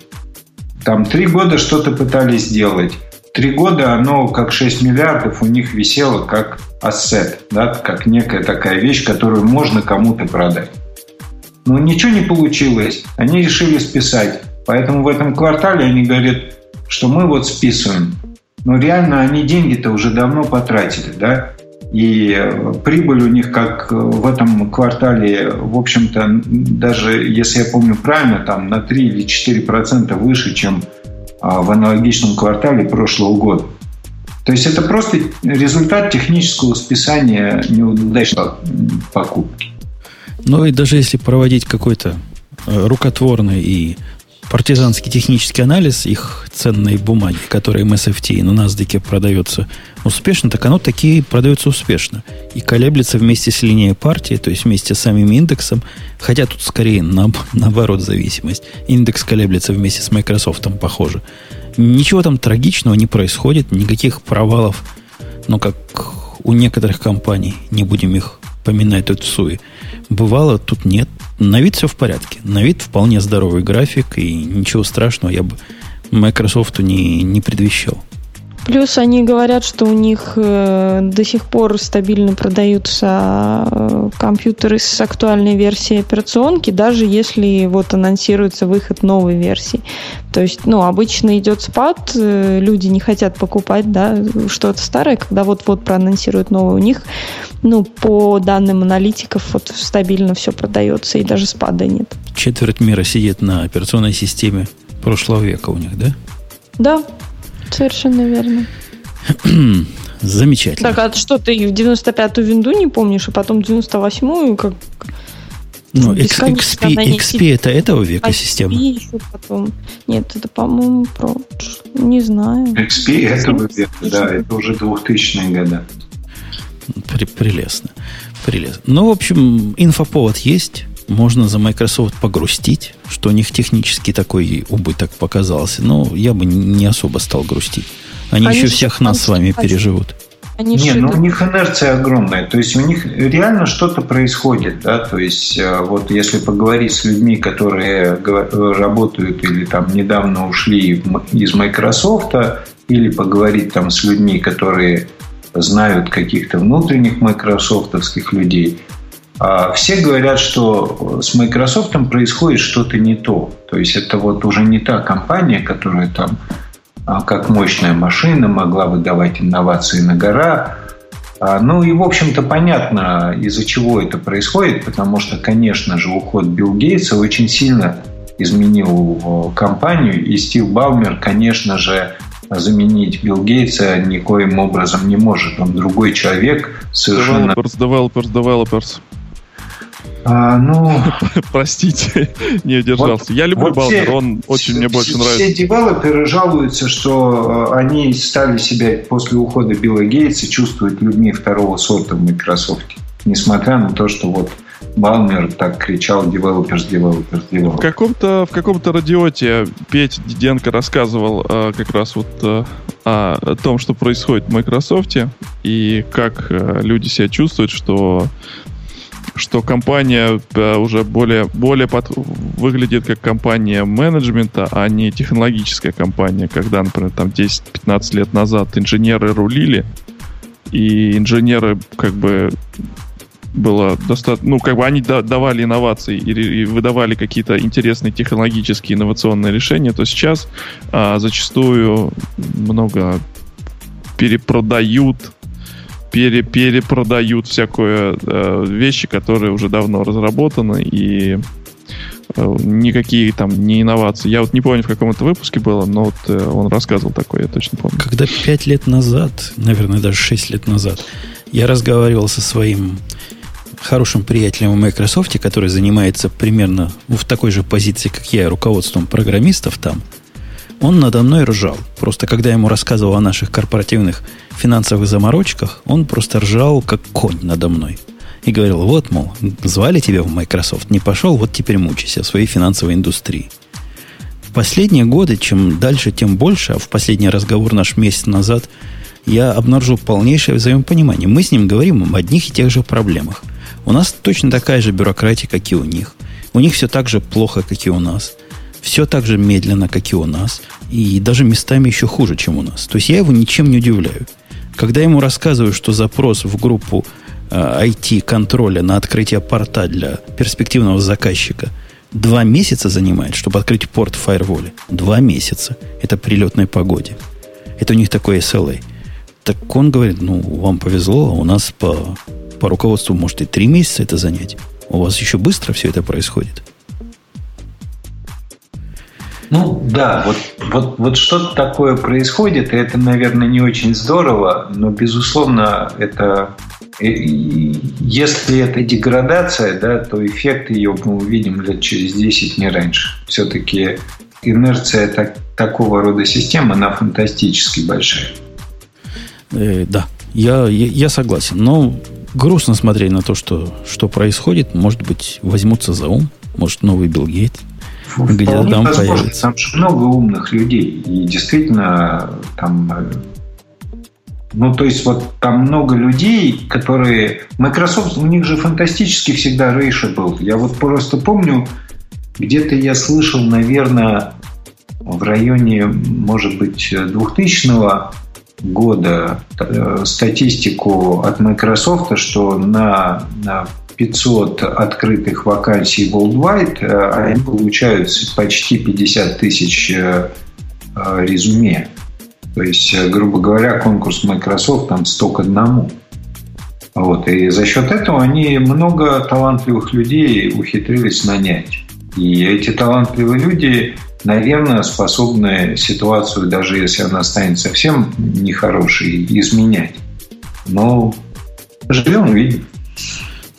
Там три года что-то пытались сделать. Три года оно, как 6 миллиардов, у них висело как ассет, да, как некая такая вещь, которую можно кому-то продать. Но ничего не получилось. Они решили списать. Поэтому в этом квартале они говорят, что мы вот списываем. Но реально они деньги-то уже давно потратили, да? И э, прибыль у них, как в этом квартале, в общем-то, даже если я помню правильно, там на 3 или 4 процента выше, чем а, в аналогичном квартале прошлого года. То есть это просто результат технического списания неудачной покупки. Ну и даже если проводить какой-то э, рукотворный и партизанский технический анализ их ценной бумаги, которая MSFT на NASDAQ продается успешно, так оно такие продается успешно. И колеблется вместе с линией партии, то есть вместе с самим индексом, хотя тут скорее на, наоборот зависимость. Индекс колеблется вместе с Microsoft, похоже. Ничего там трагичного не происходит, никаких провалов, ну, как у некоторых компаний, не будем их поминать тут в суе, бывало, тут нет. На вид все в порядке. На вид вполне здоровый график, и ничего страшного я бы Microsoft не, не предвещал. Плюс они говорят, что у них э, до сих пор стабильно продаются э, компьютеры с актуальной версией операционки, даже если вот анонсируется выход новой версии. То есть, ну, обычно идет спад, э, люди не хотят покупать, да, что-то старое, когда вот-вот проанонсируют новое. У них, ну, по данным аналитиков, вот стабильно все продается, и даже спада нет. Четверть мира сидит на операционной системе прошлого века у них, да? Да, Совершенно верно. Замечательно. Так, а что ты в 95-ю винду не помнишь, а потом 98-ю как... Ну, XP, XP это этого века XP система? еще потом. Нет, это, по-моему, про... Не знаю. XP этого века, да, это уже 2000-е годы. При, прелестно. Прелестно. Ну, в общем, инфоповод есть можно за Microsoft погрустить, что у них технически такой убыток показался. Но я бы не особо стал грустить. Они, Они еще всех нас с вами переживут. Они не, ну у них инерция огромная. То есть у них реально что-то происходит. Да? То есть э, вот если поговорить с людьми, которые работают или там недавно ушли из Microsoft, или поговорить там с людьми, которые знают каких-то внутренних майкрософтовских людей, все говорят, что с Microsoft происходит что-то не то. То есть это вот уже не та компания, которая там а, как мощная машина, могла выдавать инновации на гора. А, ну и, в общем-то, понятно, из-за чего это происходит, потому что, конечно же, уход Билл Гейтса очень сильно изменил компанию, и Стив Балмер, конечно же, заменить Билл Гейтса никоим образом не может. Он другой человек, совершенно... Developers, developers, developers. А, ну... Простите, не удержался. Вот, Я люблю вот Балмер, все, он очень все, мне больше все нравится. Все девелоперы жалуются, что э, они стали себя после ухода Билла Гейтса чувствовать людьми второго сорта в Microsoft. Несмотря на то, что вот Балмер так кричал developers, developers, developers. В каком-то, в каком-то радиоте Петя Диденко рассказывал э, как раз вот э, о том, что происходит в Microsoft и как э, люди себя чувствуют, что что компания э, уже более, более под, выглядит как компания менеджмента, а не технологическая компания, когда, например, там 10-15 лет назад инженеры рулили, и инженеры как бы было достаточно, ну, как бы они давали инновации и, и выдавали какие-то интересные технологические инновационные решения, то сейчас а, зачастую много перепродают пере, перепродают всякое э, вещи, которые уже давно разработаны и э, никакие там не инновации. Я вот не помню, в каком это выпуске было, но вот э, он рассказывал такое, я точно помню. Когда пять лет назад, наверное, даже шесть лет назад, я разговаривал со своим хорошим приятелем в Microsoft, который занимается примерно в такой же позиции, как я, руководством программистов там, он надо мной ржал. Просто когда ему рассказывал о наших корпоративных финансовых заморочках, он просто ржал, как конь надо мной. И говорил, вот, мол, звали тебя в Microsoft, не пошел, вот теперь мучайся в своей финансовой индустрии. В последние годы, чем дальше, тем больше, а в последний разговор наш месяц назад, я обнаружил полнейшее взаимопонимание. Мы с ним говорим об одних и тех же проблемах. У нас точно такая же бюрократия, как и у них. У них все так же плохо, как и у нас. Все так же медленно, как и у нас. И даже местами еще хуже, чем у нас. То есть я его ничем не удивляю. Когда я ему рассказываю, что запрос в группу э, IT-контроля на открытие порта для перспективного заказчика два месяца занимает, чтобы открыть порт в фаерволе. Два месяца. Это при летной погоде. Это у них такой SLA. Так он говорит, ну, вам повезло, у нас по по руководству может и три месяца это занять. У вас еще быстро все это происходит. Ну да, вот, вот, вот что-то такое происходит, и это, наверное, не очень здорово, но, безусловно, это если это деградация, да, то эффект ее мы увидим лет через 10, не раньше. Все-таки инерция так, такого рода систем, она фантастически большая. Э, да, я, я, я согласен. Но грустно смотреть на то, что, что происходит. Может быть, возьмутся за ум. Может, новый Билл Гейт где-то там появится. Там же много умных людей. И действительно, там... Ну, то есть, вот там много людей, которые... Microsoft, у них же фантастически всегда рейша был. Я вот просто помню, где-то я слышал, наверное, в районе, может быть, 2000-го года э, статистику от Microsoft, что на, на 500 открытых вакансий worldwide э, они получают почти 50 тысяч э, резюме. То есть, грубо говоря, конкурс Microsoft там 100 к одному. Вот. И за счет этого они много талантливых людей ухитрились нанять. И эти талантливые люди наверное, способны ситуацию, даже если она станет совсем нехорошей, изменять. Но живем, видим.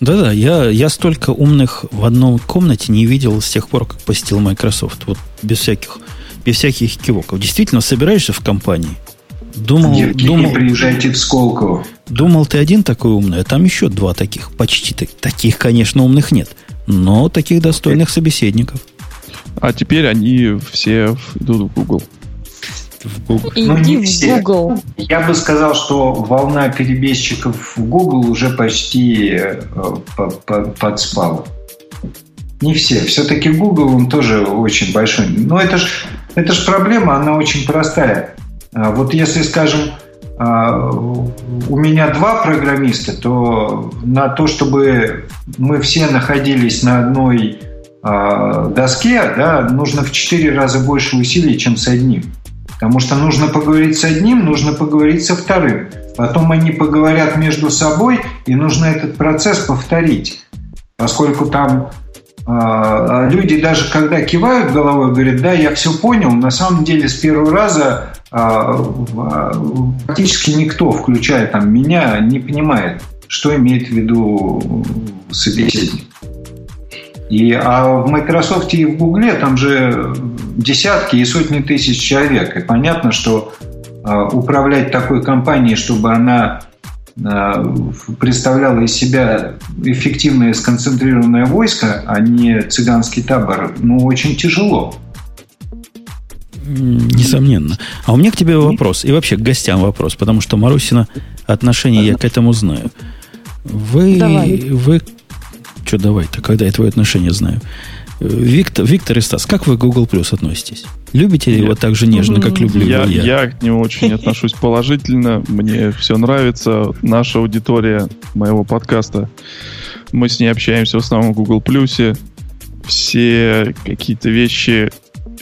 Да-да, я, я столько умных в одной комнате не видел с тех пор, как посетил Microsoft. Вот без всяких, без всяких кивоков. Действительно, собираешься в компании. Думал, Евгений, думал, приезжайте в Сколково. Думал, ты один такой умный, а там еще два таких. Почти так, таких, конечно, умных нет. Но таких достойных собеседников. А теперь они все идут в Google. В Google. Ну, Иди в Google. Я бы сказал, что волна перебежчиков в Google уже почти э, подспала. Не все. Все-таки Google, он тоже очень большой. Но это же это ж проблема, она очень простая. А вот если, скажем, а, у меня два программиста, то на то, чтобы мы все находились на одной а, доске, да, нужно в 4 раза больше усилий, чем с одним. Потому что нужно поговорить с одним, нужно поговорить со вторым. Потом они поговорят между собой, и нужно этот процесс повторить. Поскольку там э, люди даже когда кивают головой, говорят, да, я все понял, на самом деле с первого раза э, практически никто, включая там меня, не понимает, что имеет в виду собеседник. И, а в Microsoft и в Google там же десятки и сотни тысяч человек. И понятно, что э, управлять такой компанией, чтобы она э, представляла из себя эффективное сконцентрированное войско, а не цыганский табор, ну, очень тяжело. Несомненно. А у меня к тебе вопрос. И вообще к гостям вопрос, потому что Марусина отношение я к этому знаю. Вы, Давай. вы что давай-то, когда я твое отношение знаю? Виктор, Виктор и Стас, как вы к Google Plus относитесь? Любите ли его так же нежно, как люблю я, я? Я к нему очень отношусь положительно. Мне все нравится. Наша аудитория моего подкаста. Мы с ней общаемся в основном в Google Plus. Все какие-то вещи,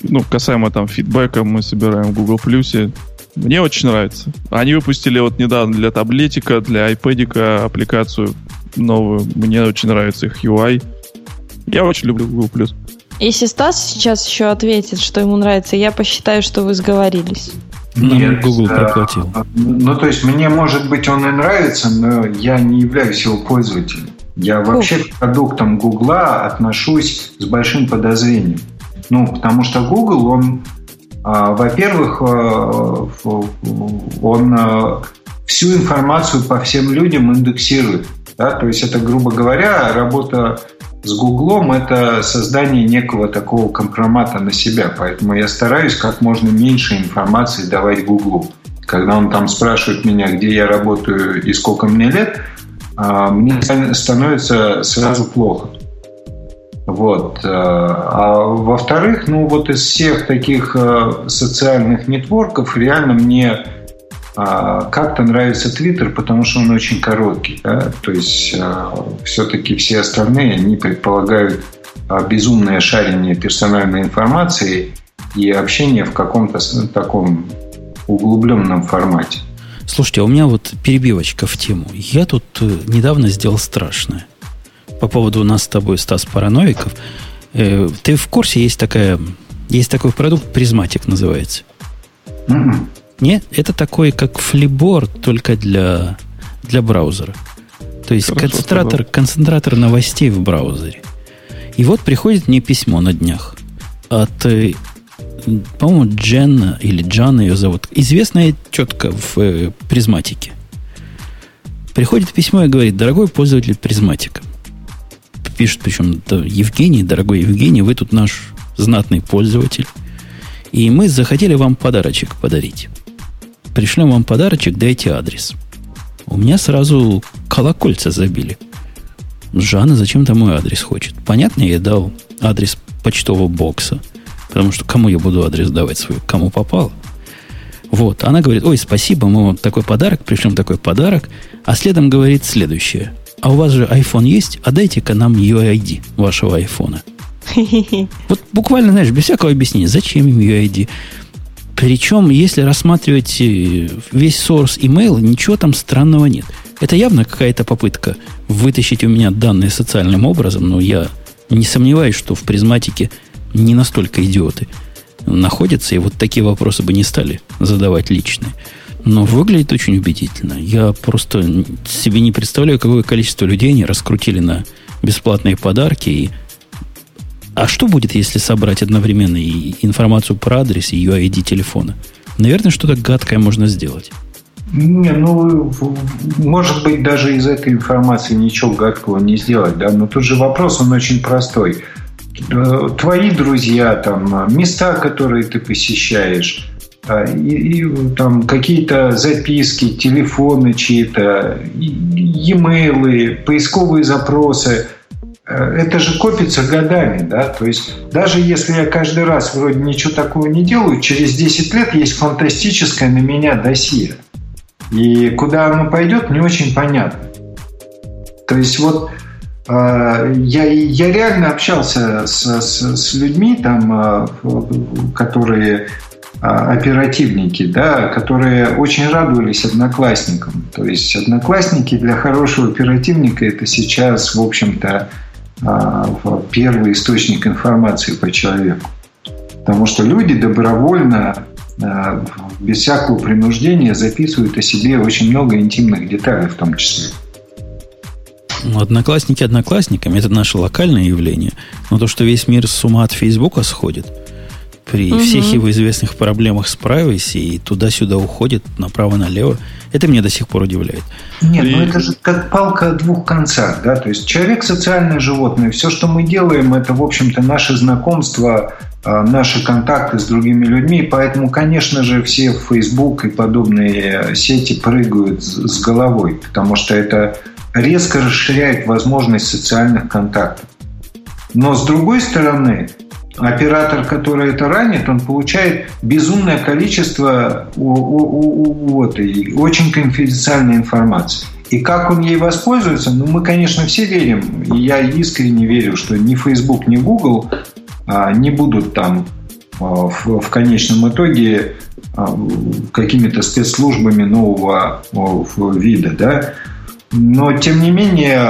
ну, касаемо там фидбэка, мы собираем в Google Plus. Мне очень нравится. Они выпустили вот недавно для таблетика, для iPad аппликацию новую. Мне очень нравится их UI. Я очень люблю Google+. Если Стас сейчас еще ответит, что ему нравится, я посчитаю, что вы сговорились. Нет, Google да. проплатил. Ну, то есть, мне, может быть, он и нравится, но я не являюсь его пользователем. Я вообще Ух. к продуктам Гугла отношусь с большим подозрением. Ну, потому что Google, он, а, во-первых, а, он а, всю информацию по всем людям индексирует. Да? То есть это, грубо говоря, работа с Гуглом – это создание некого такого компромата на себя. Поэтому я стараюсь как можно меньше информации давать Гуглу. Когда он там спрашивает меня, где я работаю и сколько мне лет, а, мне становится сразу плохо. Вот. А, а во-вторых, ну вот из всех таких э, социальных нетворков реально мне как-то нравится Твиттер, потому что он очень короткий. Да? То есть а, все-таки все остальные, они предполагают а, безумное шарение персональной информации и общение в каком-то таком углубленном формате. Слушайте, а у меня вот перебивочка в тему. Я тут э, недавно сделал страшное. По поводу нас с тобой, Стас, параноиков. Э, ты в курсе, есть такая, есть такой продукт, Prismatic называется. Mm-hmm. Нет, это такой, как Flipboard, только для, для браузера. То есть Хорошо, концентратор, концентратор новостей в браузере. И вот приходит мне письмо на днях от, э, по-моему, Дженна или Джана ее зовут. Известная тетка в э, Prismatic е. Приходит письмо и говорит, дорогой пользователь призматика. Пишет, причем, да, Евгений, дорогой Евгений, вы тут наш знатный пользователь. И мы захотели вам подарочек подарить пришлем вам подарочек, дайте адрес. У меня сразу колокольца забили. Жанна зачем-то мой адрес хочет. Понятно, я дал адрес почтового бокса. Потому что кому я буду адрес давать свой? Кому попало? Вот. Она говорит, ой, спасибо, мы вам такой подарок, пришлем такой подарок. А следом говорит следующее. А у вас же iPhone есть? А дайте-ка нам UID вашего айфона. Вот буквально, знаешь, без всякого объяснения, зачем им UID? Причем, если рассматривать э, весь source email, ничего там странного нет. Это явно какая-то попытка вытащить у меня данные социальным образом, но я не сомневаюсь, что в призматике не настолько идиоты находятся, и вот такие вопросы бы не стали задавать личные. Но выглядит очень убедительно. Я просто себе не представляю, какое количество людей они раскрутили на бесплатные подарки и а что будет, если собрать одновременно и информацию про адрес и UID телефона? Наверное, что-то гадкое можно сделать. Не, ну, может быть, даже из этой информации ничего гадкого не сделать, да, но тут же вопрос, он очень простой. Э, твои друзья, там, места, которые ты посещаешь, а, и, и там какие-то записки, телефоны чьи-то, e-mail, поисковые запросы – это же копится годами, да, то есть даже если я каждый раз вроде ничего такого не делаю, через 10 лет есть фантастическое на меня досье. И куда оно пойдет, не очень понятно. То есть вот э, я, я реально общался с, с, с людьми, там, э, которые оперативники, да, которые очень радовались одноклассникам. То есть одноклассники для хорошего оперативника это сейчас, в общем-то, а, первый источник информации по человеку. Потому что люди добровольно, а, без всякого принуждения записывают о себе очень много интимных деталей в том числе. Ну, одноклассники одноклассниками, это наше локальное явление. Но то, что весь мир с ума от Фейсбука сходит – при угу. всех его известных проблемах с privacy и туда-сюда уходит направо-налево. Это меня до сих пор удивляет. Нет, и... ну это же как палка о двух концах, да, то есть человек социальное животное, все, что мы делаем, это, в общем-то, наши знакомства, наши контакты с другими людьми, поэтому, конечно же, все в Facebook и подобные сети прыгают с головой, потому что это резко расширяет возможность социальных контактов. Но с другой стороны, оператор, который это ранит, он получает безумное количество вот, и очень конфиденциальной информации. И как он ей воспользуется, ну, мы, конечно, все верим, и я искренне верю, что ни Facebook, ни Google а, не будут там а, в, в конечном итоге а, какими-то спецслужбами нового вида, да, но, тем не менее,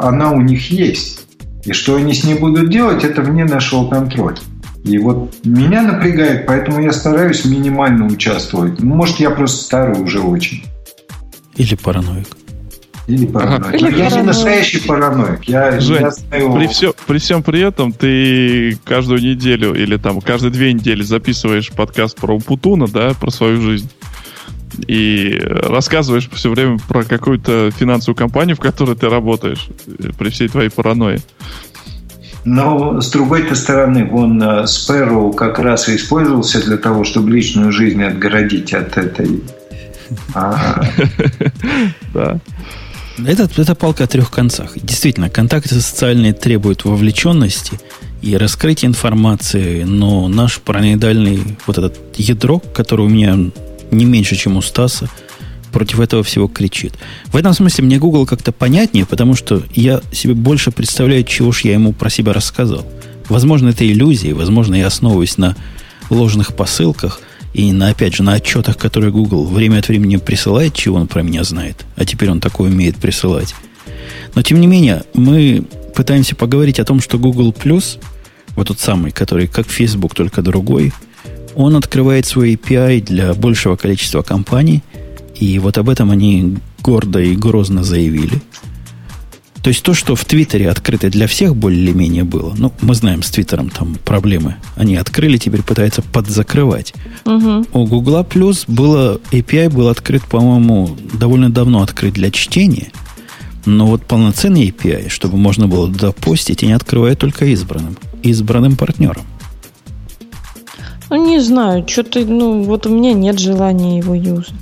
она у них есть. И что они с ней будут делать, это вне нашего контроля. И вот меня напрягает, поэтому я стараюсь минимально участвовать. Ну, может, я просто старый уже очень. Или параноик. Или параноик. Ага. Или я параноик. не настоящий параноик. Я, Жень, я знаю... при, все, при всем при этом ты каждую неделю или там каждые две недели записываешь подкаст про Путуна, да, про свою жизнь и рассказываешь все время про какую-то финансовую компанию, в которой ты работаешь, э, при всей твоей паранойи. Но с другой стороны, вон э, Sparrow как раз и использовался для того, чтобы личную жизнь отгородить от этой. Да. Это, это палка о трех концах. Действительно, контакты социальные требуют вовлеченности и раскрытия информации, но наш параноидальный вот этот ядро, которое у меня не меньше, чем у Стаса, против этого всего кричит. В этом смысле мне Google как-то понятнее, потому что я себе больше представляю, чего ж я ему про себя рассказал. Возможно, это иллюзии, возможно, я основываюсь на ложных посылках и на, опять же, на отчетах, которые Google время от времени присылает, чего он про меня знает. А теперь он такое умеет присылать. Но, тем не менее, мы пытаемся поговорить о том, что Google вот тот самый, который как Facebook, только другой – он открывает свой API для большего количества компаний, и вот об этом они гордо и грозно заявили. То есть то, что в Твиттере открыто для всех более-менее было, ну, мы знаем с Твиттером там проблемы. Они открыли, теперь пытаются подзакрывать. Угу. У Гугла Плюс было, API был открыт, по-моему, довольно давно открыт для чтения. Но вот полноценный API, чтобы можно было туда постить, они открывают только избранным. Избранным партнерам. Ну, не знаю, что-то, ну, вот у меня нет желания его юзать.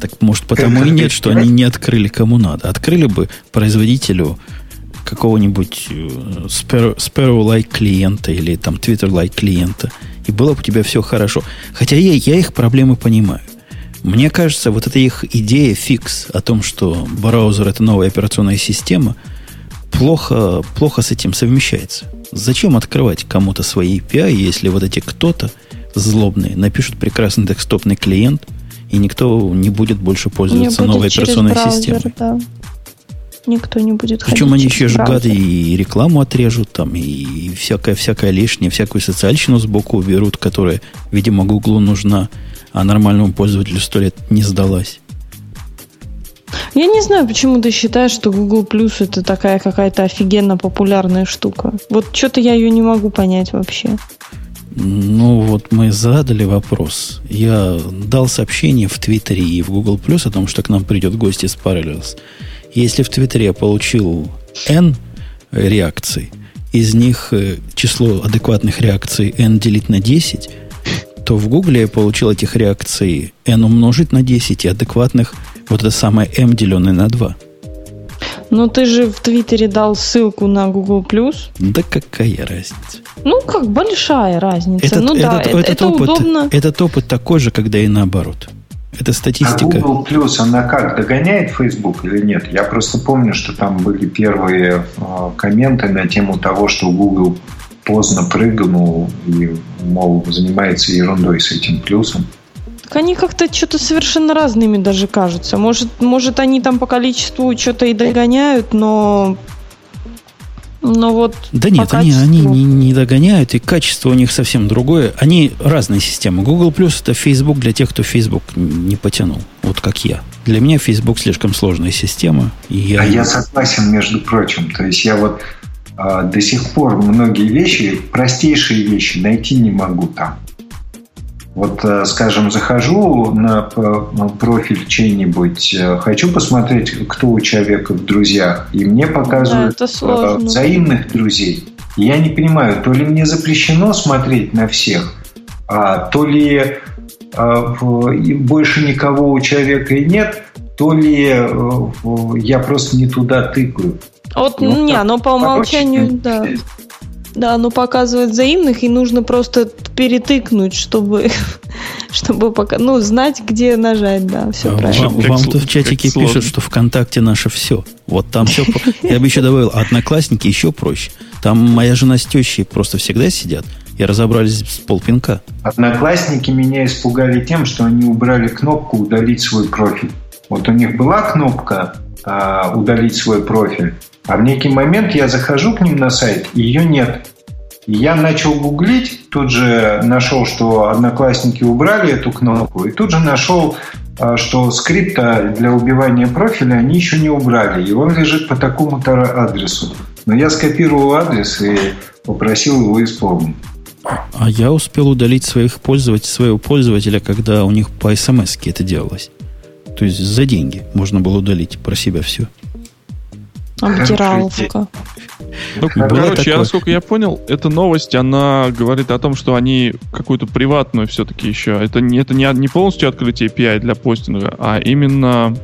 Так может потому и нет, что они не открыли кому надо. Открыли бы производителю какого-нибудь э, Sparrow-like клиента или там Twitter-like клиента, и было бы у тебя все хорошо. Хотя я, я их проблемы понимаю. Мне кажется, вот эта их идея фикс о том, что браузер это новая операционная система, плохо, плохо с этим совмещается. Зачем открывать кому-то свои API, если вот эти кто-то злобные напишут прекрасный десктопный клиент, и никто не будет больше пользоваться не новой операционной браузер, системой. Да. Никто не будет Причем они еще же гады и рекламу отрежут, там, и всякое, всякое лишнее, всякую социальщину сбоку уберут, которая, видимо, Гуглу нужна, а нормальному пользователю сто лет не сдалась. Я не знаю, почему ты считаешь, что Google Plus это такая какая-то офигенно популярная штука. Вот что-то я ее не могу понять вообще. Ну, вот мы задали вопрос. Я дал сообщение в Твиттере и в Google Plus о том, что к нам придет гость из Parallels. Если в Твиттере я получил N реакций, из них э, число адекватных реакций N делить на 10, то в Google я получил этих реакций N умножить на 10 и адекватных вот это самое m, деленное на 2. Но ты же в Твиттере дал ссылку на Google+. Да какая разница? Ну, как большая разница. Этот, ну этот, да, этот, это, опыт, удобно. Этот опыт такой же, когда и наоборот. Это статистика. А Google Plus, она как, догоняет Facebook или нет? Я просто помню, что там были первые э, комменты на тему того, что Google поздно прыгнул и, мол, занимается ерундой с этим плюсом. Так они как-то что-то совершенно разными даже кажутся. Может, может они там по количеству что-то и догоняют, но но вот да нет, качеству... они, они не, не догоняют, и качество у них совсем другое. Они разные системы. Google Plus это Facebook для тех, кто Facebook не потянул. Вот как я. Для меня Facebook слишком сложная система. И я... А я согласен, между прочим. То есть я вот а, до сих пор многие вещи, простейшие вещи найти не могу там. Вот, э, скажем, захожу на профиль чей-нибудь, э, хочу посмотреть, кто у человека в друзьях, и мне показывают да, э, взаимных друзей. Я не понимаю, то ли мне запрещено смотреть на всех, а, то ли а, больше никого у человека и нет, то ли я просто не туда тыкаю. Вот, ну, не, но по умолчанию, да. Да, оно показывает взаимных, и нужно просто перетыкнуть, чтобы, чтобы пока, ну, знать, где нажать, да, все а правильно. Вам, вам-то в чатике пишут, что ВКонтакте наше все. Вот там все. Я бы еще добавил, одноклассники еще проще. Там моя жена с тещей просто всегда сидят и разобрались с полпинка. Одноклассники меня испугали тем, что они убрали кнопку «Удалить свой профиль». Вот у них была кнопка а, «Удалить свой профиль», а в некий момент я захожу к ним на сайт, и ее нет. Я начал гуглить, тут же нашел, что одноклассники убрали эту кнопку, и тут же нашел, а, что скрипта для убивания профиля они еще не убрали, и он лежит по такому-то адресу. Но я скопировал адрес и попросил его исполнить. А я успел удалить своих пользователей, своего пользователя, когда у них по смс это делалось. То есть за деньги можно было удалить про себя все. Обдираловка. Ну, короче, такое... я, насколько я понял, эта новость, она говорит о том, что они какую-то приватную все-таки еще. Это, не, это не, не полностью открытие API для постинга, а именно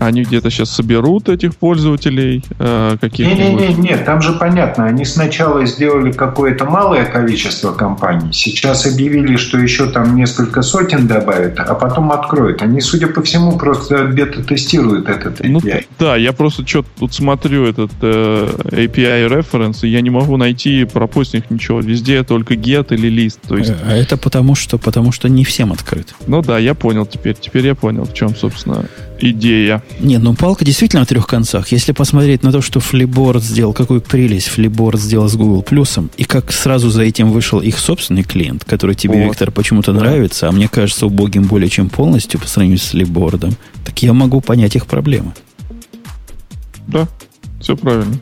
они где-то сейчас соберут этих пользователей э, каких-то. Не-не-не, там же понятно. Они сначала сделали какое-то малое количество компаний, сейчас объявили, что еще там несколько сотен добавят, а потом откроют. Они, судя по всему, просто бета-тестируют этот API. Ну, да, я просто что-то тут смотрю этот э, API reference, и я не могу найти про постинг ничего. Везде только get или list. То есть... А это потому что, потому что не всем открыт. Ну да, я понял теперь. Теперь я понял, в чем, собственно, идея. Нет, ну палка действительно о трех концах. Если посмотреть на то, что Flipboard сделал, какую прелесть Flipboard сделал с Google Плюсом, и как сразу за этим вышел их собственный клиент, который тебе, вот. Виктор, почему-то да. нравится, а мне кажется убогим более чем полностью по сравнению с Flipboard, так я могу понять их проблемы. Да, все правильно.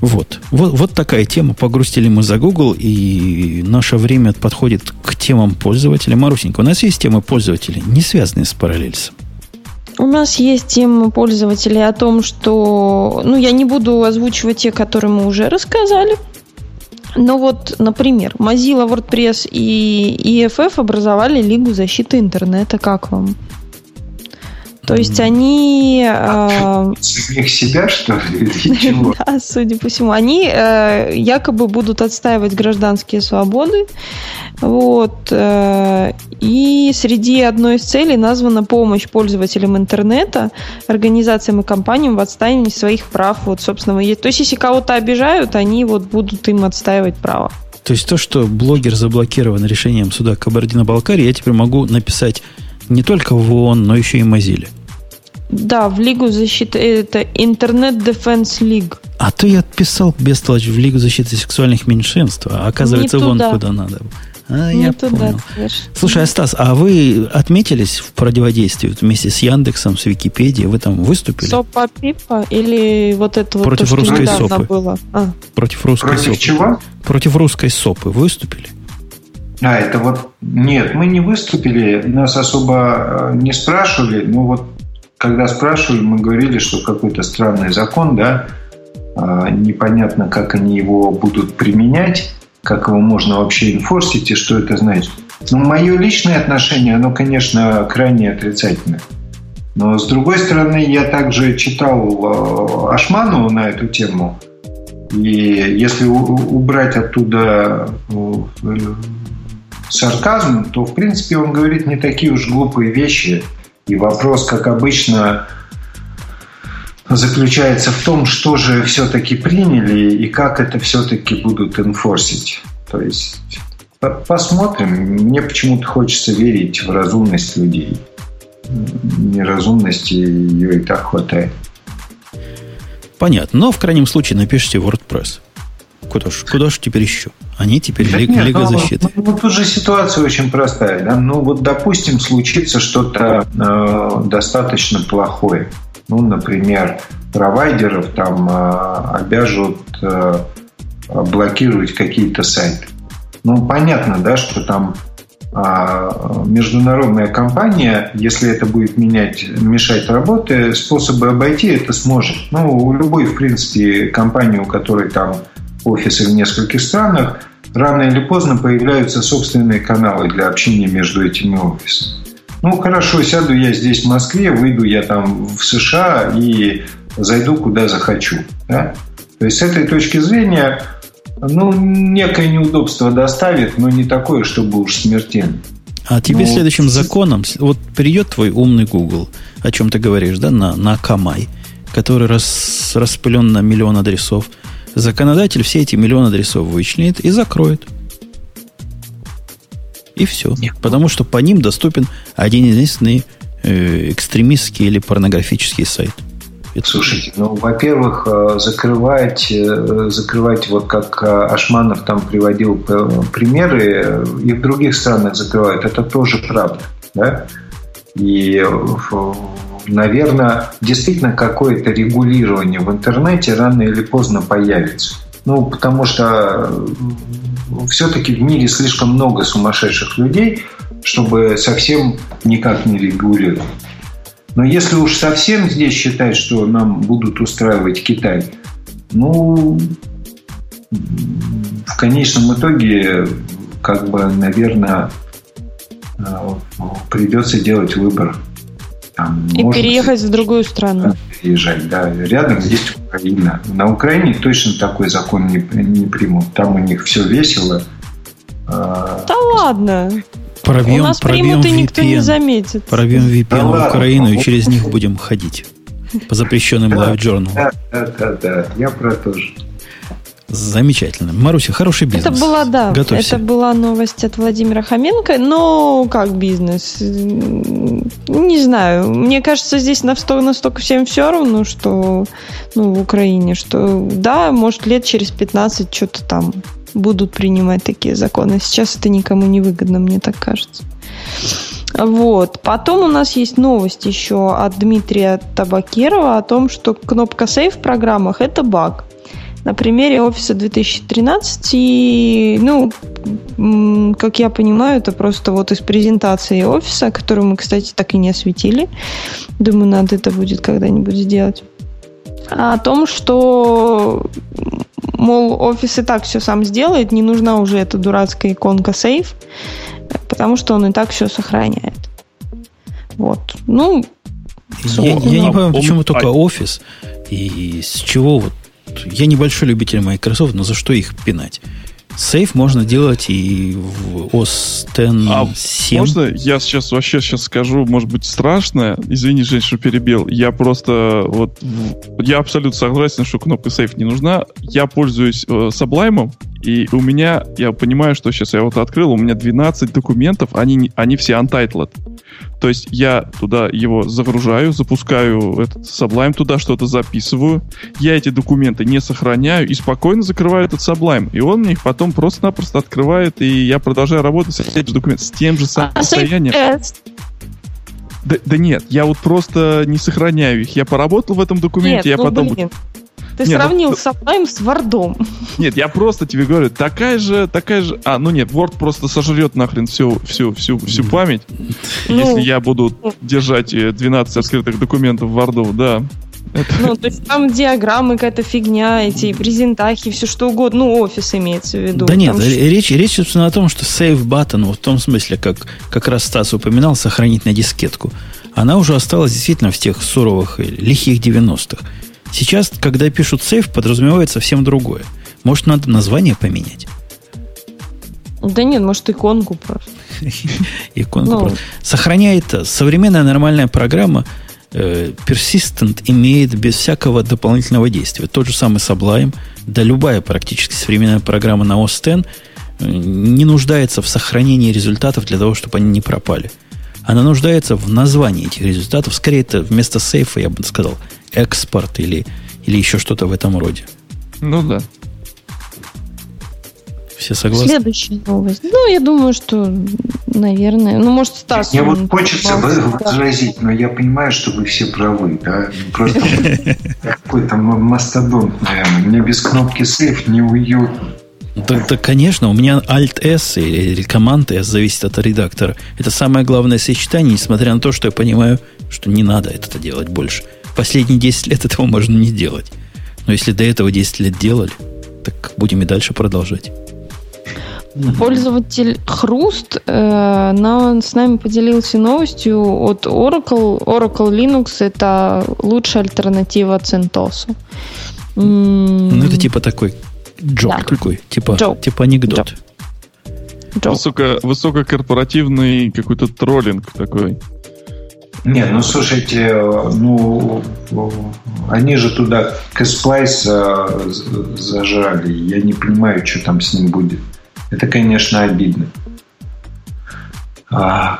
Вот. вот. Вот такая тема. Погрустили мы за Google, и наше время подходит к темам пользователя. Марусенька, у нас есть темы пользователей, не связанные с параллельсом. У нас есть темы пользователей о том, что... Ну, я не буду озвучивать те, которые мы уже рассказали. Но вот, например, Mozilla, WordPress и EFF образовали Лигу защиты интернета. Как вам? То есть они... А, Самих себя, что ли? да, судя по всему. Они э, якобы будут отстаивать гражданские свободы. Вот. Э, и среди одной из целей названа помощь пользователям интернета, организациям и компаниям в отстаивании своих прав. Вот, собственно, то есть, если кого-то обижают, они вот будут им отстаивать право. То есть то, что блогер заблокирован решением суда Кабардино-Балкарии, я теперь могу написать не только в ООН, но еще и Mozilla. Да, в Лигу защиты, это Интернет Defense League. А то я отписал бестолочь в Лигу защиты сексуальных меньшинств, а оказывается, вон куда надо. А, Не я туда, понял. Слушай, Астас, а вы отметились в противодействии вместе с Яндексом, с Википедией? Вы там выступили? Сопа Пипа или вот это Против вот то, русской сопы. было? А. Против русской Против сопы. чего? Против русской сопы выступили? А, это вот... Нет, мы не выступили, нас особо э, не спрашивали, но вот когда спрашивали, мы говорили, что какой-то странный закон, да, а, непонятно, как они его будут применять, как его можно вообще инфорсить и что это значит. Но мое личное отношение, оно, конечно, крайне отрицательное. Но, с другой стороны, я также читал а, Ашману на эту тему. И если убрать оттуда э, сарказм, то, в принципе, он говорит не такие уж глупые вещи – и вопрос, как обычно, заключается в том, что же все-таки приняли и как это все-таки будут инфорсить. То есть посмотрим. Мне почему-то хочется верить в разумность людей. Неразумности ее и так хватает. Понятно. Но в крайнем случае напишите WordPress. Куда ж, куда ж теперь еще? Они теперь да лига, нет, лига ну, защиты. Ну, тут же ситуация очень простая. Да? Ну, вот, допустим, случится что-то э, достаточно плохое. Ну, например, провайдеров там э, обяжут э, блокировать какие-то сайты. Ну, понятно, да, что там а, международная компания, если это будет менять, мешать работе, способы обойти это сможет. Ну, у любой, в принципе, компании, у которой там офисы в нескольких странах, рано или поздно появляются собственные каналы для общения между этими офисами. Ну, хорошо, сяду я здесь в Москве, выйду я там в США и зайду куда захочу. Да? То есть с этой точки зрения ну, некое неудобство доставит, но не такое, чтобы уж смертельно. А тебе ну, следующим законом, вот придет твой умный Google, о чем ты говоришь, да, на, на Камай, который рас, распылен на миллион адресов, законодатель все эти миллион адресов вычленит и закроет. И все. Нет. Потому что по ним доступен один единственный э, экстремистский или порнографический сайт. Слушайте, ну, во-первых, э, закрывать, э, закрывать, вот как э, Ашманов там приводил примеры, и в других странах закрывают, это тоже правда. Да? И, наверное, действительно какое-то регулирование в интернете рано или поздно появится. Ну, потому что все-таки в мире слишком много сумасшедших людей, чтобы совсем никак не регулировать. Но если уж совсем здесь считать, что нам будут устраивать Китай, ну, в конечном итоге, как бы, наверное, э, придется делать выбор. Там, и переехать в другую страну. Переезжать, да. Рядом есть Украина. На Украине точно такой закон не, не примут. Там у них все весело. Да ладно. Пробьем, У нас пробьем VPN, никто не заметит. Пробьем VPN да в Украину и через них будем ходить. По запрещенным Live Journal. Да, да, да, да. Я про то же. Замечательно. Маруся, хороший бизнес. Это была, да, Готовься. это была новость от Владимира Хоменко, но как бизнес? Не знаю. Мне кажется, здесь настолько всем все равно, что ну, в Украине, что да, может, лет через 15 что-то там будут принимать такие законы. Сейчас это никому не выгодно, мне так кажется. Вот. Потом у нас есть новость еще от Дмитрия Табакерова о том, что кнопка Save в программах – это баг. На примере офиса 2013, и, ну, как я понимаю, это просто вот из презентации офиса, которую мы, кстати, так и не осветили. Думаю, надо это будет когда-нибудь сделать. О том, что мол, офис и так все сам сделает, не нужна уже эта дурацкая иконка сейф, потому что он и так все сохраняет. Вот. Ну, я, я не понимаю, почему только офис и с чего вот. Я небольшой любитель Microsoft, но за что их пинать? Сейф можно делать и в OS X а 7. Можно я сейчас вообще сейчас скажу, может быть, страшное? Извини, Жень, что перебил. Я просто вот... Я абсолютно согласен, что кнопка сейф не нужна. Я пользуюсь э, Sublime, и у меня, я понимаю, что сейчас я вот открыл, у меня 12 документов, они, они все untitled. То есть я туда его загружаю, запускаю этот Sublime туда, что-то записываю. Я эти документы не сохраняю и спокойно закрываю этот Sublime. И он мне их потом просто-напросто открывает, и я продолжаю работать с этим документом, с тем же самым а состоянием. Да, да нет, я вот просто не сохраняю их. Я поработал в этом документе, нет, я ну, потом... Блин. Ты нет, ну, сравнил ну, Sublime с Word. Нет, я просто тебе говорю, такая же, такая же... А, ну нет, Word просто сожрет нахрен всю, всю, всю, всю память, ну, если я буду держать 12 открытых документов в Word, да. Это... Ну, то есть там диаграммы, какая-то фигня, эти презентахи, все что угодно. Ну, офис имеется в виду. Да нет, что... речь, речь, собственно, о том, что save button, вот в том смысле, как, как раз Стас упоминал, сохранить на дискетку, она уже осталась действительно в тех суровых, лихих 90-х. Сейчас, когда пишут сейф, подразумевает совсем другое. Может, надо название поменять? Да нет, может, иконку просто. Иконку ну. просто. Сохраняет современная нормальная программа, э, Persistent имеет без всякого дополнительного действия. Тот же самый Sublime, да любая практически современная программа на OS X э, не нуждается в сохранении результатов для того, чтобы они не пропали. Она нуждается в названии этих результатов. Скорее, это вместо сейфа, я бы сказал, экспорт или, или еще что-то в этом роде. Ну да. Все согласны? Следующая новость. Ну, я думаю, что, наверное, ну, может, Стас... Мне вот хочется возразить, но я понимаю, что вы все правы, да? Просто какой-то мастодонт, наверное. Мне без кнопки сейф неуютно. Да, да, конечно, у меня Alt-S или команд S зависит от редактора. Это самое главное сочетание, несмотря на то, что я понимаю, что не надо это делать больше. Последние 10 лет этого можно не делать. Но если до этого 10 лет делали, так будем и дальше продолжать. Пользователь Хруст э, на, с нами поделился новостью от Oracle. Oracle Linux это лучшая альтернатива CentOS. Ну, это типа такой джок да. такой, типа, Джок. типа анекдот. Джок. Высоко, высококорпоративный какой-то троллинг такой. Нет, ну слушайте, ну они же туда Ksplice зажали. Я не понимаю, что там с ним будет. Это, конечно, обидно.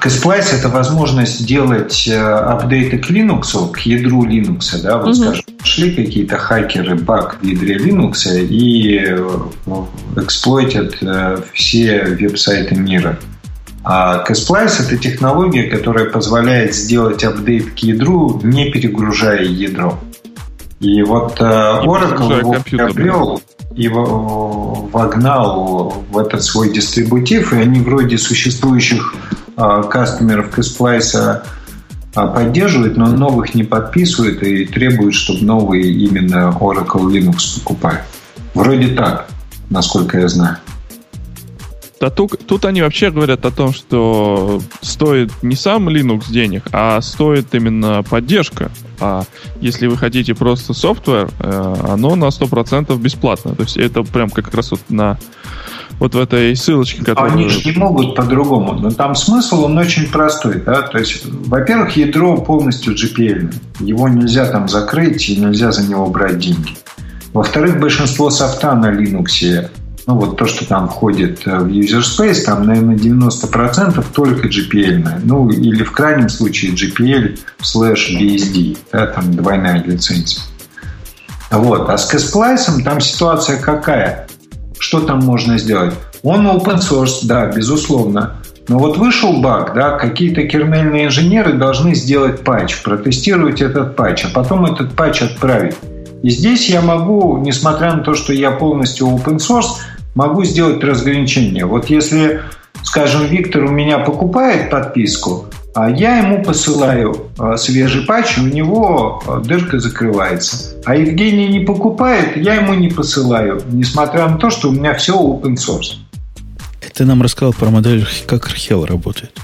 Ksplice это возможность делать э, апдейты к Linux, к ядру Linux. Да? Вот, угу. скажем, нашли какие-то хакеры баг в ядре Linux и э, exploit ят э, все веб-сайты мира. А Ksplice это технология, которая позволяет сделать апдейт к ядру, не перегружая ядро. И вот Oracle его приобрел и вогнал в этот свой дистрибутив, и они вроде существующих а, customer ов Ksplice а поддерживают, но новых не подписывают и требуют, чтобы новые именно Oracle Linux покупали. Вроде так, насколько я знаю. Да тут, тут они вообще говорят о том, что стоит не сам Linux денег, а стоит именно поддержка. А если вы хотите просто софтвер, э, оно на 100% бесплатно. То есть это прям как раз вот на вот в этой ссылочке, которую... Они же не могут по-другому. Но там смысл, он очень простой. Да? То есть, во-первых, ядро полностью GPL. Его нельзя там закрыть и нельзя за него брать деньги. Во-вторых, большинство софта на Linux ну вот то, что там входит э, в user space, там, наверное, 90% только GPL. Ну, или в крайнем случае GPL слэш BSD, да, там двойная лицензия. Вот. А с Casplice там ситуация какая? Что там можно сделать? Он open source, да, безусловно. Но вот вышел баг, да, какие-то кернельные инженеры должны сделать патч, протестировать этот патч, а потом этот патч отправить. И здесь я могу, несмотря на то, что я полностью open source, могу сделать разграничение. Вот если, скажем, Виктор у меня покупает подписку, а я ему посылаю а, свежий патч, у него а, дырка закрывается. А Евгений не покупает, я ему не посылаю, несмотря на то, что у меня все open source. Это нам рассказал про модель, как Архел работает.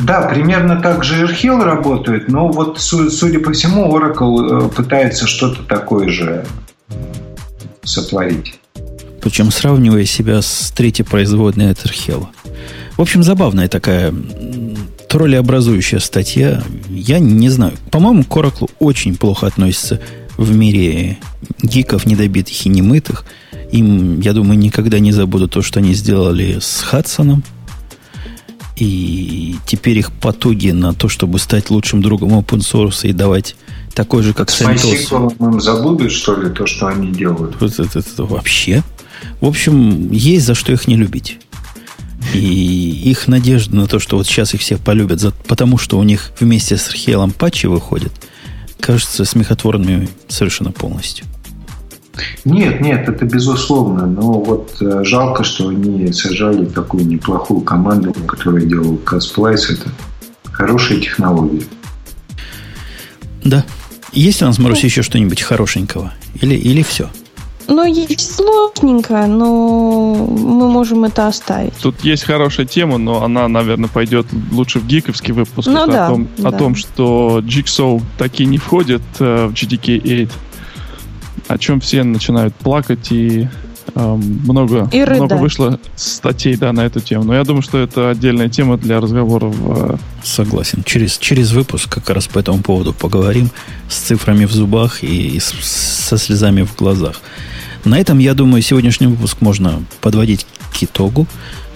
Да, примерно так же Архел работает, но вот, судя по всему, Oracle э, пытается что-то такое же сотворить. Причем сравнивая себя с третьей производной от Архела. В общем, забавная такая троллеобразующая статья. Я не знаю. По-моему, к Oracle очень плохо относится в мире гиков, недобитых и немытых. Им, я думаю, никогда не забудут то, что они сделали с Хадсоном. И теперь их потуги на то, чтобы стать лучшим другом open source и давать такой же, как CentOS. им забудут, что ли, то, что они делают? Вот это, это вообще? В общем, есть за что их не любить. И их надежда на то, что вот сейчас их всех полюбят, за, потому что у них вместе с Архейлом патчи выходят, кажется смехотворными совершенно полностью. Нет, нет, это безусловно. Но вот э, жалко, что они сажали такую неплохую команду, которая делала Castplace. Это хорошая технология. Да. Есть у нас, Маруся, еще что-нибудь хорошенького? Или, или все? Ну, есть сложненько, но мы можем это оставить. Тут есть хорошая тема, но она, наверное, пойдет лучше в гиковский выпуск. Ну, да, о, том, да. о том, что Jigsaw таки не входит э, в GTK 8. О чем все начинают плакать и много, много вышло статей да, на эту тему. Но я думаю, что это отдельная тема для разговоров. Э, Согласен. Через, через выпуск как раз по этому поводу поговорим с цифрами в зубах и, и со слезами в глазах. На этом, я думаю, сегодняшний выпуск можно подводить к итогу.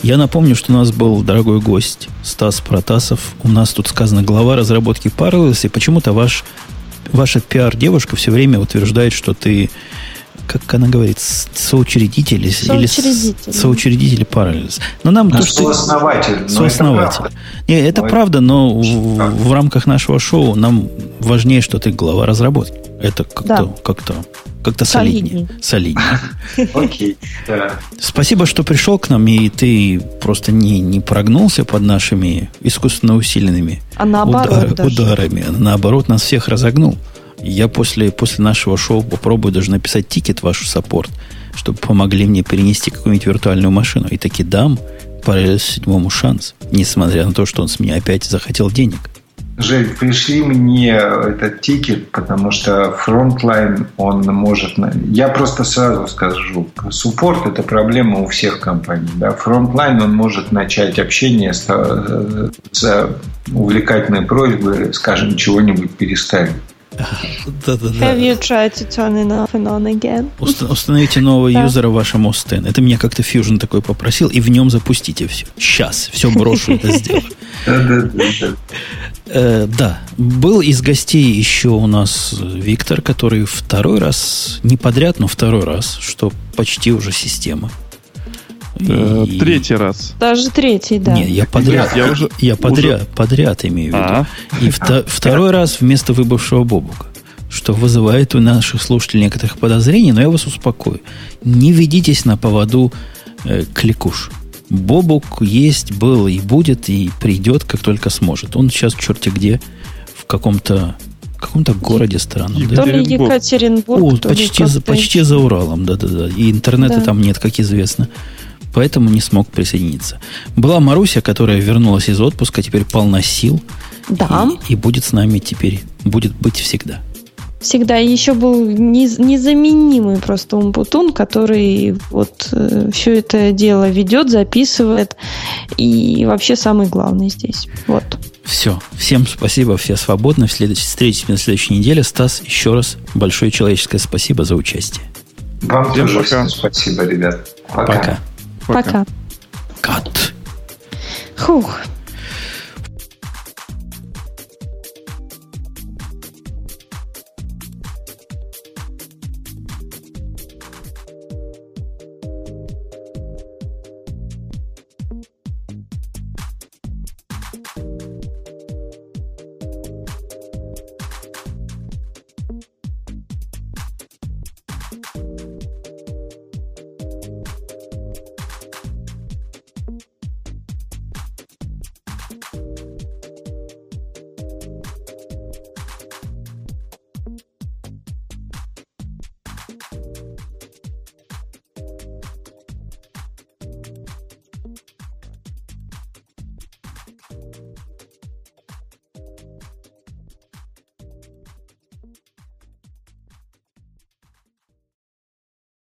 Я напомню, что у нас был дорогой гость Стас Протасов. У нас тут сказано глава разработки Parallels, и почему-то ваш, ваша пиар-девушка все время утверждает, что ты как она говорит, соучредитель, соучредитель. или соучредитель Parallels. Но нам а то, что сооснователь. Сооснователь. Это Не, это правда, но в, в рамках нашего шоу нам важнее, что ты глава разработки. Это как-то да. как-то как-то солиднее. Солиднее. Окей, да. Спасибо, что пришел к нам, и ты просто не, не прогнулся под нашими искусственно усиленными а наоборот удар, ударами. Наоборот, нас всех разогнул. Я после, после нашего шоу попробую даже написать ticket в ваш support, чтобы помогли мне перенести какую-нибудь виртуальную машину. И таки дам Parallels седьмому шанс, несмотря на то, что он с меня опять захотел денег. Жень, пришли мне этот ticket, потому что frontline, он может... Я просто сразу скажу, суппорт – это проблема у всех компаний. Да? Frontline, он может начать общение с, э, с увлекательной просьбой, скажем, чего-нибудь переставить. Have you tried to turn it off and on again? Установите нового юзера в вашем Остен. Это меня как-то Fusion такой попросил, и в нем запустите все. Сейчас, все брошу это сделаю. Э, да, был из гостей еще у нас Виктор, который второй раз, не подряд, но второй раз, что почти уже система. Э, и... Третий раз. Даже третий, да. Нет, я подряд. Я, уже, я подряд, уже... подряд имею в виду. А? И вто, второй раз вместо выбывшего Бобука. Что вызывает у наших слушателей некоторых подозрений, но я вас успокою. Не ведитесь на поводу э, кликуш. Бобук есть, был и будет, и придет, как только сможет. Он сейчас черти где, в каком-то каком-то городе странном. Да? То ли Екатеринбург, О, почти, за, почти за Уралом, да-да-да. И интернета да. там нет, как известно поэтому не смог присоединиться. Была Маруся, которая вернулась из отпуска, теперь полна сил. Да. И, и будет с нами теперь, будет быть всегда. Всегда еще был незаменимый просто Умпутун, который вот э, все это дело ведет, записывает и вообще самый главный здесь. Вот. Все. Всем спасибо, все свободны. Встретимся на следующей неделе. Стас, еще раз большое человеческое спасибо за участие. Вам Всем тоже пока. спасибо, ребят. Пока. пока. Пока. Кат. Фух.